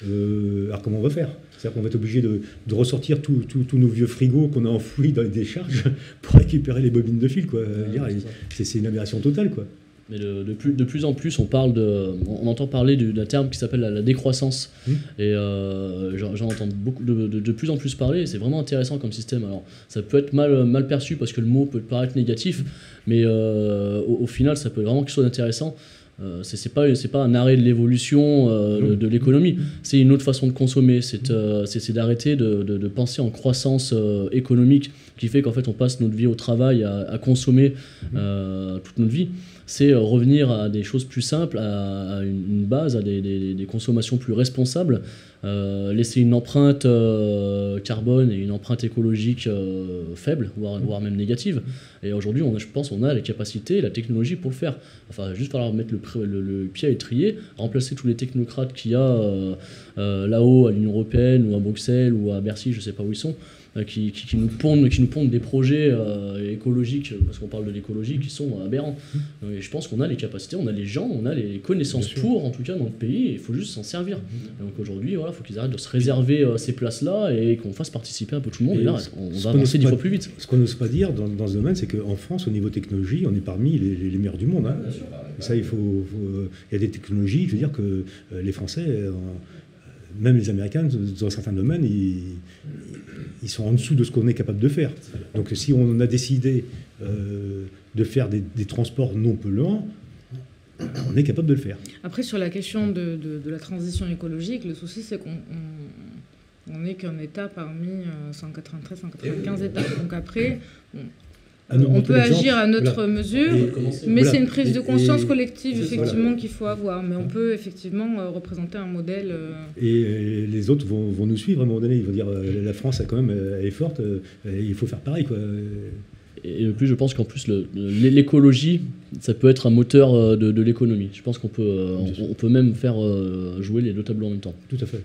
Speaker 6: alors comment on va faire? C'est-à-dire qu'on va être obligé de, de ressortir tous tous- tous nos vieux frigos qu'on a enfouis dans les décharges pour récupérer les bobines de fil. quoi. Dire,
Speaker 3: c'est
Speaker 6: une aberration totale. quoi.
Speaker 3: Mais de, de plus, de plus en plus, on parle de, on entend parler du- d'un terme qui s'appelle la, la décroissance.
Speaker 6: Mmh.
Speaker 3: Et euh, j'en entends beaucoup, de, de- de plus en plus parler. C'est vraiment intéressant comme système. Alors, ça peut être mal, mal perçu parce que le mot peut paraître négatif, mais euh, au, au final, ça peut être vraiment quelque chose d'intéressant. Euh, c'est c'est pas, c'est pas un arrêt de l'évolution euh, de, de l'économie, c'est une autre façon de consommer. C'est euh, d'arrêter de, de- de penser en croissance euh, économique qui fait qu'en fait on passe notre vie au travail à, à consommer euh, toute notre vie. C'est euh, revenir à des choses plus simples, à, à une, base, à des, des- des consommations plus responsables, euh, laisser une empreinte euh, carbone et une empreinte écologique euh, faible, voire, voire même négative. Et aujourd'hui, on a- je pense on a les capacités et la technologie pour le faire. Enfin, juste falloir mettre le, le- le pied à l'étrier, remplacer tous les technocrates qu'il y a là-haut à l'Union Européenne ou à Bruxelles ou à Bercy, je sais pas où ils sont, qui, qui- qui nous pondent, qui nous pondent des projets euh, écologiques, parce qu'on parle de l'écologie, qui sont aberrants. Et je pense qu'on a les capacités, on a les gens, on a les connaissances pour, en tout cas, dans le pays, et il faut juste s'en servir. Donc aujourd'hui, voilà, il faut qu'ils arrêtent de se réserver euh, ces places-là et qu'on fasse participer un peu tout le monde. Et,
Speaker 6: Et
Speaker 3: là, on va avancer dix fois plus vite.
Speaker 6: Ce qu'on n'ose pas dire dans, dans ce domaine, c'est qu'en France, au niveau technologie, on est parmi les, les- les meilleurs du monde. hein. Et ça, il faut, euh, y a des technologies, je veux dire que euh, les Français, euh, même les Américains, dans certains domaines, ils, ils sont en dessous de ce qu'on est capable de faire. Donc si on a décidé euh, de faire des, transports non polluants, on est capable de le faire.
Speaker 2: Après, sur la question de, la transition écologique, le souci, c'est qu'on on- on n'est qu'un État parmi euh, 193, 195 États. Donc après, on peut agir à notre
Speaker 6: Voilà.
Speaker 2: mesure,
Speaker 6: Et-
Speaker 2: mais
Speaker 6: voilà.
Speaker 2: c'est une prise de conscience
Speaker 6: et-
Speaker 2: collective, effectivement, qu'il faut avoir. Mais on peut effectivement euh, représenter un modèle. euh,
Speaker 6: Et les autres vont, vont nous suivre à un moment donné. Ils vont dire euh, la France, elle, quand même, elle est forte, euh, et il faut faire pareil. Quoi.
Speaker 3: Et de plus, je pense qu'en plus, le- le- l'écologie, ça peut être un moteur de, de l'économie. Je pense qu'on peut, euh, on, on peut même faire euh, jouer les deux tableaux en même temps.
Speaker 6: Tout à fait.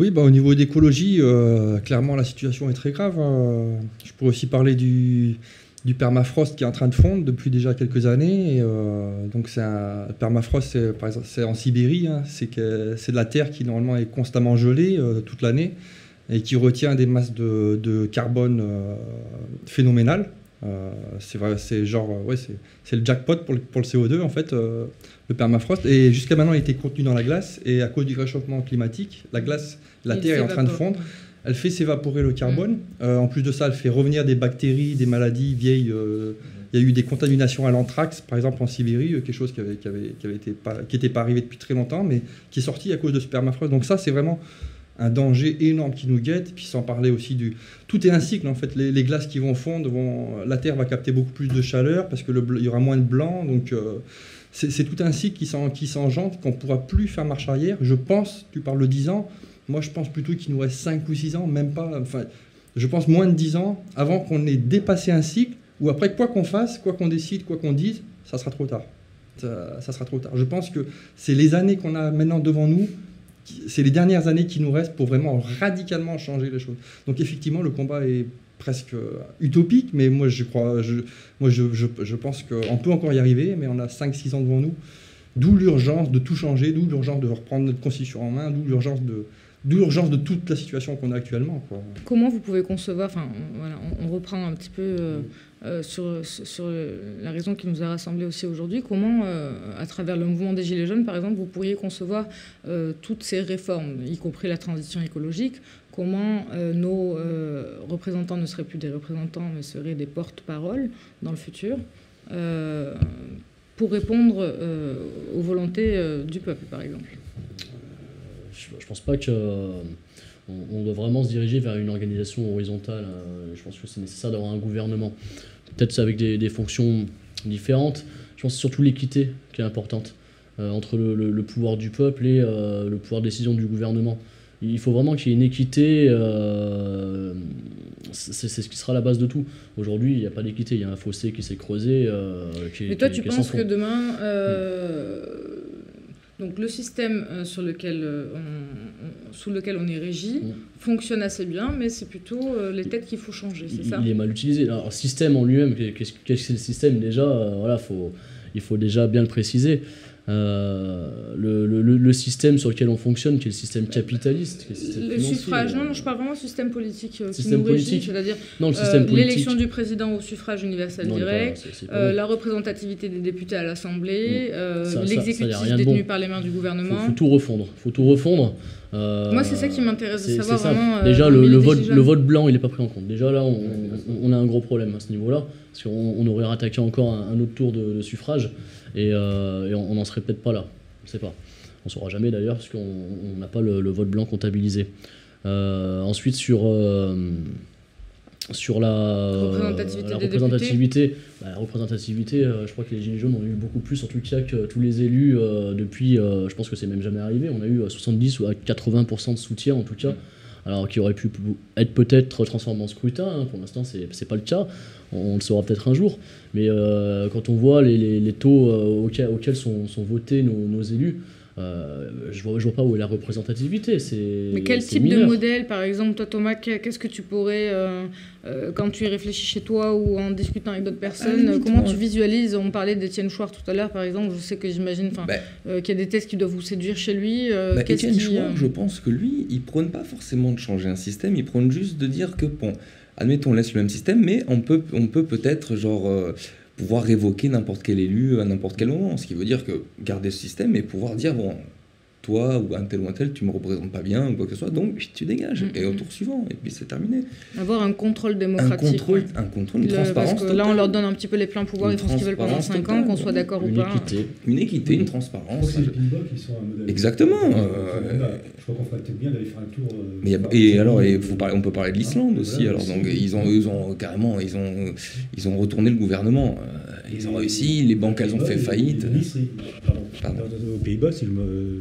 Speaker 4: Oui, bah, au niveau d'écologie, euh, clairement la situation est très grave. Euh, je pourrais aussi parler du, du permafrost qui est en train de fondre depuis déjà quelques années. Euh, donc un le permafrost, c'est, en Sibérie. hein. c'est, de la terre qui normalement est constamment gelée euh, toute l'année et qui retient des masses de, de carbone phénoménales. Euh, c'est genre, ouais, c'est, le jackpot pour le, pour le CO2 en fait, le permafrost. Et jusqu'à maintenant, il était contenu dans la glace. Et à cause du réchauffement climatique, la glace, la
Speaker 2: il
Speaker 4: terre est en train de fondre. Elle fait s'évaporer le carbone. Euh, en plus de ça, elle fait revenir des bactéries, des maladies vieilles. euh, il y a eu des contaminations à l'anthrax, par exemple en Sibérie, euh, quelque chose qui avait, qui avait, qui avait été pas, qui était pas arrivé depuis très longtemps, mais qui est sorti à cause de ce permafrost. Donc ça, c'est vraiment un danger énorme qui nous guette. Puis sans parler aussi du, tout est un cycle en fait. Les, les glaces qui vont fondre, vont, la terre va capter beaucoup plus de chaleur parce que le, bl- il y aura moins de blanc. Donc euh, c'est tout un cycle qui s'engendre, qu'on ne pourra plus faire marche arrière. Je pense, tu parles de 10 ans, moi je pense plutôt qu'il nous reste 5 ou 6 ans, même pas. Enfin, je pense, moins de 10 ans avant qu'on ait dépassé un cycle où après, quoi qu'on fasse, quoi qu'on décide, quoi qu'on dise, ça sera trop tard. Ça, sera trop tard. Je pense que c'est les années qu'on a maintenant devant nous, c'est les dernières années qui nous restent pour vraiment radicalement changer les choses. Donc effectivement, le combat est presque utopique, mais moi je crois, moi je, je pense qu'on peut encore y arriver, mais on a 5-6 ans devant nous. D'où l'urgence de tout changer, d'où l'urgence de reprendre notre constitution en main, d'où l'urgence de, D'où l'urgence de toute la situation qu'on a actuellement. Quoi.
Speaker 2: Comment vous pouvez concevoir, enfin voilà, on, on, reprend un petit peu euh, euh, sur, sur, la raison qui nous a rassemblés aussi aujourd'hui, comment, euh, à travers le mouvement des Gilets jaunes, par exemple, vous pourriez concevoir toutes ces réformes, y compris la transition écologique, comment nos représentants ne seraient plus des représentants, mais seraient des porte-paroles dans le futur pour répondre aux volontés du peuple, par exemple?
Speaker 3: Je, ne pense pas que on, doit vraiment se diriger vers une organisation horizontale. Hein. Je pense que c'est nécessaire d'avoir un gouvernement, peut-être avec des, des, fonctions différentes. Je pense que c'est surtout l'équité qui est importante euh, entre le, le, le, pouvoir du peuple et euh, le pouvoir de décision du gouvernement. Il faut vraiment qu'il y ait une équité. Euh, c'est ce qui sera la base de tout. Aujourd'hui, il n'y a pas d'équité. Il y a un fossé qui s'est creusé. Euh,
Speaker 2: Mais toi,
Speaker 3: qui,
Speaker 2: tu penses que demain, euh, donc le système euh, sur lequel euh, on, sous lequel on est régi mmh. fonctionne assez bien, mais c'est plutôt euh, les têtes qu'il faut changer, c'est ça?
Speaker 3: Il est mal utilisé. Alors, système en lui-même, qu'est-ce que c'est le système? Déjà, voilà, faut, il faut déjà bien le préciser. Euh, le, le, le, système sur lequel on fonctionne, qui est le système capitaliste. Qui est le, système
Speaker 2: le suffrage, non, non, je parle vraiment du système politique euh,
Speaker 3: système
Speaker 2: qui nous régit, c'est-à-dire
Speaker 3: euh,
Speaker 2: l'élection du président au suffrage universel non, direct, pas, la représentativité des députés à l'Assemblée, mmh. l'exécutif détenu bon. par les mains du gouvernement.
Speaker 3: Il faut, faut, tout refondre. faut tout refondre.
Speaker 2: Moi, c'est ça qui m'intéresse de savoir vraiment.
Speaker 3: Déjà, le, vote, le vote blanc, il n'est pas pris en compte. Déjà, là, on, on, on, a un gros problème à ce niveau-là, parce qu'on aurait rattaqué encore un, un, autre tour de, de suffrage et, euh, et on n'en serait peut-être pas là. On ne sait pas. On ne saura jamais d'ailleurs parce qu'on n'a pas le, le, vote blanc comptabilisé. Euh, ensuite sur euh, sur la
Speaker 2: représentativité,
Speaker 3: la représentativité, bah, la représentativité euh, je crois que les Gilets jaunes ont eu beaucoup plus, en tout cas que tous les élus euh, depuis, euh, je pense que c'est même jamais arrivé, on a eu 70 ou à 80% de soutien en tout cas, alors qui aurait pu être peut-être transformé en scrutin, hein, pour l'instant c'est pas le cas, on, on le saura peut-être un jour, mais quand on voit les, les, les taux auxquels, auxquels, sont, sont votés nos, nos élus, euh, je vois, je vois pas où est la représentativité.
Speaker 2: Mais quel type
Speaker 3: mineur.
Speaker 2: de modèle, par exemple, toi Thomas, qu'est-ce que tu pourrais, euh, euh, quand tu y réfléchis chez toi ou en discutant avec d'autres personnes, comment tu visualises On parlait d'Étienne Chouard tout à l'heure, par exemple. Je sais que j'imagine bah, euh, qu'il y a des tests qui doivent vous séduire chez lui.
Speaker 5: Bah, Étienne qui, Chouard, je pense que lui, il prône pas forcément de changer un système, il prône juste de dire que, bon, admettons, on laisse le même système, mais on peut on peut peut-être, genre pouvoir révoquer n'importe quel élu à n'importe quel moment. Ce qui veut dire que garder ce système et pouvoir dire, bon, toi ou un tel ou un tel, tu me représentes pas bien ou quoi que ce soit, donc tu dégages. Mm -hmm. Et au tour suivant, et puis c'est terminé.
Speaker 2: Avoir un contrôle démocratique.
Speaker 5: Un contrôle, ouais. un contrôle une
Speaker 2: Le,
Speaker 5: transparence.
Speaker 2: Parce que là, on leur donne un petit peu les pleins pouvoirs, ils font ce qu'ils veulent pendant 5 ans, qu'on soit d'accord ou pas.
Speaker 3: Équité.
Speaker 5: Une équité, une transparence.
Speaker 6: Qui sont un modèle.
Speaker 5: Exactement.
Speaker 6: Euh, je crois qu'on ferait peut-être bien d'aller faire un tour. Euh,
Speaker 5: Mais et alors, et faut parler, on peut parler de l'Islande ah, aussi. Voilà, alors, donc, ils ont, ils ont carrément, ils ont, ils ont retourné le gouvernement. Ils ont réussi, les banques, elles ont fait faillite.
Speaker 6: Pardon. Aux Pays-Bas, si,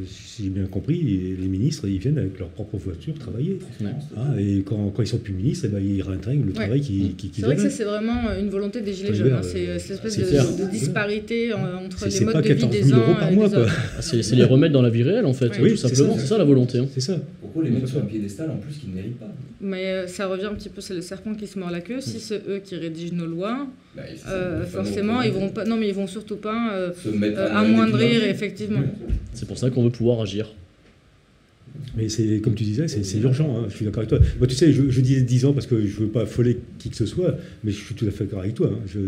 Speaker 6: si j'ai bien compris, les ministres, ils viennent avec leur propre voiture travailler.
Speaker 3: Ouais.
Speaker 6: Ah, et quand, quand, ils sont plus ministres, eh ben, ils réintègrent le ouais. travail qu'ils qui, qui
Speaker 2: C'est vrai que ça, c'est vraiment une volonté des Gilets jaunes. Hein. C'est cette espèce de, de, disparité entre les modes de vie des uns
Speaker 6: par mois,
Speaker 2: et des autres.
Speaker 3: Ah, c'est les remettre dans la vie réelle, en fait, oui, tout simplement. C'est ça, la volonté. Hein.
Speaker 6: C'est ça.
Speaker 5: Pourquoi les mettre sur un piédestal, en plus, qu'ils ne méritent pas
Speaker 2: Mais euh, ça revient un petit peu, c'est le serpent qui se mord la queue. Si c'est eux qui rédigent nos lois, bah, euh, ils vont pas. Non, mais ils vont surtout pas euh, amoindrir, effectivement.
Speaker 3: C'est pour ça qu'on veut pouvoir agir.
Speaker 6: Mais c'est comme tu disais, c'est urgent, hein, je suis d'accord avec toi. Moi, tu sais, je, je, disais 10 ans parce que je ne veux pas affoler qui que ce soit, mais je suis tout à fait d'accord avec toi. Hein. Je,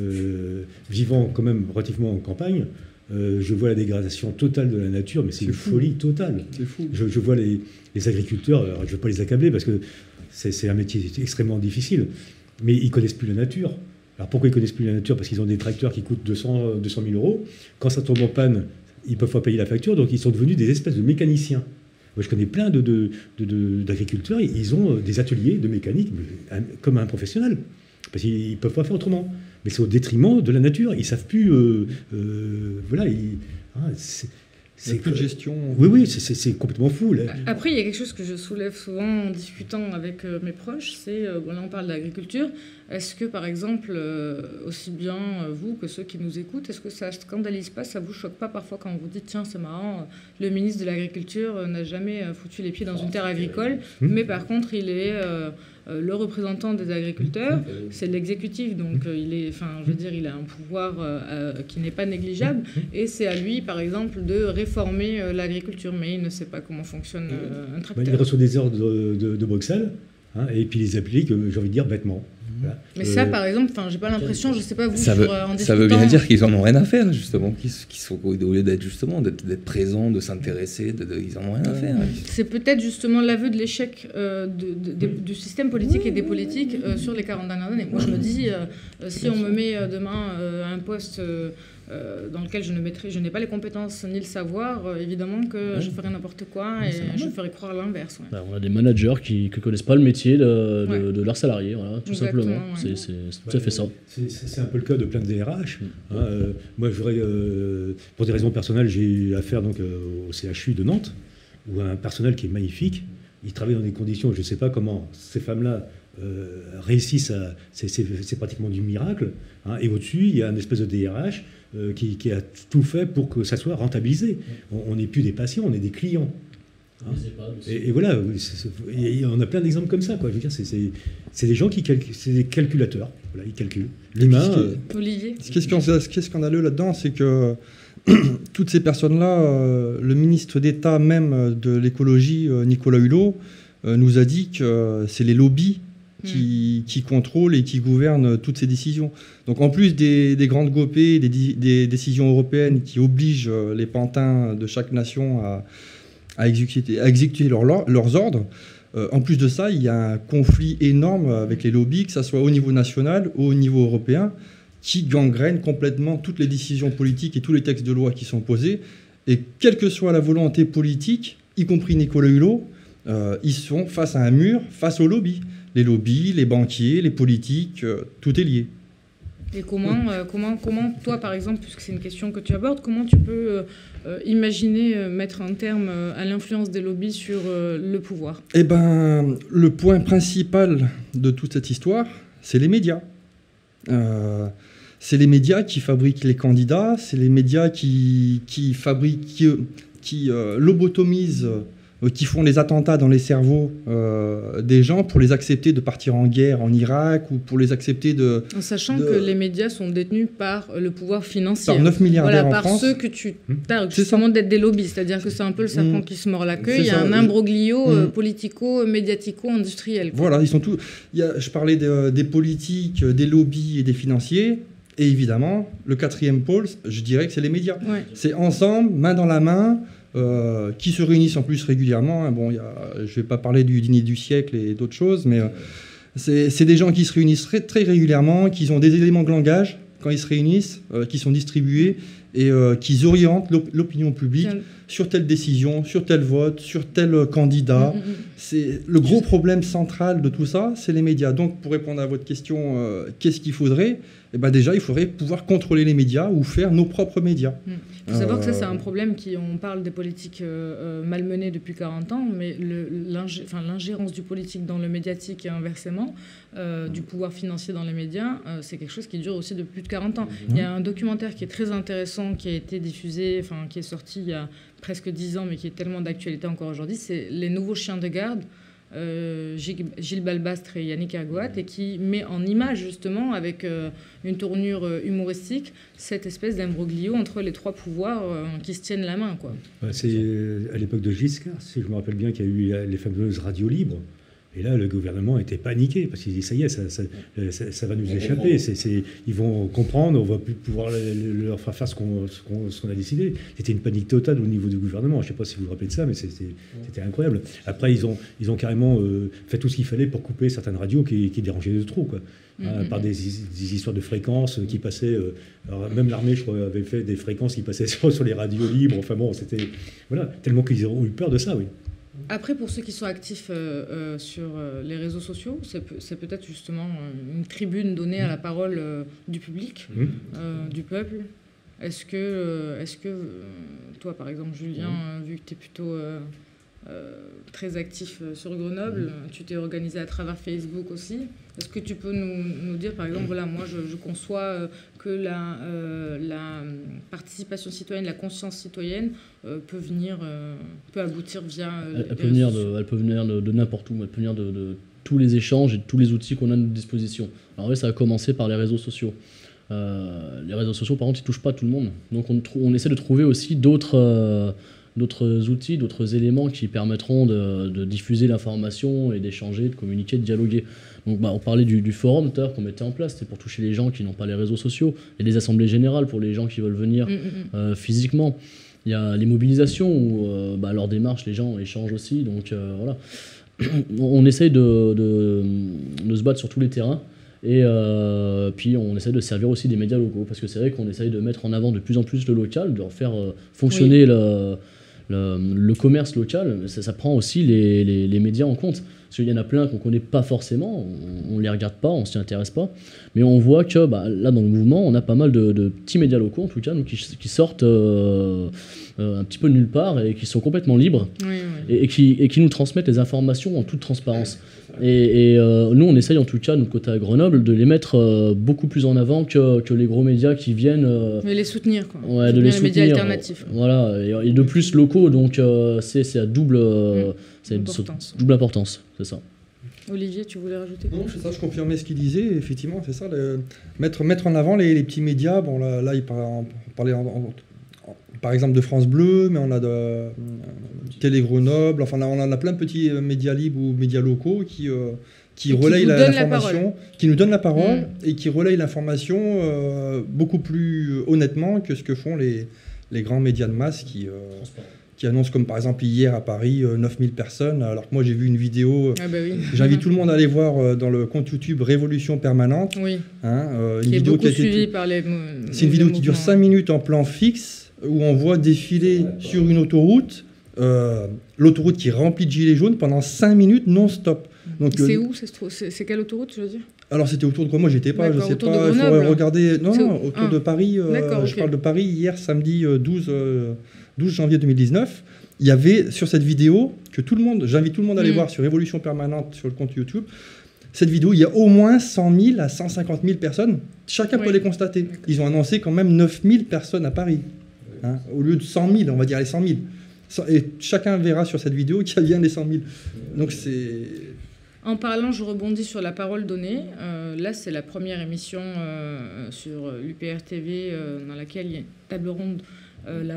Speaker 6: euh, vivant quand même relativement en campagne, euh, je vois la dégradation totale de la nature, mais c'est une fou. folie totale.
Speaker 4: Fou.
Speaker 6: Je, je, vois les, les agriculteurs, alors je ne veux pas les accabler parce que c'est un métier extrêmement difficile, mais ils ne connaissent plus la nature. Alors pourquoi ils ne connaissent plus la nature Parce qu'ils ont des tracteurs qui coûtent 200, 200 000 euros. Quand ça tombe en panne, ils ne peuvent pas payer la facture, donc ils sont devenus des espèces de mécaniciens. Moi, je connais plein d'agriculteurs, de, de, de, ils ont des ateliers de mécanique comme un professionnel, parce qu'ils ne peuvent pas faire autrement. Mais c'est au détriment de la nature. Ils ne savent plus. Euh, euh, voilà. Ils, hein,
Speaker 4: C'est plus de gestion.
Speaker 6: Oui, oui, c'est- complètement fou. Là.
Speaker 2: Après, il y a quelque chose que je soulève souvent en discutant avec euh, mes proches, c'est, euh, bon, là on parle d'agriculture, est-ce que par exemple, euh, aussi bien euh, vous que ceux qui nous écoutent, est-ce que ça scandalise pas, ça vous choque pas parfois quand vous dites, tiens c'est marrant, euh, le ministre de l'Agriculture n'a jamais foutu les pieds dans une terre agricole,
Speaker 6: Hmm.
Speaker 2: mais par contre il est euh, le représentant des agriculteurs, c'est l'exécutif, donc euh, il est, enfin je veux dire, il a un pouvoir euh, qui n'est pas négligeable, et c'est à lui par exemple de réformer euh, l'agriculture, mais il ne sait pas comment fonctionne un
Speaker 6: Bah,
Speaker 2: tracteur.
Speaker 6: il reçoit des ordres de, de- de Bruxelles, hein, et puis il les applique, j'ai envie de dire, bêtement. Voilà.
Speaker 2: Mais ça,
Speaker 6: Euh,
Speaker 2: par exemple, j'ai pas l'impression, je sais pas vous,
Speaker 5: Ça veut,
Speaker 2: euh, en
Speaker 5: ça veut bien dire qu'ils en ont rien à faire, justement. Qu'ils sont, au lieu d'être justement, d'être présents, de s'intéresser, ils en ont rien à faire.
Speaker 2: C'est peut-être justement l'aveu de l'échec euh, du système politique et des politiques euh, sur les 40 dernières années. Moi, je me dis, euh, euh, si on me met euh, demain euh, à un poste euh, dans lequel je ne mettrai, je n'ai pas les compétences ni le savoir, euh, évidemment que je ferai n'importe quoi
Speaker 5: Ouais,
Speaker 2: et je ferai croire l'inverse. ouais.
Speaker 3: Bah, on a des managers qui ne connaissent pas le métier de, de,
Speaker 2: Ouais.
Speaker 3: de leurs salariés, voilà, tout
Speaker 2: Exactement,
Speaker 3: simplement.
Speaker 2: ouais.
Speaker 3: C'est c'est- c'est tout à fait ça.
Speaker 6: C'est un peu le cas de plein de DRH. hein, euh, moi, je euh, pour des raisons personnelles, j'ai eu affaire donc, euh, au CHU de Nantes, où un personnel qui est magnifique. Ils travaillent dans des conditions, je ne sais pas comment ces femmes-là euh, réussissent à. c'est- C'est c'est pratiquement du miracle. hein, et au-dessus, il y a une espèce de DRH euh, qui, qui a tout fait pour que ça soit rentabilisé. On n'est plus des patients, on est des clients. Hein. Et, et voilà, et- on a plein d'exemples comme ça. Quoi. Je veux dire, c'est- des gens qui calculent, c'est des calculateurs. Voilà, ils calculent. L'humain.
Speaker 4: ce qui est-
Speaker 6: euh,
Speaker 2: Olivier
Speaker 4: Ce qui est scandaleux, là-dedans, c'est que toutes ces personnes-là, euh, le ministre d'État même de l'écologie, euh, Nicolas Hulot, euh, nous a dit que euh, c'est les lobbies qui, qui contrôlent et qui gouvernent toutes ces décisions. Donc en plus des, des grandes GOPÉ, des, des décisions européennes qui obligent euh, les pantins de chaque nation à, exécuter, leurs ordres, euh, en plus de ça, il y a un conflit énorme avec les lobbies, que ce soit au niveau national ou au niveau européen qui gangrène complètement toutes les décisions politiques et tous les textes de loi qui sont posés. Et quelle que soit la volonté politique, y compris Nicolas Hulot, euh, ils sont face à un mur, face aux lobbies. Les lobbies, les banquiers, les politiques, euh, tout est lié.
Speaker 2: Et comment, euh, comment, comment, toi, par exemple, puisque c'est une question que tu abordes, comment tu peux euh, imaginer euh, mettre un terme à l'influence des lobbies sur le pouvoir?
Speaker 4: Eh ben, le point principal de toute cette histoire, c'est les médias. C'est les médias qui fabriquent les candidats, c'est les médias qui, qui fabriquent, qui, qui, lobotomisent, qui font les attentats dans les cerveaux euh, des gens pour les accepter de partir en guerre en Irak ou pour les accepter de,
Speaker 2: En sachant
Speaker 4: de-
Speaker 2: que les médias sont détenus par euh, le pouvoir financier.
Speaker 4: par 9 milliardaires
Speaker 2: Voilà,
Speaker 4: en
Speaker 2: par
Speaker 4: France.
Speaker 2: ceux que tu
Speaker 6: Hmm.
Speaker 2: targues
Speaker 4: C'est
Speaker 2: justement d'être des lobbies, c'est-à-dire que c'est un peu le serpent
Speaker 4: Hmm.
Speaker 2: qui se mord la queue, il y a
Speaker 4: ça.
Speaker 2: un imbroglio euh,
Speaker 4: Hmm.
Speaker 2: politico-médiatico-industriel.
Speaker 4: Voilà, ils sont tous. il y a- je parlais de- des politiques, des lobbies et des financiers. Et évidemment, le quatrième pôle, je dirais que c'est les médias.
Speaker 2: Ouais.
Speaker 4: C'est ensemble, main dans la main, euh, qui se réunissent en plus régulièrement. hein. Bon, je ne vais pas parler du dîner du siècle et d'autres choses, mais euh, c'est des gens qui se réunissent très, régulièrement, qui ont des éléments de langage quand ils se réunissent, euh, qui sont distribués et qui orientent l'op- l'opinion publique sur telle décision, sur tel vote, sur tel euh, candidat.
Speaker 2: mm, mm, mm.
Speaker 4: C'est le gros problème central de tout ça, c'est les médias. Donc, pour répondre à votre question, euh, qu'est-ce qu'il faudrait? Eh ben déjà, il faudrait pouvoir contrôler les médias ou faire nos propres médias.
Speaker 2: Il faut savoir que ça, c'est
Speaker 4: Euh,
Speaker 2: un problème qui, on parle des politiques euh, malmenées depuis 40 ans, mais l'ingérence du politique dans le médiatique et inversement, euh, du pouvoir financier dans les médias, c'est quelque chose qui dure aussi depuis plus de 40 ans. Il y a un documentaire qui est très intéressant, qui a été diffusé, enfin, qui est sorti il y a presque 10 ans, mais qui est tellement d'actualité encore aujourd'hui, c'est Les Nouveaux Chiens de Garde. euh, Gilles Balbastre et Yannick Ergoat, et qui met en image justement, avec euh, une tournure euh, humoristique, cette espèce d'imbroglio entre les trois pouvoirs qui se tiennent la main. Quoi.
Speaker 6: C'est à l'époque de Giscard, si je me rappelle bien, qu'il y a eu les fameuses radios libres. Et là, le gouvernement était paniqué parce qu'il dit ça y est, ça, ça- euh, ça- ça va nous échapper. Ils vont comprendre, on va plus pouvoir le- le- leur faire faire ce qu'on a décidé. C'était une panique totale au niveau du gouvernement. Je ne sais pas si vous vous rappelez de ça, mais c'était incroyable. Après, ils ont, ils ont carrément euh, fait tout ce qu'il fallait pour couper certaines radios qui, qui dérangeaient de trop. Quoi. Hein,
Speaker 2: Mhm.
Speaker 6: par des, des histoires de fréquences qui passaient. euh, alors même l'armée, je crois, avait fait des fréquences qui passaient sur, sur les radios libres. Enfin bon, c'était. Voilà, tellement qu'ils ont eu peur de ça, oui.
Speaker 2: Après, pour ceux qui sont actifs euh, euh, sur euh, les réseaux sociaux, c'est peut- c'est peut-être justement une tribune donnée à la parole du public, euh, du peuple. Est-ce que, est-ce que toi, par exemple, Julien, vu que tu es plutôt très actif sur Grenoble, tu t'es organisé à travers Facebook aussi Est-ce que tu peux nous, nous dire, par exemple, voilà, moi, je, je conçois que la, la participation citoyenne, la conscience citoyenne peut venir, peut aboutir via.
Speaker 3: Elle, peut venir de, elle, peut venir de, n'importe où, elle peut venir de, de tous les échanges et de tous les outils qu'on a à notre disposition. Alors oui, ça a commencé par les réseaux sociaux. Euh, les réseaux sociaux, par contre, ils touchent pas tout le monde. Donc on, on essaie de trouver aussi d'autres euh, d'autres outils, d'autres éléments qui permettront de, de diffuser l'information et d'échanger, de communiquer, de dialoguer. Donc bah, on parlait du, du forum qu'on mettait en place, c'était pour toucher les gens qui n'ont pas les réseaux sociaux, et des assemblées générales pour les gens qui veulent venir mm, mm, mm. Euh, physiquement. Il y a les mobilisations où euh, bah, lors des marches, les gens échangent aussi. Donc voilà. on essaye de, de, se battre sur tous les terrains. Et euh, puis on essaie de servir aussi des médias locaux, parce que c'est vrai qu'on essaye de mettre en avant de plus en plus le local, de faire euh, fonctionner le, le, commerce local. Ça, ça prend aussi les, les, les, médias en compte. Parce qu'il y en a plein qu'on ne connaît pas forcément, on ne les regarde pas, on ne s'y intéresse pas. Mais on voit que bah, là, dans le mouvement, on a pas mal de, petits médias locaux, en tout cas, qui, qui sortent euh, un petit peu de nulle part et qui sont complètement libres Et, qui, et qui nous transmettent les informations en toute transparence. Et, euh, nous, on essaye en tout cas, de notre côté à Grenoble, de les mettre euh, beaucoup plus en avant que, que, les gros médias qui viennent. Euh,
Speaker 2: les soutenir, quoi.
Speaker 3: Ouais, de les, soutenir. médias alternatifs. Voilà, et, de plus locaux, donc c'est à double, mmh. importance. double importance, c'est ça.
Speaker 2: Olivier, tu voulais rajouter
Speaker 4: Non, c'est ça, je confirmais ce qu'il disait. Effectivement, c'est ça. mettre, mettre en avant les, les, petits médias. Bon, là, là il parlait en, par exemple de France Bleu, mais on a de euh, Télé Grenoble, enfin on en a plein de petits euh, médias libres ou médias locaux qui, euh, qui relayent l'information, qui nous donnent la parole mm. et qui relayent l'information beaucoup plus honnêtement que ce que font les, les grands médias de masse qui, qui annoncent comme par exemple hier à Paris 9000 personnes, alors que moi j'ai vu une vidéo, ah bah j'invite tout le monde à aller voir dans le compte YouTube Révolution Permanente.
Speaker 2: Oui.
Speaker 4: Hein,
Speaker 2: une qui vidéo est qui par les...
Speaker 4: C'est une vidéo qui dure 5 minutes en plan fixe où on voit défiler sur une autoroute, euh, l'autoroute qui est remplie de gilets jaunes pendant 5 minutes non-stop.
Speaker 2: C'est euh, où C'est quelle autoroute, je veux dire?
Speaker 4: Alors c'était autour de quoi? Moi j'étais pas, je sais pas. Il faudrait regarder. Non, non autour ah. de Paris. Euh, je parle de Paris hier samedi 12, 12 janvier 2019. Il y avait sur cette vidéo que tout le monde, j'invite tout le monde à aller mm. voir sur Révolution Permanente sur le compte YouTube. Cette vidéo, il y a au moins 100 000 à 150 000 personnes. Chacun peut les constater. Ils ont annoncé quand même 9 000 personnes à Paris. Hein, au lieu de 100 000, on va dire les 100 000. Et chacun verra sur cette vidéo qu'il y a bien les 100 000. Donc c'est...
Speaker 2: En parlant, je rebondis sur la parole donnée. Euh, là, c'est la première émission euh, sur l'UPR TV euh, dans laquelle il y a une table ronde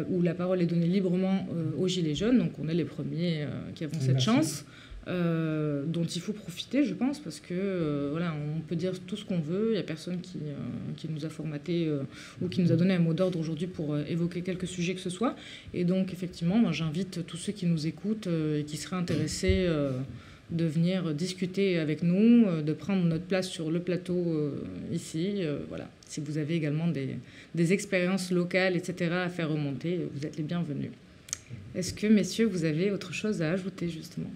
Speaker 2: où la parole est donnée librement aux Gilets jaunes. Donc, on est les premiers qui avons cette chance. Euh, dont il faut profiter, je pense, parce que euh, voilà, on peut dire tout ce qu'on veut, il n'y a personne qui, euh, qui, nous a formaté ou qui nous a donné un mot d'ordre aujourd'hui pour évoquer quelques sujets que ce soit. Et donc, effectivement, j'invite tous ceux qui nous écoutent et qui seraient intéressés de venir discuter avec nous, de prendre notre place sur le plateau ici. voilà. Si vous avez également des, des expériences locales, etc., à faire remonter, vous êtes les bienvenus. Est-ce que, messieurs, vous avez autre chose à ajouter, justement?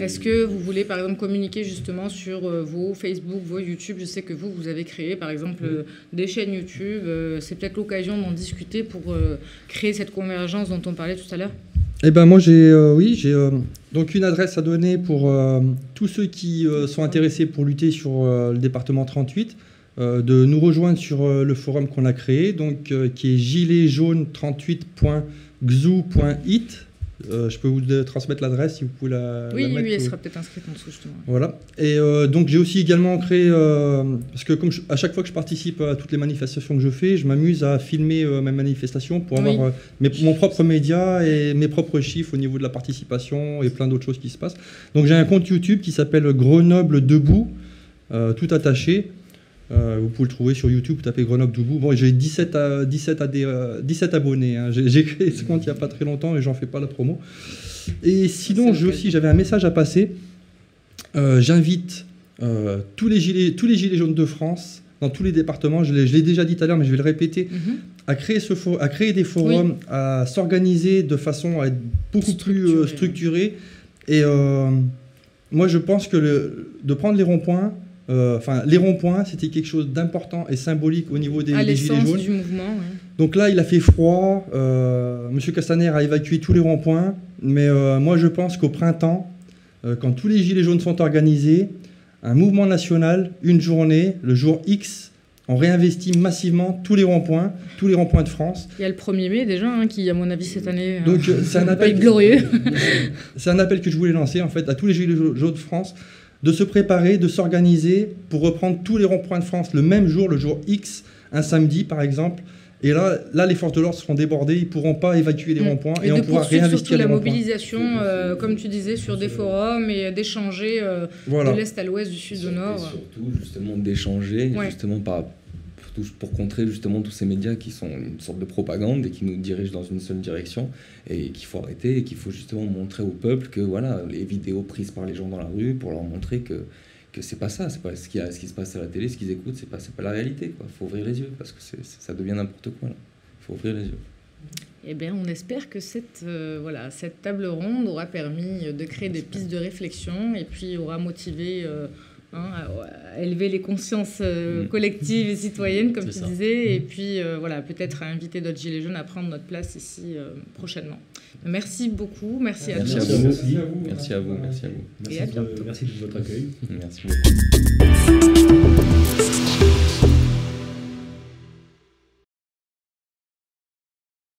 Speaker 2: Est-ce que vous voulez par exemple communiquer justement sur euh, vos Facebook, vos YouTube? Je sais que vous, vous avez créé par exemple euh, des chaînes YouTube. Euh, c'est peut-être l'occasion d'en discuter pour créer cette convergence dont on parlait tout à l'heure.
Speaker 4: Eh ben moi j'ai oui j'ai donc une adresse à donner pour tous ceux qui sont intéressés pour lutter sur le département 38 euh, de nous rejoindre sur euh, le forum qu'on a créé, donc, euh, qui est giletsjaune38.xu.it. je peux vous transmettre l'adresse si vous pouvez la,
Speaker 2: oui,
Speaker 4: mettre.
Speaker 2: Oui, elle sera peut-être inscrite en dessous justement.
Speaker 4: Voilà. Et donc j'ai aussi également créé, parce que comme à chaque fois que je participe à toutes les manifestations que je fais, je m'amuse à filmer mes manifestations pour avoir mon propre média et mes propres chiffres au niveau de la participation et plein d'autres choses qui se passent. Donc j'ai un compte YouTube qui s'appelle Grenoble Debout, tout attaché. Euh, vous pouvez le trouver sur YouTube, vous tapez Grenoble Doubou. Bon, j'ai 17, 17, 17 abonnés. Hein. J'ai créé ce compte il n'y a pas très longtemps et j'en fais pas la promo. Et sinon, aussi, j'avais un message à passer. Euh, j'invite euh, tous, les gilets, tous les gilets jaunes de France, dans tous les départements, je l'ai déjà dit tout à l'heure, mais je vais le répéter, mhm. à, créer ce à créer des forums, à s'organiser de façon à être beaucoup plus structuré. Et moi, je pense que le, de prendre les ronds-points, enfin, les ronds-points, c'était quelque chose d'important et symbolique au niveau des,
Speaker 2: À
Speaker 4: des Gilets
Speaker 2: l'essence
Speaker 4: jaunes.
Speaker 2: du mouvement, ouais.
Speaker 4: Donc là, il a fait froid. Euh, Monsieur Castaner a évacué tous les ronds-points. Mais euh, moi, je pense qu'au printemps, euh, quand tous les Gilets jaunes sont organisés, un mouvement national, une journée, le jour X, on réinvestit massivement tous les ronds-points, tous les ronds-points de France.
Speaker 2: Il y a le 1er mai déjà, hein, qui, à mon avis, cette année,
Speaker 4: Donc euh, c'est un appel
Speaker 2: glorieux.
Speaker 4: C'est un appel que je voulais lancer en fait à tous les Gilets jaunes de France de se préparer, de s'organiser pour reprendre tous les ronds-points de France le même jour, le jour X, un samedi par exemple. Et là, là les forces de l'ordre seront débordées, ils ne pourront pas évacuer les
Speaker 2: Mm.
Speaker 4: ronds-points
Speaker 2: Et,
Speaker 4: et, on
Speaker 2: de
Speaker 4: pourra
Speaker 2: poursuivre surtout
Speaker 4: réinvestir les
Speaker 2: la mobilisation, euh, comme tu disais, sur des forums et d'échanger euh,
Speaker 4: Voilà.
Speaker 2: de l'Est à l'Ouest, du Sud
Speaker 5: Et
Speaker 2: au Nord.
Speaker 5: surtout, justement, d'échanger,
Speaker 2: Ouais.
Speaker 5: justement, par, pour, contrer justement tous ces médias qui sont une sorte de propagande et qui nous dirigent dans une seule direction et qu'il faut arrêter et qu'il faut justement montrer au peuple que voilà, les vidéos prises par les gens dans la rue pour leur montrer que que c'est pas ça, c'est pas ce qui, a, ce qui se passe à la télé, ce qu'ils écoutent, c'est pas, c'est pas la réalité. Il faut ouvrir les yeux parce que ça devient n'importe quoi. Il faut ouvrir les yeux.
Speaker 2: Eh bien, on espère que cette, euh, voilà, cette table ronde aura permis de créer des pistes de réflexion et puis aura motivé euh, hein, à, à élever les consciences euh,
Speaker 5: Mm.
Speaker 2: collectives et citoyennes, comme tu
Speaker 3: ça.
Speaker 2: disais, et puis euh, voilà, peut-être à inviter d'autres Gilets jaunes à prendre notre place ici euh, prochainement. Merci beaucoup, merci,
Speaker 5: Merci
Speaker 2: à
Speaker 5: à
Speaker 2: tous.
Speaker 5: vous.
Speaker 6: Merci à
Speaker 5: Merci à vous, merci à vous.
Speaker 6: Merci,
Speaker 2: Et à
Speaker 6: de, merci de votre accueil.
Speaker 5: Merci beaucoup.